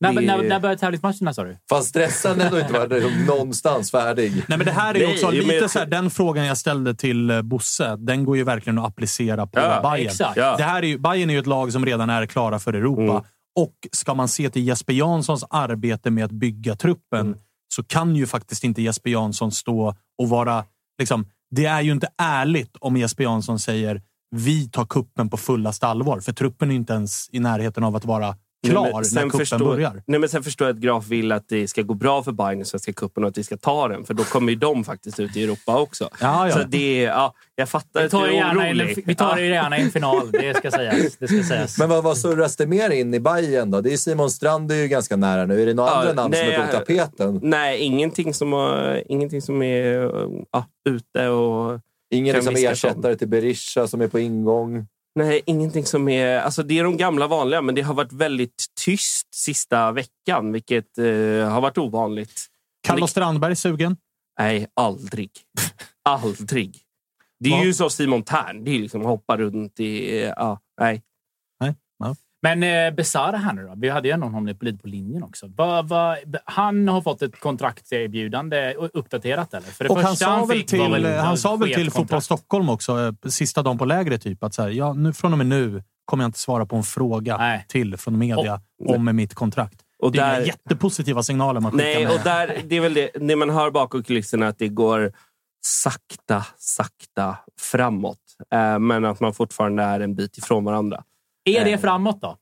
När, det- när, när börjar tävlingsmatcherna sa du? Fast stressen ändå inte liksom någonstans färdig. Nej, men det här är ju Nej, också men lite jag- så här, den frågan jag ställde till eh, Bosse, den går ju verkligen att applicera på Ja, Bayern. exakt. Ja. Det här är ju, Bayern är ju ett lag som redan är klara för Europa. Mm. Och ska man se till Jesper Janssons arbete med att bygga truppen Mm. så kan ju faktiskt inte Jesper Jansson stå och vara... Liksom, det är ju inte ärligt om Jesper Jansson säger vi tar kuppen på fullaste allvar. För truppen är inte ens i närheten av att vara klar Nej, men när kuppen förstår, börjar. Nej, men sen förstår jag att Graf vill att det ska gå bra för Bayern i Svenska cupen och att vi ska ta den. För då kommer ju de faktiskt ut i Europa också. Ja, ja. Så det är, ja, jag fattar Vi att du tar, är orolig. vi tar det gärna i en final, det ska sägas. Det ska sägas. Men vad, vad surras det mer in i Bayern då? Det är Simon Strand är ju ganska nära nu. Är det några Ja, andra namn nej, som är på tapeten? Nej, ingenting som, har- ingenting som är ja, ute och... Ingen liksom ersättare till Berisha som är på ingång? Nej, ingenting som är... Alltså det är de gamla vanliga, men det har varit väldigt tyst sista veckan, vilket eh, har varit ovanligt. Carlos Strandberg sugen? Nej, aldrig. aldrig. Det är Va? ju så Simon Tern. Det är liksom hoppa runt i... Ja, nej. Men eh, Besara här nu då? Vi hade ju ändå honom lite på linjen också. Va, va, han har fått ett kontraktserbjudande uppdaterat eller? För det Och han sa väl till, väl han sa väl till Fotboll. Stockholm också, eh, sista dagen på lägret, typ, att så här, ja, nu, från och med nu kommer jag inte svara på en fråga Nej. till från media om mitt kontrakt. Och det är där- jättepositiva signaler man skickar Nej, med. och där, det är väl det, det man hör bakom kulisserna, att det går sakta, sakta framåt. Eh, men att man fortfarande är en bit ifrån varandra. Är det Eh, framåt då?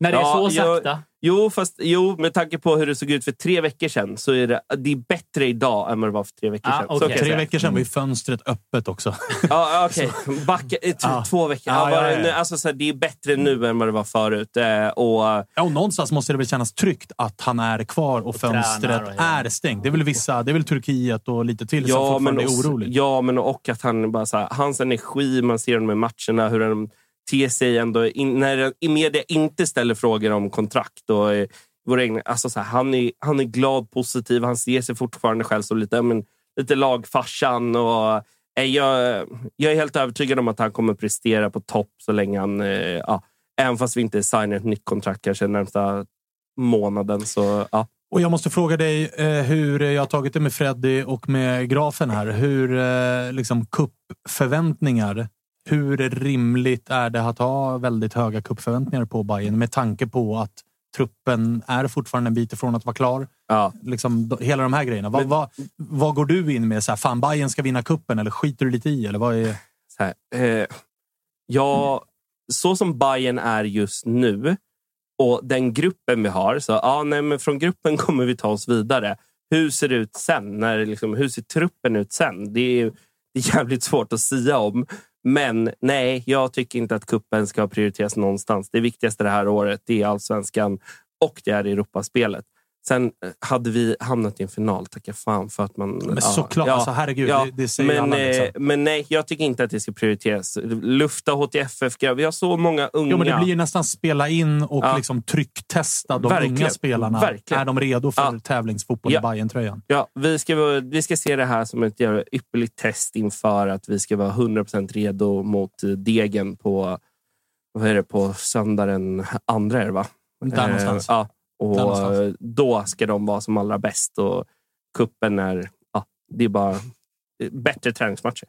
När det Ja, är så jag- sakta? Jo, fast jo, med tanke på hur det såg ut för tre veckor sedan så är det, det är bättre idag än vad det var för tre veckor Ah, sedan. Jag Tre veckor sedan var ju fönstret öppet också. Ja, ja, okej. Backa, eh, t- Ja. Två veckor. Ja, Ja, ja, det, ja. nu- alltså, så här, det är bättre nu än vad det var förut. Eh, och, Ja, och någonstans måste det väl kännas tryggt att han är kvar och, fönstret tränar och är stängt. Det är väl vissa, det är väl Turkiet och lite till som Ja men, fortfarande är oroligt. ja, men och att han bara så här, hans energi, man ser honom i matcherna, hur han ter sig ändå. In, när i media inte ställer frågor om kontrakt. Och, eh, våra alltså så här, han, är, han är glad, positiv, han ser sig fortfarande själv som lite, men, lite lagfarsan. Och, eh, jag, jag är helt övertygad om att han kommer prestera på topp så länge han... Eh, ja, även fast vi inte signar ett nytt kontrakt kanske närmsta månaden. Så, ja. Och jag måste fråga dig eh, hur jag har tagit det med Freddy och med grafen här. Hur eh, liksom kuppförväntningar hur rimligt är det att ha väldigt höga kuppförväntningar på Bayern med tanke på att truppen är fortfarande en bit ifrån att vara klar? Ja. Liksom, hela de här grejerna. Vad, vad, vad går du in med? Så här, fan, Bayern ska vinna kuppen eller skiter du lite i? Eller vad är... Så, här, eh, ja, så som Bayern är just nu och den gruppen vi har. Så, ja, nej, men från gruppen kommer vi ta oss vidare. Hur ser det ut sen? När, liksom, hur ser truppen ut sen? Det är, det är jävligt svårt att säga om. Men nej, jag tycker inte att kuppen ska prioriteras någonstans. Det viktigaste det här året det är allsvenskan och det är Europaspelet. Sen eh, hade vi hamnat i en final, tacka fan för att man... Men såklart, alltså, herregud, det- det säger men, alla, liksom. eh, men nej, jag tycker inte att det ska prioriteras. Lufta HTFF, vi har så många unga. Jo, men det blir ju nästan spela in och Ja. liksom trycktesta de Verkligen. unga spelarna. Verkligen. Är de redo för Ja. tävlingsfotboll Ja. i Bayern-tröjan? Ja, vi ska, vi ska se det här som ett ypperligt test inför att vi ska vara 100% redo mot eh, degen på, vad är det, på söndag den andra. Är det, va? Där någonstans. ja, och eh, då ska de vara som allra bäst. Och kuppen är, ja, det är bara bättre träningsmatcher.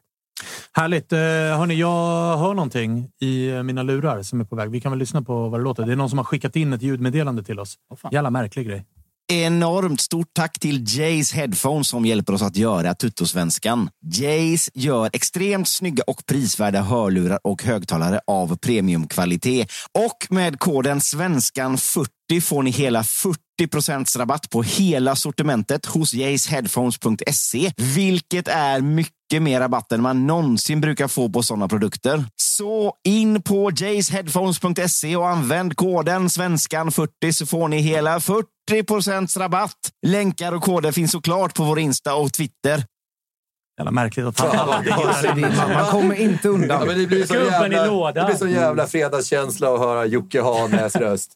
Härligt. Eh, hörni, jag hör någonting i eh, mina lurar som är på väg. Vi kan väl lyssna på vad det låter. Det är någon som har skickat in ett ljudmeddelande till oss. Jävla märklig grej. Enormt stort tack till Jays Headphones som hjälper oss att göra Tuttosvenskan. Jays gör extremt snygga och prisvärda hörlurar och högtalare av premiumkvalitet. Och med koden svenskan40 får ni hela 40% rabatt på hela sortimentet hos jaysheadphones.se, vilket är mycket mer rabatt än man någonsin brukar få på sådana produkter. Så in på jaysheadphones.se och använd koden svenskan40 så får ni hela 40% rabatt. Länkar och koder finns såklart på vår Insta och Twitter. Jävla märkligt att han Man, man kommer inte undan. Ja, men det blir så jävla, lådan. det blir så jävla fredagskänsla att höra Jocke Hanes röst.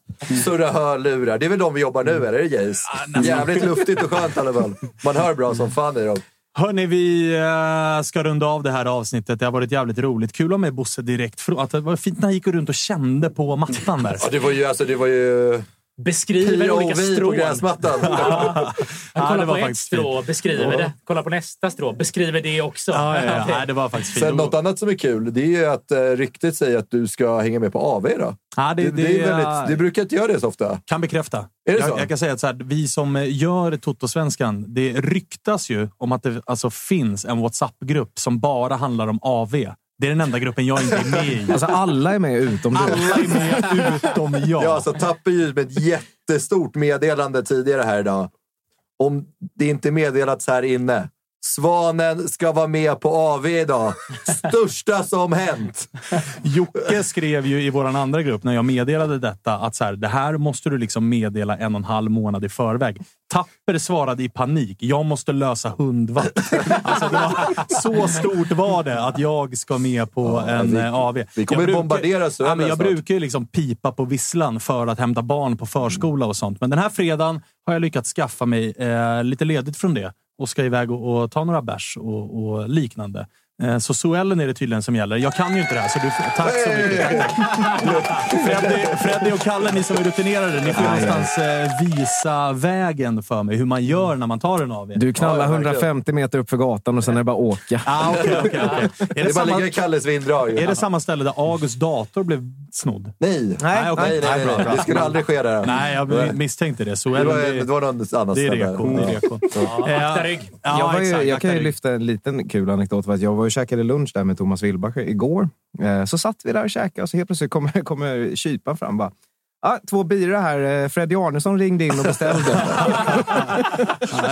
Surra hörlurar. Det är väl de vi jobbar nu, eller? Är det Jays? Jävligt luftigt och skönt i alla fall. Man hör bra som fan i dem. Hörni, vi eh, ska runda av det här avsnittet. Det har varit jävligt roligt. Kul att ha med Bosse direkt. från- Att det var fint när han gick runt och kände på mattan där. Ja, det var ju... Alltså, det var ju... Beskriver olika POV på strån. gräsmattan. Han Ja, det på ett faktiskt strå, beskriver Ja. det. Kollar på nästa strå, beskriver det också. Ja, ja, ja. Nej, det var faktiskt fint. Sen något annat som är kul, det är ju att uh, ryktet säger att du ska hänga med på AV då. Ja, det, Det, det, det är väldigt, du brukar inte göra det så ofta. kan bekräfta. Är det jag, så? jag kan säga att så här, vi som eh, gör Toto-svenskan, det ryktas ju om att det alltså finns en WhatsApp-grupp som bara handlar om AV. Det är den enda gruppen jag inte är med i. Alltså alla är med utom du. Alla är med utom jag. Ja, alltså Tapper ju med ett jättestort meddelande tidigare här idag. Om det inte meddelats här inne. Svanen ska vara med på AV idag. Största som hänt. Jocke skrev ju i vår andra grupp när jag meddelade detta att så här, det här måste du liksom meddela en och en halv månad i förväg. Tapper svarade i panik. Jag måste lösa hundvakt. Alltså, så stort var det att jag ska med på Ja, en vi- eh, AV. vi kommer Jag brukar- bombardera Söder ja, men Jag snart. brukar ju liksom pipa på visslan för att hämta barn på förskola och sånt. Men den här fredagen har jag lyckats skaffa mig eh, lite ledigt från det och ska iväg och, och ta några bärs och, och liknande. Eh, Så Suellen är det tydligen som gäller. Jag kan ju inte det här, så du, tack så mycket. Freddy, Freddy och Kalle, ni som är rutinerade, ni får ju någonstans eh, visa vägen för mig hur man gör när man tar en AV. Du knallar Ja, ja, verkligen. 150 meter upp för gatan och sen är det bara att åka. Ah, okej, okej, okej. Är Det det bara samma- ligga i Kalles vinddrag. Är det samma ställe där August dator blev snodd? Nej. Nej, Nej, okej. Nej, nej, bra, nej, bra. det skulle aldrig ske där. Nej, jag misstänkte det. Så Det är var, det, det var någon annan det är ställe. Det är reko. Ja, akta rygg. Ja, jag, ju, jag kan ju lyfta en liten kul anekdot. Jag var och käkade lunch där med Thomas Wilbacher igår. Eh, så satt vi där och käkade och så helt plötsligt kommer, kommer kypan fram. Bara, ah, två bira här. Eh, Freddy Arnesson ringde in och beställde. Ja.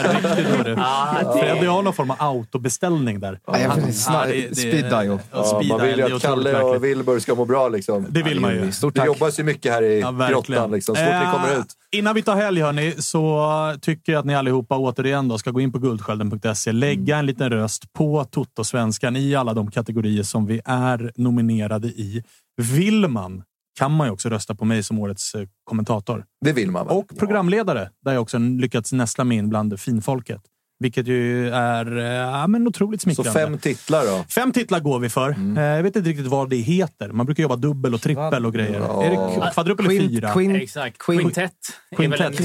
Ja, det- Freddy har någon form av autobeställning där. Ja, sna- det- det- speed dial. Ja, Ja, man vill det ju att Kalle och. Wilbur ska må bra. Liksom. Det vill man ju. Stort Det tack. jobbas ju mycket här i Ja, grottan. Liksom. Så fort vi kommer Eh, ut. Innan vi tar helg hörni, så tycker jag att ni allihopa återigen då ska gå in på guldskölden.se, lägga en liten röst på Toto-svenskan i alla de kategorier som vi är nominerade i. Vill man kan man ju också rösta på mig som årets eh, kommentator. Det vill man väl? Och programledare, där jag också lyckats nästla mig in bland finfolket. Vilket ju är eh, ja, men otroligt Så smickrande. fem titlar då? Fem titlar går vi för. Mm. Eh, Jag vet inte riktigt vad det heter. Man brukar jobba dubbel och trippel och grejer. Ja. Är det k- kvadruppel eller Quint- fyra? quint- Exakt. Quin- Quintett. Quintett.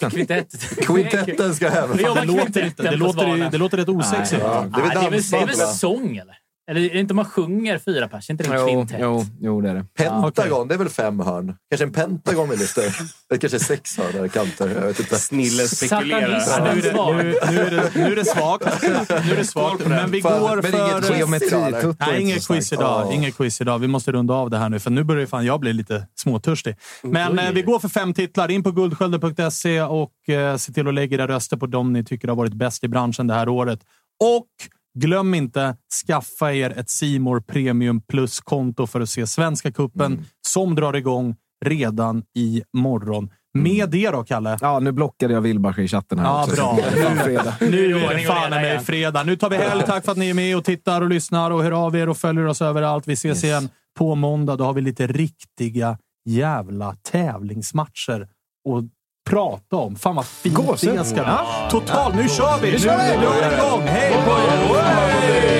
Så, Kvintett. Quintetten ska hem. Det låter, inte, det, låter, det låter rätt osexigt. Ja, det är väl Ah, det är väl, dansband, sång, eller? Eller är det inte man sjunger fyra pers? Är inte det Jo, kvintett? jo, jo, det är det. Pentagon, det är väl fem hörn? Kanske en pentagon vi lyfter? Eller kanske sex hörn eller kanter. Jag vet inte. Snille spekulerar. Ja, nu, är det, nu, nu, är det, nu är det svagt. Nu är det svagt. Men vi går men för... inget geometritutto Nej, är inget quiz idag. Ja. Inget quiz idag. Vi måste runda av det här nu, för nu börjar fan jag bli lite småtörstig. Men Oj. eh, vi går för fem titlar. In på guldskölden.se och eh, se till att lägga era röster på dem ni tycker har varit bäst i branschen det här året. Och glöm inte, skaffa er ett Simor Premium Plus-konto för att se Svenska Cupen som drar igång redan i morgon. Med det då, Kalle? Ja, nu blockade jag Wilbacher i chatten här Ja, också. bra. Nu är det fan igen. fredag. Nu tar vi helg. Tack för att ni är med och tittar och lyssnar och hör av er och följer oss överallt. Vi ses igen på måndag. Då har vi lite riktiga jävla tävlingsmatcher att prata om. Fan vad fint det ska bli. Total, nu kör vi! Nu, nu är det igång! Hej på er!